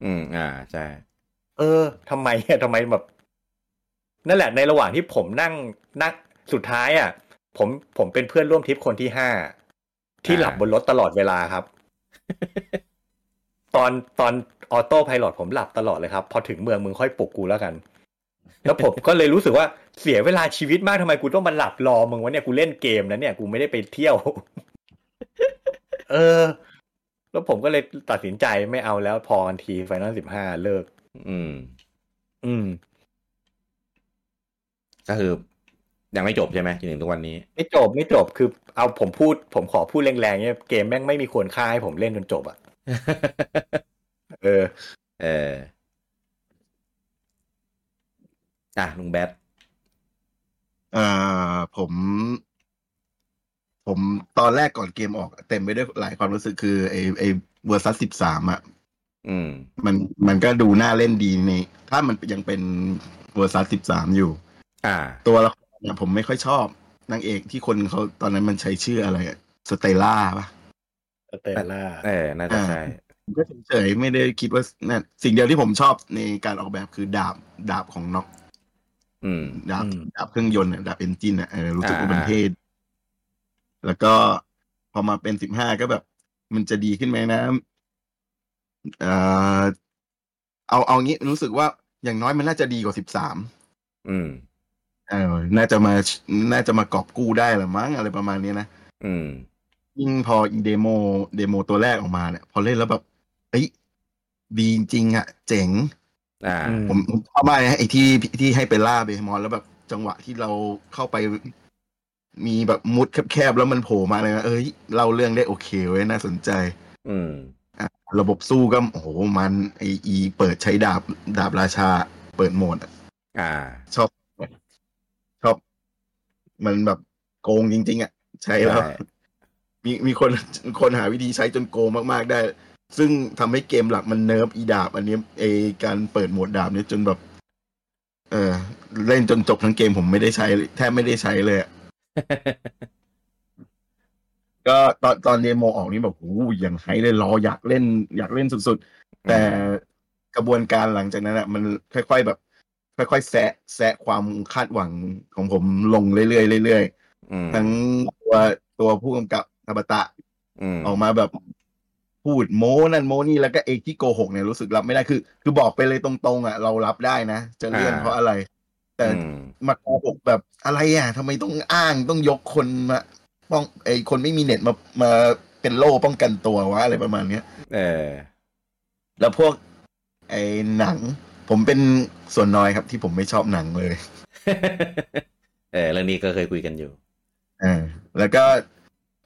อืม อ่า ใช่ เออทำไมอะทำไมแบบ นั่นแหละในระหว่างที่ผมนั่งนั่งสุดท้ายอะ ผมผมเป็นเพื่อนร่วมทริปคนที่ห้าที่อ่าหลับบนรถตลอดเวลาครับ ตอนตอน autopilot ผมหลับตลอดเลยครับ พอถึงเมืองมึงค่อยปลุกกูแล้วกัน แล้วผมก็เลยรู้สึกว่าเสียเวลาชีวิตมากทำไมกูต้องมาหลับรอมึงวะเนี่ยกูเล่นเกมนะเนี่ยกูไม่ได้ไปเที่ยว เออ แล้วผมก็เลยตัดสินใจไม่เอาแล้วพอกันทีไฟนอลสิบห้าเลิก อืม อืม ก็คือยังไม่จบใช่ไหมจนถึงทุกวันนี้ ไม่จบไม่จบคือ เอาผมพูด ผมขอพูดแรงๆเนี่ยเกมแม่งไม่มีควรค่าให้ผมเล่นจนจบอะ่ะ เออ เออ อะลุงแบทอ่า ผม ผมตอนแรกก่อนเกมออก เต็มไปด้วยหลายความรู้สึกคือไอไอ Versus สิบสามอะอืม มันมันก็ดูน่าเล่นดีในถ้ามันยังเป็น Versus สิบสามอยู่ อ่า ตัวละครเนี่ยผมไม่ค่อยชอบนางเอกที่คนเขาตอนนั้นมันใช้ชื่ออะไร Stella ปะ Stella เออน่าจะใช่ ผมก็เฉยๆไม่ได้คิดว่านั่นสิ่งเดียวที่ผมชอบในการออกแบบคือดาบดาบของ Noct อืมดาบดาบเครื่องยนต์อะดาบ engine อะเออรู้สึกว่าอ่ามันเท่แล้วก็พอมาเป็นสิบห้าก็แบบ มันจะดีขึ้นไหมนะเอ่อเอาเอางี้รู้สึกว่าอย่างน้อยมันน่าจะดีกว่าสิบสามอืมเออน่าจะมา น่าจะมากอบกู้ได้หรือมั้งอะไรประมาณนี้นะ อืมยิ่งพออี demo demo ตัวแรกออกมาเนี่ย พอเล่นแล้วแบบ เอ้ยดีจริงๆอะเจ๋งอ่าอืมผมผมชอบมากนะไอ้ที่ที่ให้ไปล่าเบมอนแล้วแบบจังหวะที่เราเข้าไป มีแบบมุดแคบๆแล้วมันโผล่มาเลยนะเอ้ยเล่าเรื่องได้โอเคเว้ยน่าสนใจ อืมระบบสู้ก็โอ้โหมันไออีเปิดใช้ดาบดาบราชา เปิดโหมดอะอ่า ชอบ ชอบ มันแบบโกงจริง ๆ อะ ใช้แล้วใช่มีมีคนคนหาวิธีใช้จนโกงมาก ๆ ได้ ซึ่งทำให้เกมหลักมัน nerf อีดาบ อันนี้ไอการเปิดโหมดดาบเนี่ยจนแบบ เออเล่นจนจบทั้งเกมผมไม่ได้ใช้เลยแทบไม่ได้ใช้เลยอะก็ตอนตอน demo ออกนี่แบบโอ้ยอย่างไฮเลยรออยากเล่น อยากเล่นสุดๆ แต่กระบวนการหลังจากนั้นอะมันค่อยๆแบบ ค่อยๆแซะแซะความคาดหวังของผมลงเรื่อยๆเรื่อยอืมๆทั้งตัวตัวผู้กำกับทาบาตะอืมออกมาแบบ พูดโม้นั่นโม้นี่แล้วก็เอกที่โกหกเนี่ยรู้สึกรับไม่ได้คือ คือบอกไปเลยตรงๆอะเรารับได้นะ จะเลื่อนเพราะอะไร แต่อืมมาโกหกแบบอะไรอะทำไมต้องอ้างต้องยกคนมาป้องไอคนไม่มีเน็ตมามาเป็นโล่ป้องกันตัววะอะไรประมาณเนี้ยเออแล้วพวก ไอหนัง ผมเป็นส่วนน้อยครับที่ผมไม่ชอบหนังเลย เออเรื่องนี้ก็เคยคุยกันอยู่อ่าแล้วก็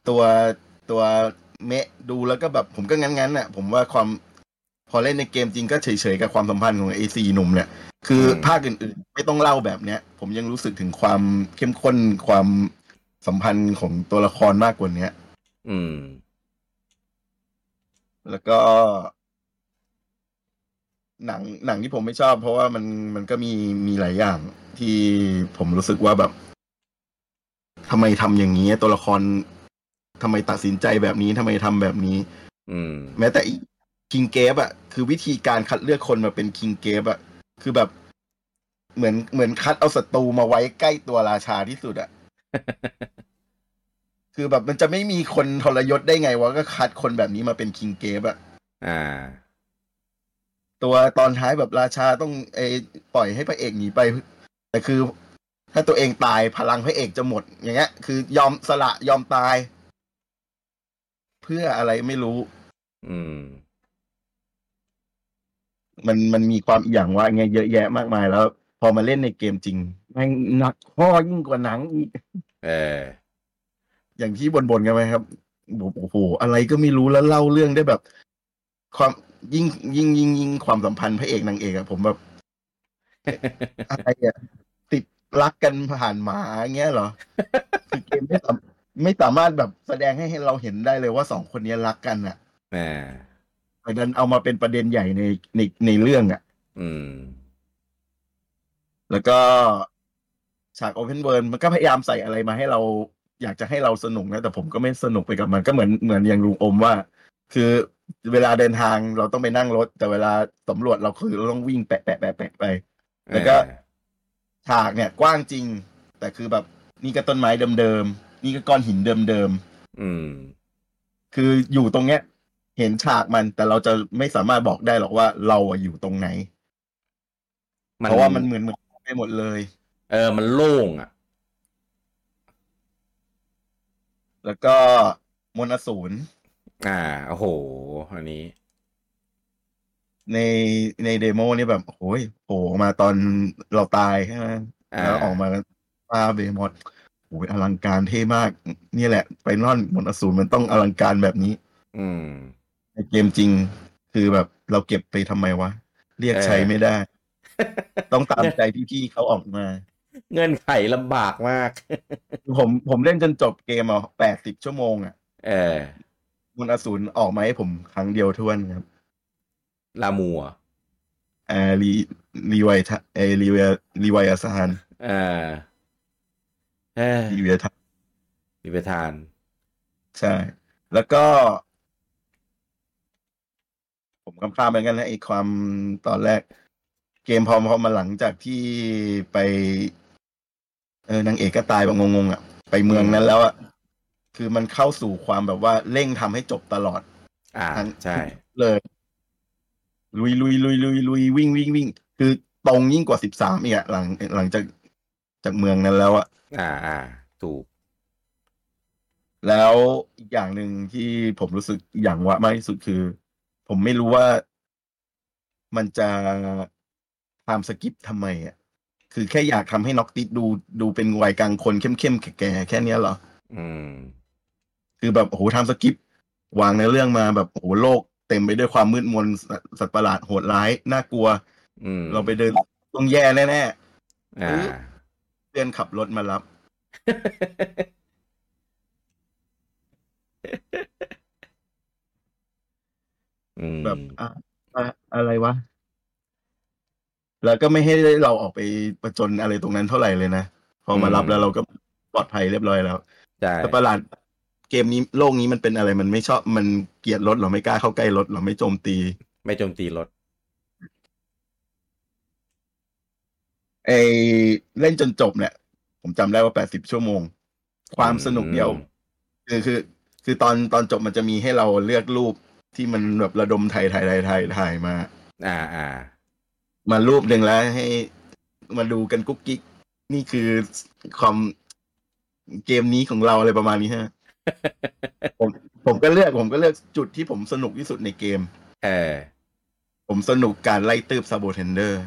ตัวตัว เมะดูแล้วก็แบบผมก็งั้นๆน่ะ ผมว่าความพอเล่นในเกมจริงก็เฉยๆกับความสัมพันธ์ของไอซีหนุ่มเนี่ย คืออมภาคอื่นๆ ไม่ต้องเล่าแบบเนี้ย ผมยังรู้สึกถึงความเข้มข้นความสัมพันธ์ของตัวละครมากกว่าเนี้ย อืม แล้วก็ หนังหนังที่ผมไม่ชอบ เพราะว่ามันมันก็มีมีหลายอย่างที่ผมรู้สึกว่าแบบทำไมทำอย่างนี้ตัวละคร ทำไมตัดสินใจแบบนี้ทำไมทำแบบนี้ อืม แม้แต่คิงเกฟอะคือวิธีการคัดเลือกคนมาเป็นคิงเกฟอะคือแบบ เหมือนเหมือนคัดเอาศัตรูมาไว้ใกล้ตัวราชาที่สุดอะคือแบบมันจะไม่มีคนทรยศได้ไงวะก็คัดคนแบบนี้มาเป็นคิงเกฟอะอ่า ตัวตอนท้ายแบบราชาต้องเออปล่อยให้พระเอกหนีไปแต่คือ ถ้าตัวเองตายพลังพระเอกจะหมด อย่างเงี้ย คือยอมสละยอมตายเพื่ออะไรไม่รู้ อืม มันมันมีความอีกอย่างว่าไงเยอะแยะมากมายแล้ว พอมาเล่นในเกมจริงแม่งหนักข้อยิ่งกว่าหนังอีกเอออย่างที่บนๆกันไหมครับบอกโอ้โหอะไรก็ไม่รู้แล้วเล่าเรื่องได้แบบ ความยิ่งยิ่งยิ่งยิ่งความสัมพันธ์พระเอกนางเอกอะผมแบบอะไรอะติดรักกันผ่านหมาอย่างเงี้ยเหรอคือเกมไม่สาม ไม่สามารถแบบแสดงให้เราเห็นได้เลยว่าสองคนนี้รักกันอะอ่าแต่ดันเอามาเป็นประเด็นใหญ่ในในในเรื่องอะอืม แล้วก็ฉาก open world มันก็พยายามใส่อะไรมาให้เราอยากจะให้เราสนุกนะ แต่ผมก็ไม่สนุกไปกับมันก็เหมือนเหมือนอย่างลุงอูมว่า คือเวลาเดินทางเราต้องไปนั่งรถ แต่เวลาสำรวจเราคือเราต้องวิ่งแปะแปะแปะแปะไป แล้วก็ฉากเนี่ย กว้างจริง แต่คือแบบนี่ก็ต้นไม้เดิมๆ นี่ก็ก้อนหินเดิมอืมๆคืออยู่ตรงเนี้ย เห็นฉากมัน แต่เราจะไม่สามารถบอกได้หรอกว่าเราอะอยู่ตรงไหนเพราะว่ามันเหมือนเหมือนไปหมดเลย เออ มันโล่งอะ แล้วก็มนต์อสูรอ่าโอ้โห อันนี้ ในในเดโมนี่แบบโอ้ยโผล่ออกมาตอนเราตายใช่ไหมอ่าแล้วออกมาปาเบมอด โอ้ยอลังการเท่มาก นี่แหละไฟนอลมนต์อสูรมันต้องอลังการแบบนี้ อืมในเกมจริง คือแบบเราเก็บไปทำไมวะ เรียกใช้ไม่ได้ ต้องตามใจพี่ๆเขาออกมา เงื่อนไขลำบากมาก ผมผมเล่นจนจบเกมอะแปดสิบชั่วโมงอะ เออมนต์อสูรออกมาให้ผมครั้งเดียวทวนครับ ลามัวเออรีรีไวทะเออรีเวรีไวอาซานอ่า เออรีเวทะมีไปทาน ใช่ แล้วก็ ผมกำข้ามไปกันนะไอ้ความตอนแรก เกมพอพอมาหลังจากที่ไป เออนางเอกก็ตายแบบงงๆอะ ไปเมืองนั้นแล้วอะคือมันเข้าสู่ความแบบว่าเร่งทำให้จบตลอด อ่าทั้งใช่ เลยลุยลุยลุยลุยลุยวิ่งวิ่งวิ่งคือตรงยิ่งกว่าสิบสามอีกอะหลังหลังจากจากเมืองนั้นแล้วอะ อ่าอ่าถูก แล้วอีกอย่างหนึ่งที่ผมรู้สึกอย่างว่ามากที่สุดคือ ผมไม่รู้ว่ามันจะทำสกิปทำไมอะคือแค่อยากทำให้น็อกติดดูดูเป็นวัยกลางคนเข้มเข้มๆแก่ๆแค่เนี้ยเหรอ อืม คือแบบโอ้โหทำสกิปวางในเรื่องมาแบบโอ้โหโลกเต็มไปด้วยความมืดมนสัตว์สัตว์ประหลาดโหดร้ายน่ากลัว อืม เราไปเดินต้องแย่แน่อ่าๆ เพื่อนขับรถมารับ อืมแบบอะอะอะไรวะ แล้วก็ไม่ให้เราออกไปประจนอะไรตรงนั้นเท่าไหร่เลยนะ พอมารับแล้วเราก็ปลอดภัยเรียบร้อยแล้วใช่แต่ประหลาดเกมนี้โลกนี้มันเป็นอะไร มันไม่ชอบมันเกลียดรถเราไม่กล้าเข้าใกล้รถเราไม่โจมตี ไม่โจมตีรถ ไอเล่นจนจบเนี่ย ผมจำได้ว่าแปดสิบชั่วโมง ความสนุกเดียว คือคือ คือตอนตอนจบมันจะมีให้เราเลือกรูปที่มันแบบระดมถ่ายถ่ายถ่ายถ่ายถ่ายมา อ่าอ่ามารูปหนึ่งแล้วให้มาดูกันกุ๊กกิ๊กนี่คือความเกมนี้ของเราอะไรประมาณนี้ฮะผมผมก็เลือกผมก็เลือกจุดที่ผมสนุกที่สุดในเกม เออผมสนุกการไล่ตื้บ Sabotender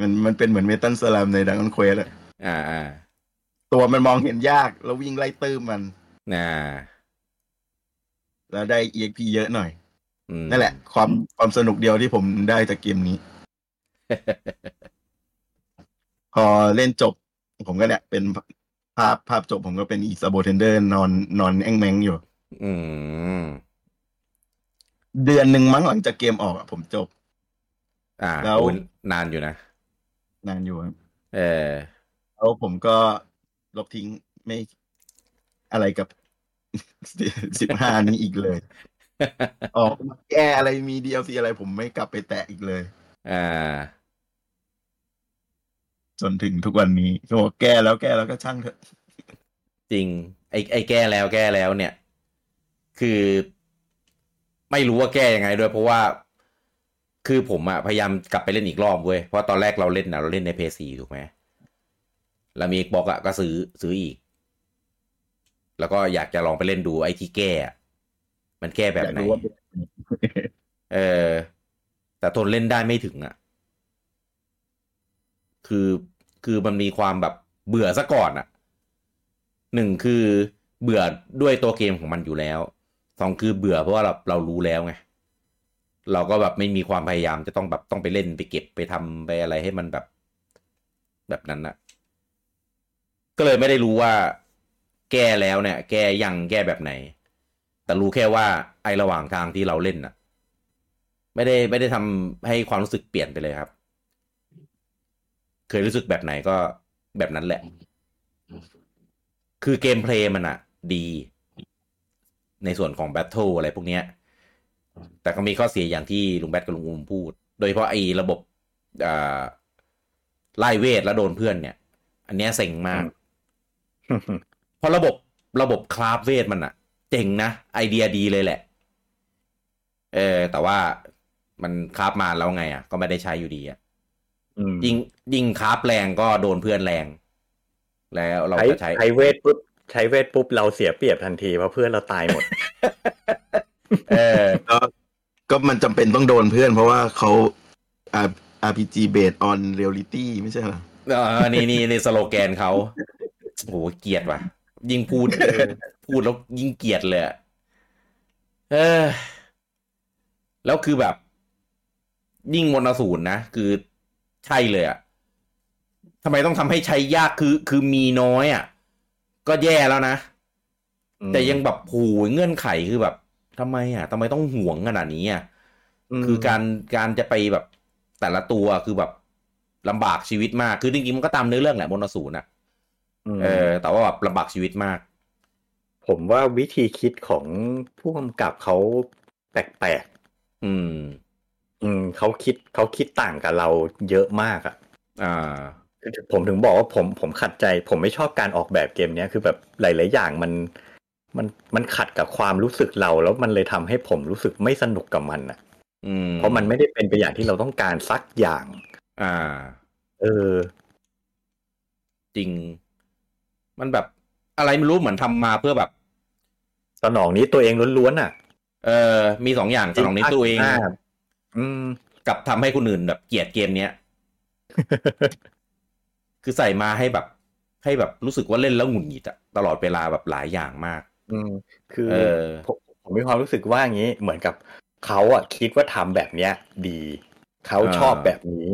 มันมันเป็นเหมือนเมตัลสลามในดัง g อนเควสอะอ่าอ่าตัวมันมองเห็นยากแล้ววิ่งไล่ตื้บมันอ่าแล้วได้ EXP เยอะหน่อยอืมนั่นแหละ ความความสนุกเดียวที่ผมได้จากเกมนี้ พอเล่นจบ ผมก็เนี่ย เป็นภาพภาพจบผมก็เป็นอี Sabotender นอนนอนแอ้งแม้งอยู่อืมเดือนหนึ่งมั้งหลังจากเกมออกอะผมจบ อ่าแล้วโอ้ยนานอยู่นะ นานอยู่ครับเออแล้วผมก็ลบทิ้งไม่อะไรกับสิบห้านี้อีกเลย ออกมาแก้อะไรมี DLC อะไรผมไม่กลับไปแตะอีกเลย อ่า จนถึงทุกวันนี้ก็บอกแก้แล้วแก้แล้วก็ช่างเถอะ จริง ไอ้ไอ้แก้แล้วแก้แล้วเนี่ย คือ ไม่รู้ว่าแก้ยังไงด้วยเพราะว่า คือผมอะพยายามกลับไปเล่นอีกรอบเว้ยเพราะตอนแรกเราเล่นนะเราเล่นในเพย์ซีถูกไหมแล้วมี Xbox อะก็ซื้อซื้ออีก แล้วก็อยากจะลองไปเล่นดูไอ้ที่แก้อะมันแก้แบบอยากไหนรู้ว่าเออ แต่ทนเล่นได้ไม่ถึงอะ่ะคือคือมันมีความแบบเบื่อซะก่อนอะ่ะหนึ่งคือเบื่อด้วยตัวเกมของมันอยู่แล้วสองคือเบื่อเพราะว่าเราเรารู้แล้วไง เราก็แบบไม่มีความพยายามจะต้องแบบต้องไปเล่นไปเก็บไปทำไปอะไรให้มันแบบ แบบนั้นอะก็เลยไม่ได้รู้ว่า แก้แล้วเนี่ย แก้ยังแก้แบบไหน แต่รู้แค่ว่าไอระหว่างทางที่เราเล่นน่ะ ไม่ได้ไม่ได้ทำให้ความรู้สึกเปลี่ยนไปเลยครับ เคยรู้สึกแบบไหนก็แบบนั้นแหละ คือ gameplay มันอะดี ในส่วนของ battle อะไรพวกเนี้ย แต่ก็มีข้อเสียอย่างที่ลุงแบทกับลุงอูมพูด โดยเฉพาะไอ้ระบบอ่าร่ายเวทแล้วโดนเพื่อนเนี่ย อันเนี้ยเซ็งมาก เพราะระบบระบบ craft เวทมันอะเจ๋งนะ ไอเดียดีเลยแหละ เออ แต่ว่ามัน craft มาแล้วไงอะก็ไม่ได้ใช้อยู่ดีอะอืมยิงยิงคราฟแรงก็โดนเพื่อนแรง แล้วเราใช้จะใช้ใช้เวทปุ๊บใช้เวทปุ๊บเราเสียเปรียบทันทีเพราะเพื่อนเราตายหมด เออก็ก็มันจำเป็นต้องโดนเพื่อน เพราะว่าเขาอ่า RPG based on reality ไม่ใช่เหรอเออนี่นี่นี่สโลแกนเขาโหเกลียดว่ะ ยิ่งพูดเออพูดแล้วยิ่งเกลียดเลยอะเออ แล้วคือแบบ ยิ่งมนต์อสูรนะ คือใช่เลยอะทำไมต้องทำให้ใช้ยากคือ คือมีน้อยอะก็แย่แล้วนะอืมแต่ยังแบบโหยเงื่อนไขคือแบบ ทำไมอะทำไมต้องห่วงขนาดนี้อะคือการการจะไปแบบแต่ละตัวคือแบบลำบากชีวิตมาก คือจริงๆมันก็ตามเนื้อเรื่องแหละมนต์อสูรน่ะมเออ แต่ว่าแบบลำบากชีวิตมาก ผมว่าวิธีคิดของผู้กำกับเขาแปลกอืมๆอืมเขาคิดเขาคิดต่างกับเราเยอะมากอะอ่า ผมถึงบอกว่าผมผมขัดใจ ผมไม่ชอบการออกแบบเกมเนี้ยคือแบบหลาย ๆ อย่างมัน มันมันขัดกับความรู้สึกเรา แล้วมันเลยทำให้ผมรู้สึกไม่สนุกกับมันอะอืมเพราะมันไม่ได้เป็นไปอย่างที่เราต้องการสักอย่าง อ่า เออ จริง มันแบบอะไรไม่รู้เหมือนทำมาเพื่อแบบ สนองนี้ตัวเองล้วนๆอะ เออ มีสองอย่างสนองนี้ตัวเองภาคหน้าอืม กับทำให้คนอื่นแบบเกลียดเกมเนี้ยคือใส่มาให้แบบ ให้แบบรู้สึกว่าเล่นแล้วหงุดหงิดอะตลอดเวลาแบบหลายอย่างมาก อืมคือเออผมผมมีความรู้สึกว่าอย่างนี้เหมือนกับเขาอะคิดว่าทำแบบเนี้ย ดีเขาชอบแบบนี้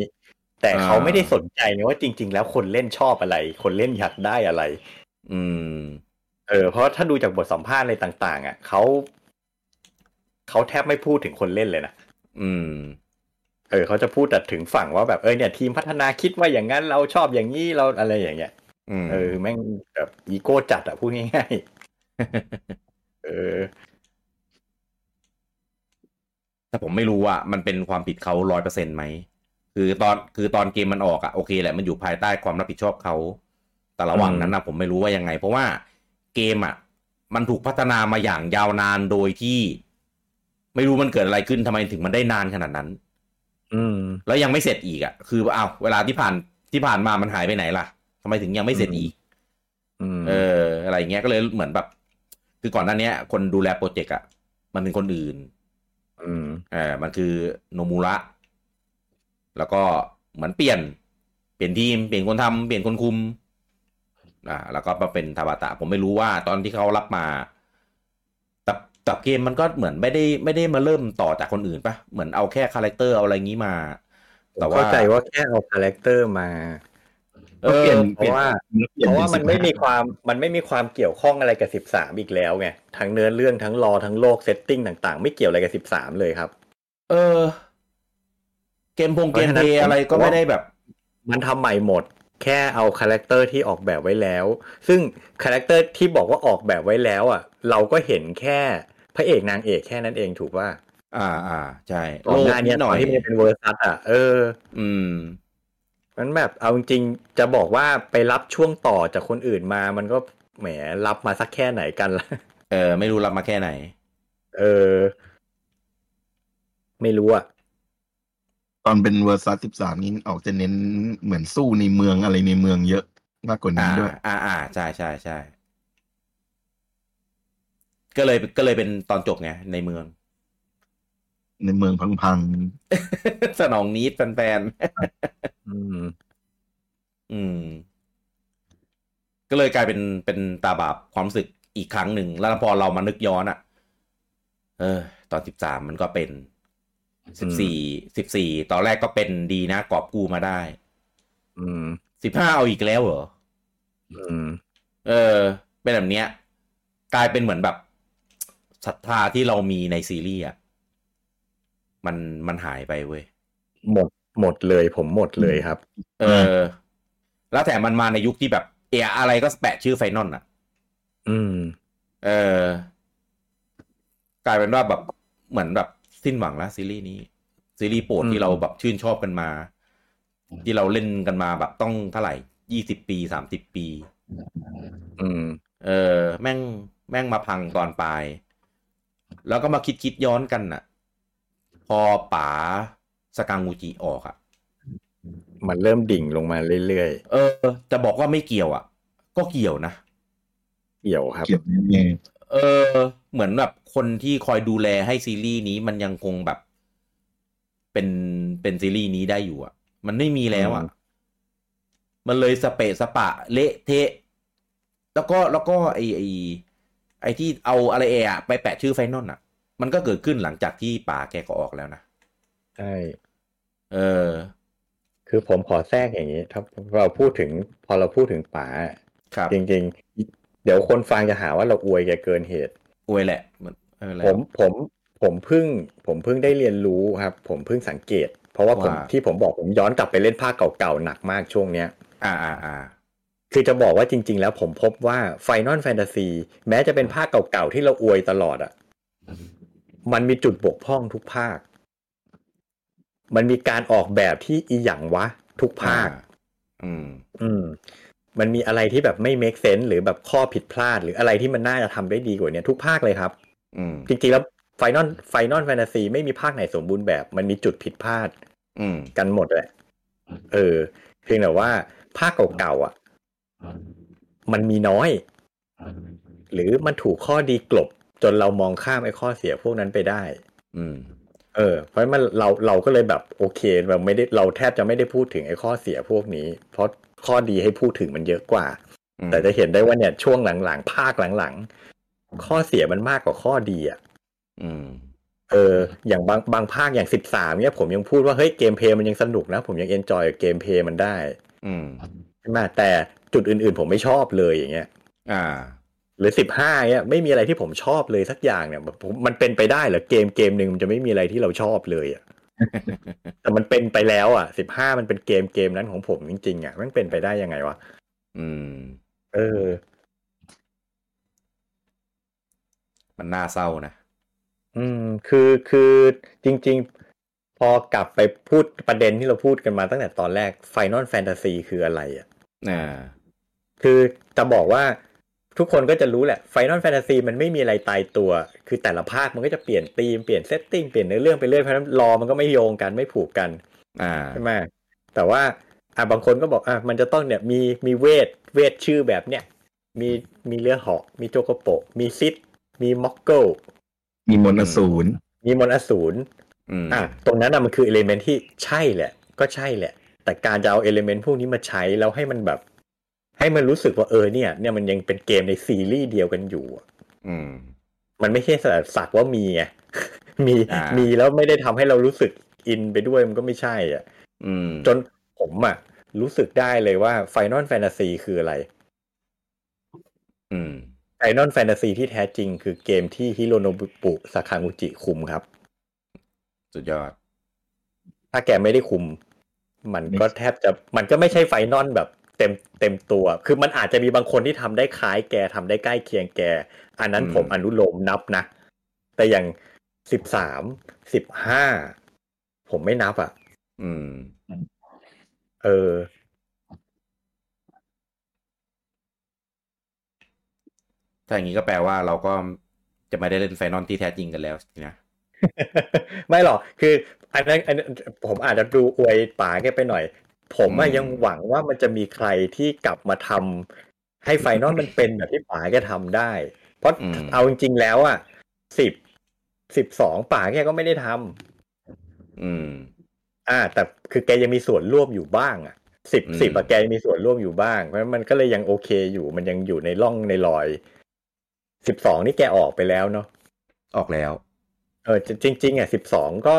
แต่เขาไม่ได้สนใจนะว่าจริง ๆ แล้วคนเล่นชอบอะไร คนเล่นอยากได้อะไร อืม เออ เพราะถ้าดูจากบทสัมภาษณ์อะไรต่าง ๆ อะเขาเขาแทบไม่พูดถึงคนเล่นเลยนะอืม เออเขาจะพูดแต่ถึงฝั่งว่าแบบเออเนี่ย ทีมพัฒนาคิดว่าอย่างนั้นเราชอบอย่างนี้เราอะไรอย่างเงี้ยอืมเออแม่งแบบอีโก้จัดอะพูดง่ายๆ เออ แต่ผมไม่รู้ว่ามันเป็นความผิดเขาร้อยเปอร์เซ็นต์ไหม คือตอนคือตอนเกมมันออกอะโอเคแหละมันอยู่ภายใต้ความรับผิดชอบเขา แต่ระหว่างนั้นนะผมไม่รู้ว่ายังไง เพราะว่าเกมอะมันถูกพัฒนามาอย่างยาวนานโดยที่ ไม่รู้มันเกิดอะไรขึ้นทำไมถึงมันได้นานขนาดนั้น อืม แล้วยังไม่เสร็จอีกอะคืออ้าวเวลาที่ผ่านที่ผ่านมามันหายไปไหนล่ะทำไมถึงยังไม่เสร็จอีกอืมเออ อะไรเงี้ยก็เลยเหมือนแบบ คือก่อนหน้าเนี้ยคนดูแลโปรเจกต์อะ มันเป็นคนอื่น อืมเออมันคือโนมูระ แล้วก็เหมือนเปลี่ยน เปลี่ยนทีม เปลี่ยนคนทำเปลี่ยนคนคุม อ่า แล้วก็มาเป็นทาบาตะ ผมไม่รู้ว่าตอนที่เขารับมาแต่แต่เกมมันก็เหมือนไม่ได้ไม่ได้มาเริ่มต่อจากคนอื่นปะเหมือนเอาแค่ character เอาอะไรงี้มา แต่ว่าเข้าใจว่าแค่เอา character มา เออเปลี่ยนเพราะว่าเปลี่ยเพราะว่าป็มันไม่15มีความมันไม่มีความเกี่ยวข้องอะไรกับสิบสามอีกแล้วไงทั้งเนื้อเรื่องทั้งรอทั้งโลกเซตติ้งต่าง ๆ ไม่เกี่ยวอะไรกับสิบสามเลยครับ เออ เกมพงเพเกราะมฉะนั้เพนลย์อะไรก็ผมว่าไม่ได้แบบ มันทำใหม่หมด แค่เอาคาแรคเตอร์ที่ออกแบบไว้แล้ว ซึ่งคาแรคเตอร์ที่บอกว่าออกแบบไว้แล้ว อะ เราก็เห็นแค่พระเอกนางเอกแค่นั้นเองถูกว่า อ่าอ่าใช่ก่อนหน้านี้หตน่ออนยที่มันเป็นเวอร์ซัสอะเออ อืม มันแบบเอาจริงๆจะบอกว่าไปรับช่วงต่อจากคนอื่นมา มันก็แหมรับมาสักแค่ไหนกันล่ะ เออ ไม่รู้รับมาแค่ไหน เออ ไม่รู้อะตอนเป็นเวอร์ซัสสิบสามนี้ออกจะเน้นเหมือนสู้ในเมืองอะไรในเมืองเยอะมากกว่าอ่านี้ด้วย อ่าอ่าใช่ใช่ใช่ก็เลยก็เลยเป็นตอนจบไงในเมือง ในเมืองพังสนองนิดแฟนอืมๆอืม ก็เลยกลายเป็นเป็นตาบาปความรู้สึกอีกครั้งหนึ่ง แล้วพอเรามานึกย้อนอะ่ะ เออ ตอนสิบสามมันก็เป็นสิบสี่สิบสี่ตอนแรกก็เป็นดีนะกอบกู้มาได้ อืมสิบห้าเอาอีกแล้วเหรอ อืม เออ เป็นแบบเนี้ย กลายเป็นเหมือนแบบศรัทธาที่เรามีในซีรีส์อะ มันมันหายไปเว้ยหมดหมดเลย ผมหมดเลยครับ เออ แล้วแต่มันมาในยุคที่แบบ เอะอะไรก็แปะชื่อไฟนอลอะ อืม เออกลายเป็นว่าแบบเหมือนแบบสิ้นหวังแล้วซีรีส์นี้ ซีรีส์โปรดอืมที่เราแบบชื่นชอบกันมา ที่เราเล่นกันมาแบบต้องเท่าไหร่ยี่สิบปีสามสิบปี อืม เออ แม่งแม่งมาพังตอนปลาย แล้วก็มาคิดคิดย้อนกันน่ะพ อป๋าสกังงูจิออกอะมันเริ่มดิ่งลงมาเรื่อยเออ จะบอกว่าไม่เกี่ยวอะ ก็เกี่ยวนะๆเกี่ยวครับๆเกี่ยวแน่เออ เหมือนแบบคนที่คอยดูแลให้ซีรีส์นี้มันยังคงแบบ เป็นเป็นซีรีส์นี้ได้อยู่อะ มันไม่มีแล้วอะอืมมันเลยสเปะสปะ เละเทะ แล้วก็แล้วก็ไอไอไอที่เอาอะไรเอะไปแปะชื่อไฟนอลอะ มันก็เกิดขึ้นหลังจากที่ป่าแกก็ออกแล้วนะใช่เออ คือผมขอแทรกอย่างนี้ ถ้าเราพูดถึงพอเราพูดถึงป๋าครับจริง ๆ เดี๋ยวคนฟังจะหาว่าเราอวยแกเกินเหตุ อวยแหละมันไม่เป็นไรผมผมผมเพิ่ง ผมเพิ่งได้เรียนรู้ครับ ผมเพิ่งสังเกต เพราะว่าผมว่าที่ผมบอกผมย้อนกลับไปเล่นภาคเก่าๆหนักมากช่วงเนี้ย อ่าอ่าอ่าคือจะบอกว่าจริง ๆ แล้วผมพบว่า Final Fantasy แม้จะเป็นภาคเก่าๆที่เราอวยตลอดอะ่ะ มันมีจุดบกพร่องทุกภาค มันมีการออกแบบที่อีหยังวะ ทุกภาค อืม อืม มันมีอะไรที่แบบไม่ make sense หรือแบบข้อผิดพลาด หรืออะไรที่มันน่าจะทำได้ดีกว่านี้ทุกภาคเลยครับ อืม จริงๆแล้ว Final Final Fantasy ไม่มีภาคไหนสมบูรณ์แบบ มันมีจุดผิดพลาด อืม กันหมดแหละเออ เพียงแต่ว่าภาคเก่าๆอะ มันมีน้อย หรือมันถูกข้อดีกลบ จนเรามองข้ามไอ้ข้อเสียพวกนั้นไปได้ อืม เออ เพราะฉะนั้นมันเราเราก็เลยแบบโอเคเราไม่ได้เราแทบจะไม่ได้พูดถึงไอ้ข้อเสียพวกนี้ เพราะข้อดีให้พูดถึงมันเยอะกว่าอืมแต่จะเห็นได้ว่าเนี่ยช่วงหลังๆภาคหลังๆข้อเสียมันมากกว่าข้อดีอะอืม เออ อย่างบางบางภาคอย่างสิบสามเนี่ยผมยังพูดว่าเฮ้ย gameplay มันยังสนุกนะ ผมยัง enjoy gameplay มันได้ อืมใช่ไหมแต่จุดอื่นๆ ผมไม่ชอบเลยอย่างเงี้ย อ่า หรือสิบห้าเนี่ยไม่มีอะไรที่ผมชอบเลยสักอย่างเนี่ยแบบผมมันเป็นไปได้เหรอเกมเกมหนึ่งมันจะไม่มีอะไรที่เราชอบเลยอะแต่มันเป็นไปแล้ว อะสิบห้ามันเป็นเกมเกมนั้นของผมจริงๆอะมันเป็นไปได้ยังไงวะอืม เออ มันน่าเศร้านะอืม คือคือจริง ๆ พอกลับไปพูดประเด็นที่เราพูดกันมาตั้งแต่ตอนแรก Final Fantasy คืออะไรอะอ่าคือจะบอกว่า ทุกคนก็จะรู้แหละ Final Fantasy มันไม่มีอะไรตายตัว คือแต่ละภาคมันก็จะเปลี่ยนธีมเปลี่ยน setting เปลี่ยนเนื้อเรื่องไปเรื่อยเพราะฉะนั้น lore มันก็ไม่โยงกันไม่ผูกกัน อ่าใช่ไหมแต่ว่าอะบางคนก็บอกอะมันจะต้องเนี่ยมีมีเวทเวทชื่อแบบเนี้ยมีมีเรือเหาะมีโจโกโบะมีซิดมี Moogleมีมนต์อสูรมีมนต์อสูรอืมอะตรงนั้นอะมันคือ element ที่ใช่แหละ ก็ใช่แหละ แต่การจะเอา element พวกนี้มาใช้แล้วให้มันแบบ ให้มันรู้สึกว่าเออเนี่ย เนี่ยมันยังเป็นเกมในซีรีส์เดียวกันอยู่อะอืม มันไม่ใช่สักว่ามีไงมีอ่ามีมีแล้วไม่ได้ทำให้เรารู้สึกอินไปด้วยมันก็ไม่ใช่ อะ อืม จนผมอะรู้สึกได้เลยว่า Final Fantasy คืออะไร อืม Final Fantasy ที่แท้จริงคือเกมที่ฮิโรโนบุ ซาคา กุจิคุมครับ สุดยอด ถ้าแกไม่ได้คุม มันก็แทบจะมันก็ไม่ใช่ Final แบบ เต็มเต็มตัว คือมันอาจจะมีบางคนที่ทำได้คล้ายแกทำได้ใกล้เคียงแก อันนั้นอืมผมอนุโลมนับนะ แต่อย่างสิบสามสิบห้าผมไม่นับอะ อืม เออ ถ้าอย่างนี้ก็แปลว่าเราก็จะไม่ได้เล่นไฟนอลที่แท้จริงกันแล้วสินะไม่หรอก คืออันนั้นอันนั้นผมอาจจะดูอวยป๋าแกไปหน่อย ผมอะอืมยังหวังว่ามันจะมีใครที่กลับมาทำให้ไฟนอลมันเป็นแบบที่ป๋าแกทำได้ เพราะอืมเอาจริงๆแล้วอะสิบสิบสองป๋าแกก็ไม่ได้ทำอืม อ่า แต่คือแกยังมีส่วนร่วมอยู่บ้างอะสิบอืมสิบอะแกยังมีส่วนร่วมอยู่บ้าง เพราะฉะนั้นมันก็เลยยังโอเคอยู่ มันยังอยู่ในร่องในรอยสิบสองนี่แกออกไปแล้วเนาะออกแล้ว เออจริง ๆอะสิบสองก็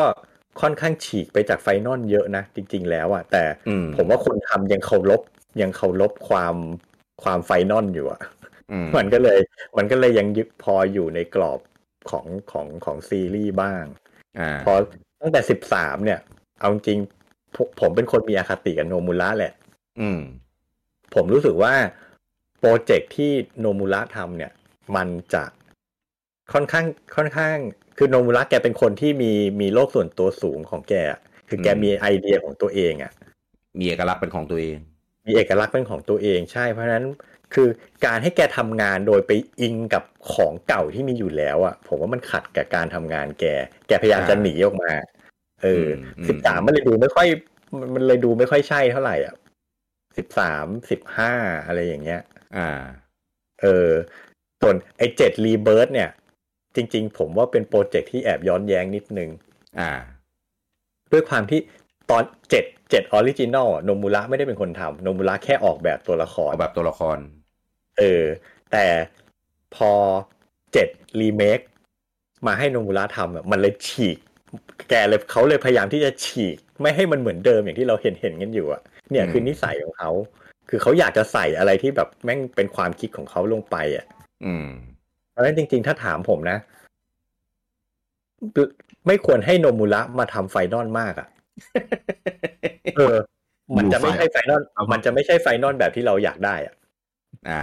ค่อนข้างฉีกไปจาก Final เยอะนะจริง ๆ แล้วอะแต่อืมผมว่าคนทำยังเคารพยังเคารพความความ Final อยู่อะอืมมันก็เลย มันก็เลยยังยึดพออยู่ในกรอบของของของซีรีส์บ้างอ่าพอตั้งแต่สิบสามเนี่ย เอาจริงผมผมเป็นคนมีอคติกับโนมูระแหละ อืม ผมรู้สึกว่าโปรเจกต์ที่โนมูระทำเนี่ย มันจะค่อนข้างค่อนข้าง คือโนมูระแกเป็นคนที่มีมีโลกส่วนตัวสูงของแกอะคือแกอืมมีไอเดียของตัวเองอะ มีเอกลักษณ์เป็นของตัวเอง มีเอกลักษณ์เป็นของตัวเองใช่ เพราะฉะนั้นคือการให้แกทำงานโดยไปอิงกับของเก่าที่มีอยู่แล้วอะผมว่ามันขัดกับการทำงานแก แกพยายามอ่าจะหนีออกมา เอออืมสิบสามมันเลยดูไม่ค่อยมันมันเลยดูไม่ค่อยใช่เท่าไหร่อะสิบสามสิบห้าอะไรอย่างเงี้ย อ่า เออส่วนไอเจ็ด Rebirth เนี่ย จริง ๆ ผมว่าเป็นโปรเจกต์ที่แอบย้อนแย้งนิดนึง อ่า ด้วยความที่ตอนเจ็ดเจ็ด original โนมุระไม่ได้เป็นคนทำโนมุระแค่ออกแบบตัวละครเอาแบบตัวละคร เออ แต่พอเจ็ดรีเมคมาให้โนมุระทำอะมันเลยฉีก แกเลยเขาเลยพยายามที่จะฉีก ไม่ให้มันเหมือนเดิมอย่างที่เราเห็นเห็นกันอยู่อะเนี่ยอืมคือนิสัยของเขา คือเขาอยากจะใส่อะไรที่แบบแม่งเป็นความคิดของเขาลงไปอะอืม เพราะฉะนั้นจริงๆ ถ้าถามผมนะ ไม่ควรให้โนมุระมาทำ Final มากอะ่ะ เออ มันจะไม่ใช่ Final เอามัมันจะไม่ใช่ Final แบบที่เราอยากได้อะ อ่า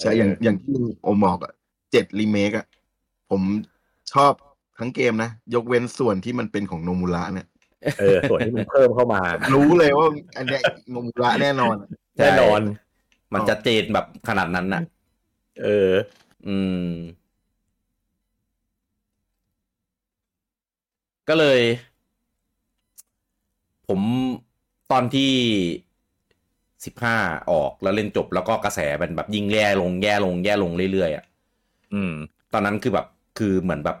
ใช่อย่างอย่างที่โอมบอกอะเจ็ดรีเมคอะผมชอบทั้งเกมนะ ยกเว้นส่วนที่มันเป็นของโนมูระเนี่ยเออ ส่วนที่มันเพิ่มเข้ามา รู้เลยว่า อันเนี้ยโนมูระแน่นอนอะใช่แน่นอน มันจะเจนแบบขนาดนั้นน่ะ เออ อืม ก็เลย ผมตอนที่สิบห้าออกแล้วเล่นจบแล้วก็กระแสมันแบบยิ่งแย่ลงแย่ลงแย่ลงเรื่อยๆอะอืม ตอนนั้นคือแบบคือเหมือนแบบ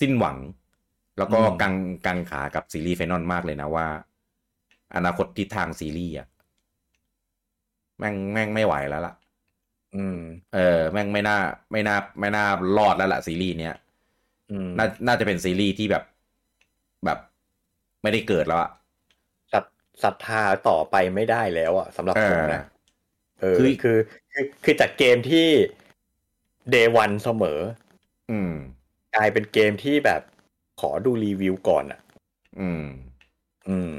สิ้นหวัง แล้วก็อืมกังกังขากับซีรีส์ Final มากเลยนะว่า อนาคตทิศทางซีรีส์อะแม่งแม่งไม่ไหวแล้วล่ะ อืม เออ แม่งไม่น่า ไม่น่า ไม่น่ารอดแล้วล่ะซีรีส์เนี้ยอืมน่า น่าจะเป็นซีรีส์ที่แบบ แบบ ไม่ได้เกิดแล้วอะศรัทศรัทธาต่อไปไม่ได้แล้วอะสำหรับผมนะ เออคือคือ คือ คือจากเกมที่เดวันเสมอ อืม กลายเป็นเกมที่แบบขอดูรีวิวก่อนอะอืม อืม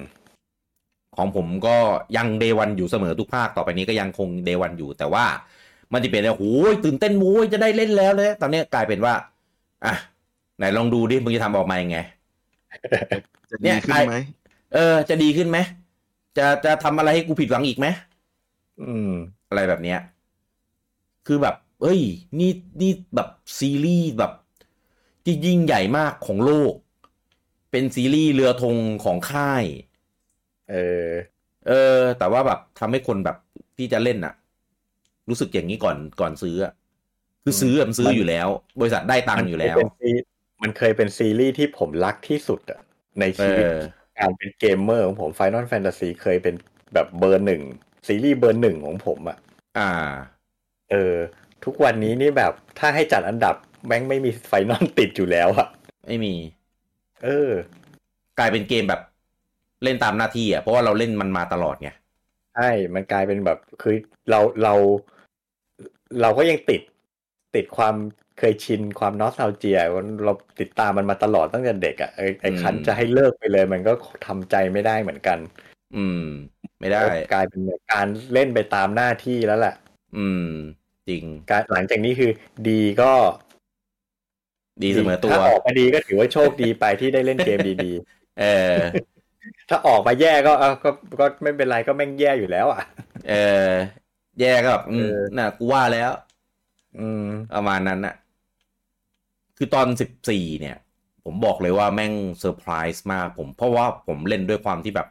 ของผมก็ยังเดวันอยู่เสมอทุกภาคต่อไปนี้ก็ยังคงเดวันอยู่แต่ว่า มันจะเป็นแบบโอ้ยตื่นเต้นโว้ยจะได้เล่นแล้วเลยตอนนี้กลายเป็นว่าอะไหนลองดูดิมึงจะทำออกมายังไงจะเนี่ดียขึ้นใครไหมเออ จะดีขึ้นไหมจะจะทำอะไรให้กูผิดหวังอีกไหมอืม อะไรแบบเนี้ย คือแบบ เอ้ย นี่นี่แบบซีรีส์แบบที่ยิ่งใหญ่มากของโลก เป็นซีรีส์เรือธงของค่าย เออ เออ แต่ว่าแบบทำให้คนแบบที่จะเล่นอะ รู้สึกอย่างนี้ก่อนก่อนซื้ออะคือซื้ออะมันซื้ออยู่แล้ว บริษัทได้ตังค์อยู่แล้ว มันเคยเป็นซีมันเคยเป็นซีรีส์ที่ผมรักที่สุดอะในเอชีวิตอการเป็นเกมเมอร์ของผม Final Fantasy เคยเป็นแบบเบอร์หนึ่งซีรีส์เบอร์หนึ่งของผมอะอ่า เออ ทุกวันนี้นี่แบบถ้าให้จัดอันดับแม่งไม่มี Final ติดอยู่แล้วอะไม่มี เออ กลายเป็นเกมแบบเล่นตามหน้าที่อะเพราะว่าเราเล่นมันมาตลอดไงใช่ มันกลายเป็นแบบคือเราเรา เราก็ยังติดติดความเคยชินความนอสเ a าเจียเราติดตามมันมาตลอดตั้งแต่เด็กอะ่ะไอ้ไอ้คันจะให้เลิกไปเลย มันก็ทำใจไม่ได้เหมือนกัน อืม ไม่ได้กลายเป็นการเล่นไปตามหน้าที่แล้วแหละอืม จริงการหลังจากนี้คือดีก็ ดีเสมอตัวถ้าออกมาดีก็ถือว่าโชคดีไปที่ได้เล่นเกมดีเออๆถ้าออกมาแย่ก็เออก็ก็ไม่เป็นไรก็แม่งแย่อยู่แล้ว อะ เออ แย่ก็แบบอืมเออน่ะกูว่าแล้ว อืมประมาณนั้นน่ะ คือตอนสิบสี่เนี่ย ผมบอกเลยว่าแม่งเซอร์ไพรส์มาก ผมเพราะว่าผมเล่นด้วยความที่แบบ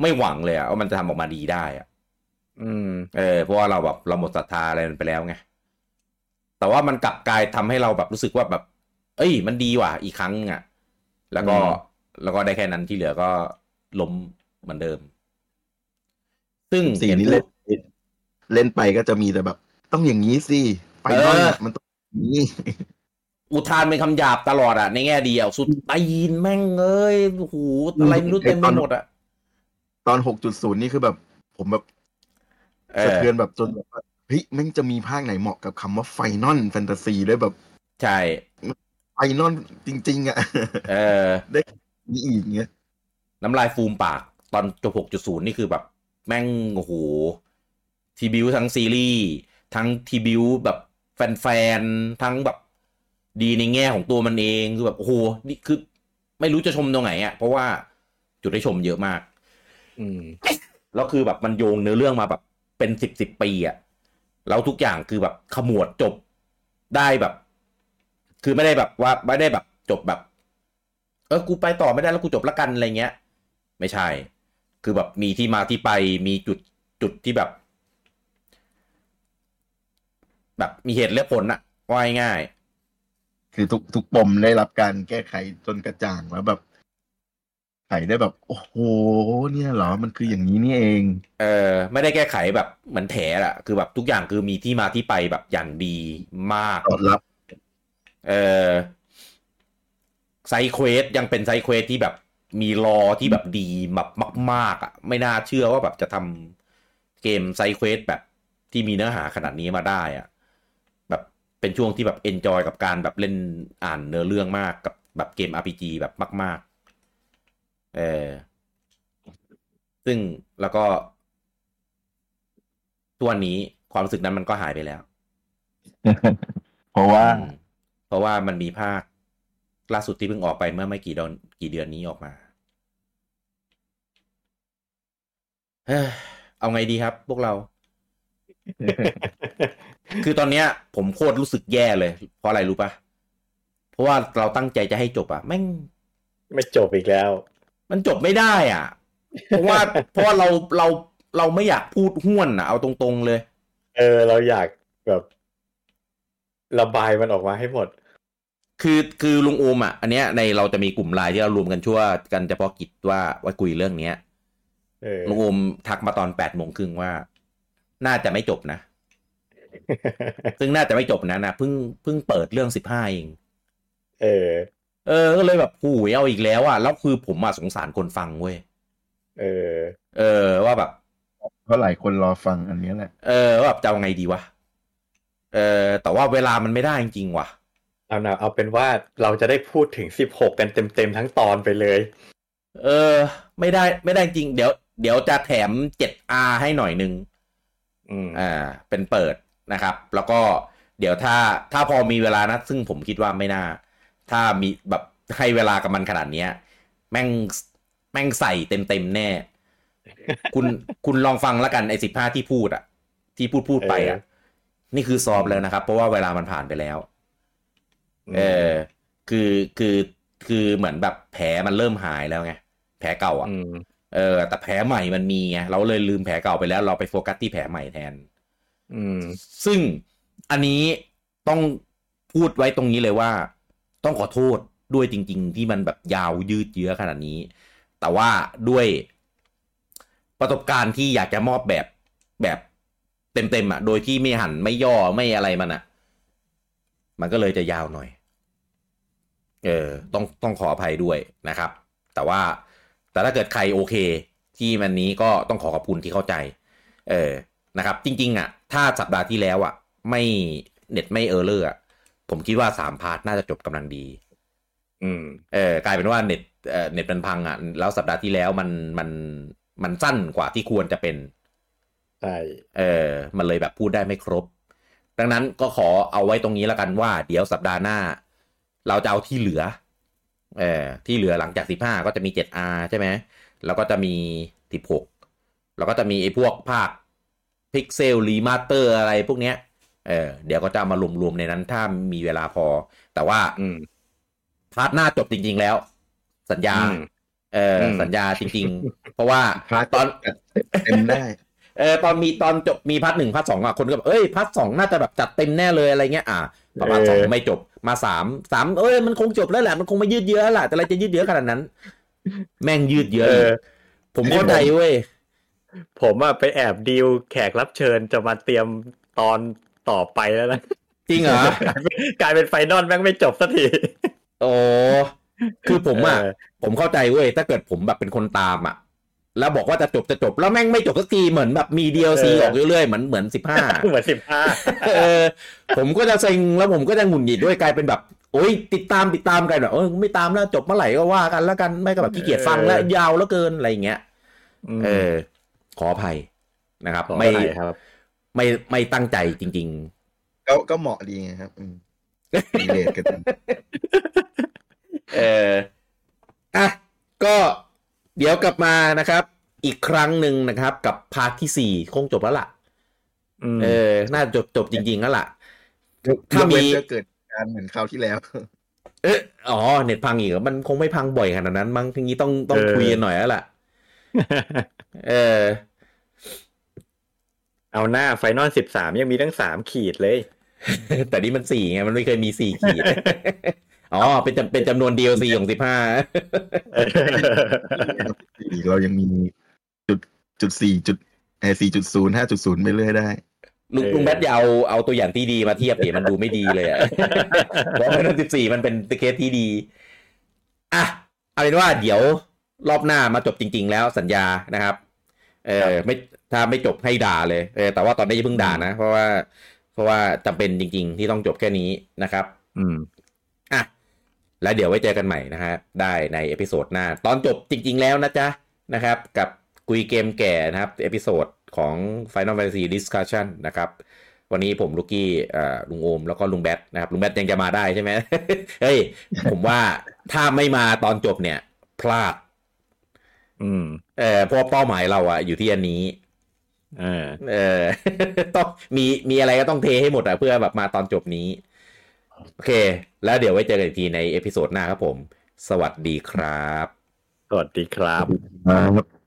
ไม่หวังเลยอะว่ามันจะทำออกมาดีได้อะอืม เออเพราะว่าเราแบบเราหมดศรัทธาอะไรมันไปแล้วไงแต่ว่ามันกลับกลายทำให้เราแบบรู้สึกว่าแบบ เอ้ย มันดีว่ะอีกครั้งอะ แล้วก็อืมแล้วก็ได้แค่นั้นที่เหลือก็ล้มเหมือนเดิม ซึ่งสีเห็นนี้พูเล่ดน เล่นไปก็จะมีแต่แบบ ต้องอย่างนี้สิไฟนอลเออมันต้องอย่างนี้อุทานเป็นคำหยาบตลอดอะในแง่ดีอะสุดตีนแม่งเอ้ยโอ้โหอะไรไม่รู้เต็มไปหมดอะ ตอน6.0นี่คือแบบ ผมแบบเอสะอเทือนแบบจนแบบว่าเฮ้ยแม่งจะมีภาคไหนเหมาะกับคำว่า Final Fantasy ด้วยแบบ ใช่ Final จริง ๆ อะ เออมีอีกเงี้ย น้ำลายฟูมปาก ตอนจบ6.0นี่คือแบบ แม่งโอ้โห tribute ทั้งซีรีส์ทั้ง tribute แบบแฟนๆ ทั้งแบบดีในแง่ของตัวมันเองคือแบบโอ้โหนี่คือ ไม่รู้จะชมตรงไหนอะเพราะว่าจุดได้ชมเยอะมาก อืมแล้วคือแบบมันโยงเนื้อเรื่องมาแบบเป็นสิบสิบปีอะแล้วทุกอย่างคือแบบขมวดจบได้แบบ คือไม่ได้แบบว่าไม่ได้แบบจบแบบ เออกูไปต่อไม่ได้แล้วกูจบละกันอะไรเงี้ย ไม่ใช่ คือแบบมีที่มาที่ไปมีจุดจุดที่แบบ แบบมีเหตุและผลอะว่าง่าย คือทุกทุกปมได้รับการแก้ไขจนกระจ่างแล้วแบบไขได้แบบ โอ้โหเนี่ยเหรอมันคืออย่างนี้นี่เองๆเออไม่ได้แก้ไขแบบเหมือนแถอะคือแบบทุกอย่างคือมีที่มาที่ไปแบบอย่างดีมากตอบรับ เออ side quest ยังเป็น side quest ที่แบบมี lore ที่แบบดีแบบมากๆอะไม่น่าเชื่อว่าแบบจะทำเกม side quest แบบที่มีเนื้อหาขนาดนี้มาได้อะแบบ เป็นช่วงที่แบบเอนจอยกับการแบบเล่นอ่านเนื้อเรื่องมากกับแบบเกม RPG แบบมาก ๆ เออซึ่งแล้วก็ตัวนนี้ความรู้สึกนั้นมันก็หายไปแล้ว เพราะว่าอืมเพราะว่ามันมีภาคล่าสุดที่เพิ่งออกไปเมื่อไม่กี่เดือนกี่เดือนนี้ออกมาเฮ้ยเอาไงดีครับ พวกเรา คือตอนเนี้ย ผมโคตรรู้สึกแย่เลย เพราะอะไรรู้ปะเพราะว่าเราตั้งใจจะให้จบอะแม่งไม่จบอีกแล้ว มันจบไม่ได้อะ เพราะว่าเพราะว่าเราเราเราไม่อยากพูดห้วนอะ เอาตรงๆเลย เออ เราอยากแบบ ระบายมันออกมาให้หมด คือคือลุงโอมอะ อันเนี้ยในเราจะมีกลุ่มไลน์ที่เรารวมกันชั่วกันเฉพาะกิจว่าไว้คุยเรื่องเนี้ยเออลุงโอมทักมาตอนแปดโมงครึ่งว่า น่าจะไม่จบนะ ซึ่งน่าจะไม่จบนะนะเพิ่งเพิ่งเปิดเรื่องสิบห้าเอง เออ เออ ก็เลยแบบหูยเอาอีกแล้วอะ แล้วคือผมมาสงสารคนฟังเว้ย เออ เออ ว่าแบบเพราะหลายคนรอฟังอันนี้แหละ เออว่าแบบจะเอาไงดีวะ เออ แต่ว่าเวลามันไม่ได้จริงๆว่ะ เอานะเอาเป็นว่าเราจะได้พูดถึงสิบหกกันเต็มๆทั้งตอนไปเลย เออ ไม่ได้ไม่ได้จริง เดี๋ยว เดี๋ยวจะแถม 7R ให้หน่อยนึง อืม อ่า เป็นเปิด นะครับ แล้วก็เดี๋ยวถ้าถ้าพอมีเวลานะ ซึ่งผมคิดว่าไม่น่า ถ้ามีแบบให้เวลากับมันขนาดเนี้ย แม่งแม่งใส่เต็มเต็มๆแน่ คุณคุณลองฟังแล้วกันไอ้สิบห้าที่พูดอะที่พูดพูดไปอะนี่คือซอฟต์แล้วนะครับ เพราะว่าเวลามันผ่านไปแล้วเออคือคือคือเหมือนแบบแผลมันเริ่มหายแล้วไงแผลเก่าอะอืมเออ แต่แผลใหม่มันมีไงเราเลยลืมแผลเก่าไปแล้วเราไปโฟกัสที่แผลใหม่แทน อืม ซึ่งอันนี้ต้องพูดไว้ตรงนี้เลยว่า ต้องขอโทษด้วยจริง ๆ ที่มันแบบยาวยืดเยื้อขนาดนี้ แต่ว่าด้วยประสบการณ์ที่อยากจะมอบแบบแบบเต็มๆอะ โดยที่ไม่หั่นไม่ย่อไม่อะไรมันอะ มันก็เลยจะยาวหน่อย เออ ต้องต้องขออภัยด้วยนะครับ แต่ว่าแต่ถ้าเกิดใครโอเค ที่มันนี้ก็ต้องขอขอบคุณที่เข้าใจ เออ นะครับ จริง ๆอะถ้าสัปดาห์ที่แล้วอะไม่เน็ตไม่ error อะผมคิดว่าสาม part น่าจะจบกำลังดี อืมเออกลายเป็นว่าเน็ตเอ่อเน็ตมันพังอะแล้วสัปดาห์ที่แล้วมันมันมันสั้นกว่าที่ควรจะเป็นใช่เออมันเลยแบบพูดได้ไม่ครบ ดังนั้นก็ขอเอาไว้ตรงนี้แล้วกันว่า เดี๋ยวสัปดาห์หน้า เราจะเอาที่เหลือเออที่เหลือหลังจาก15ก็จะมี 7R ใช่ไหมแล้วก็จะมี16แล้วก็จะมีไอ้พวกภาค Pixel Remaster อะไรพวกเนี้ยเออเดี๋ยวก็จะเอามารวมๆในนั้นถ้ามีเวลาพอ แต่ว่าอืมpart หน้าจบจริง ๆ แล้ว สัญญาอืมเอออมสัญญาจริง ๆ เพราะว่า part ตอนจัดเต็มได้เออตอนมีตอนจบมี part หนึ่ง part สองอะคนก็แบบเอ้ย part สองน่าจะแบบจัดเต็มแน่เลยอะไรเงี้ยอะพอ part สองไม่จบมาสามสามเอ้ยมันคงจบแล้วแหละมันคงไม่ยืดเยื้อแหละแต่อะไรจะยืดเยื้อขนาดนั้น แม่งยืดเยื้อเออีอกผมเข้าใจเว้ย ผมอะไปแอบดีลแขกรับเชิญจะมาเตรียมตอนต่อไปแล้วนะ จริงเหรอ กลายเป็นกลายเป็นไฟนอลแม่งไม่จบสักที โอ้คือผมอะเออผมเข้าใจเว้ย ถ้าเกิดผมแบบเป็นคนตามอะแล้วบอกว่าจะจบจะจบ แล้วแม่งไม่จบสักทีเหมือนแบบมี DLC ออกเรื่อยๆเหมือนเหมือนสิบห้าเหมือนสิบห้าเออผมก็จะเซ็งแล้วผมก็จะหงุดหงิดด้วยกลายเป็นแบบโอ้ยติดตามติดตามกันแบบเออไม่ตามแล้วจบเมื่อไหร่ก็ว่ากันแล้วกันไม่ก็แบบขี้เกียจฟังแล้วยาวแล้วเกินอะไรอย่างเงี้ยเออ ขออภัยนะครับไม่ไม่ครับ ไม่ไม่ตั้งใจจริงก็ก็เหมาะดีไงครับอืม relate กันๆเอออะก็เดี๋ยวกลับมานะครับ อีกครั้งหนึ่งนะครับ กับ part ที่สี่คงจบแล้วล่ะอืมเออ น่าจบจบจริง ๆ แล้วล่ะ ถ้าถ้ามีมีจะเกิดการเหมือนคราวที่แล้ว เอออ๋อ เน็ตพังอีกเหรอมันคงไม่พังบ่อยขนาดนั้นมั้งทีนี้ต้องต้องคุยกันหน่อยแล้วล่ะ เออ เอาหน้า Final สิบสามยังมีตั้งสามขีดเลย แต่นี่มันสี่ไง มันไม่เคยมีสี่ขีด อ๋อ เป็นจำเป็นจำนวน DLC ของสิบห้าอีกเรายังมีจุดจุดสี่จุดเอสี่จุดศูนย์ห้าจุดศูนย์ไปเรื่อยได้ลุงเออลุงแบทอย่าเอาเอาตัวอย่างที่ดีมาเทียบดิมันดูไม่ดีเลยอะเพราะว่าสิบสี่มันเป็นเคสที่ดี อะ เอาเป็นว่าเดี๋ยว รอบหน้ามาจบจริง ๆ แล้วสัญญานะครับ เออไม่ถ้าไม่จบให้ด่าเลยเออแต่ว่าตอนนี้อย่าเพิ่งด่านะ เพราะว่าเพราะว่าจำเป็นจริง ๆ ที่ต้องจบแค่นี้นะครับ อืมอะแล้วเดี๋ยวไว้เจอกันใหม่นะฮะได้ใน episode หน้า ตอนจบจริง ๆ แล้วนะจ๊ะนะครับ กับคุยเกมแก่นะครับ episode ของ Final Fantasy Discussion นะครับ วันนี้ผมลูกกี้เอ่อลุงโอมแล้วก็ลุงแบทนะครับลุงแบทยังจะมาได้ใช่ไหมเฮ้ยผมว่าถ้าไม่มาตอนจบเนี่ย พลาด อืมเออเพราะเป้าหมายเราอะอยู่ที่อันนี้เออเออต้องมีมีอะไรก็ต้องเทให้หมดอะเพื่อแบบมาตอนจบนี้ โอเค แล้วเดี๋ยวไว้เจอกันอีกทีใน episode หน้าครับผม สวัสดีครับ สวัสดีครับครับ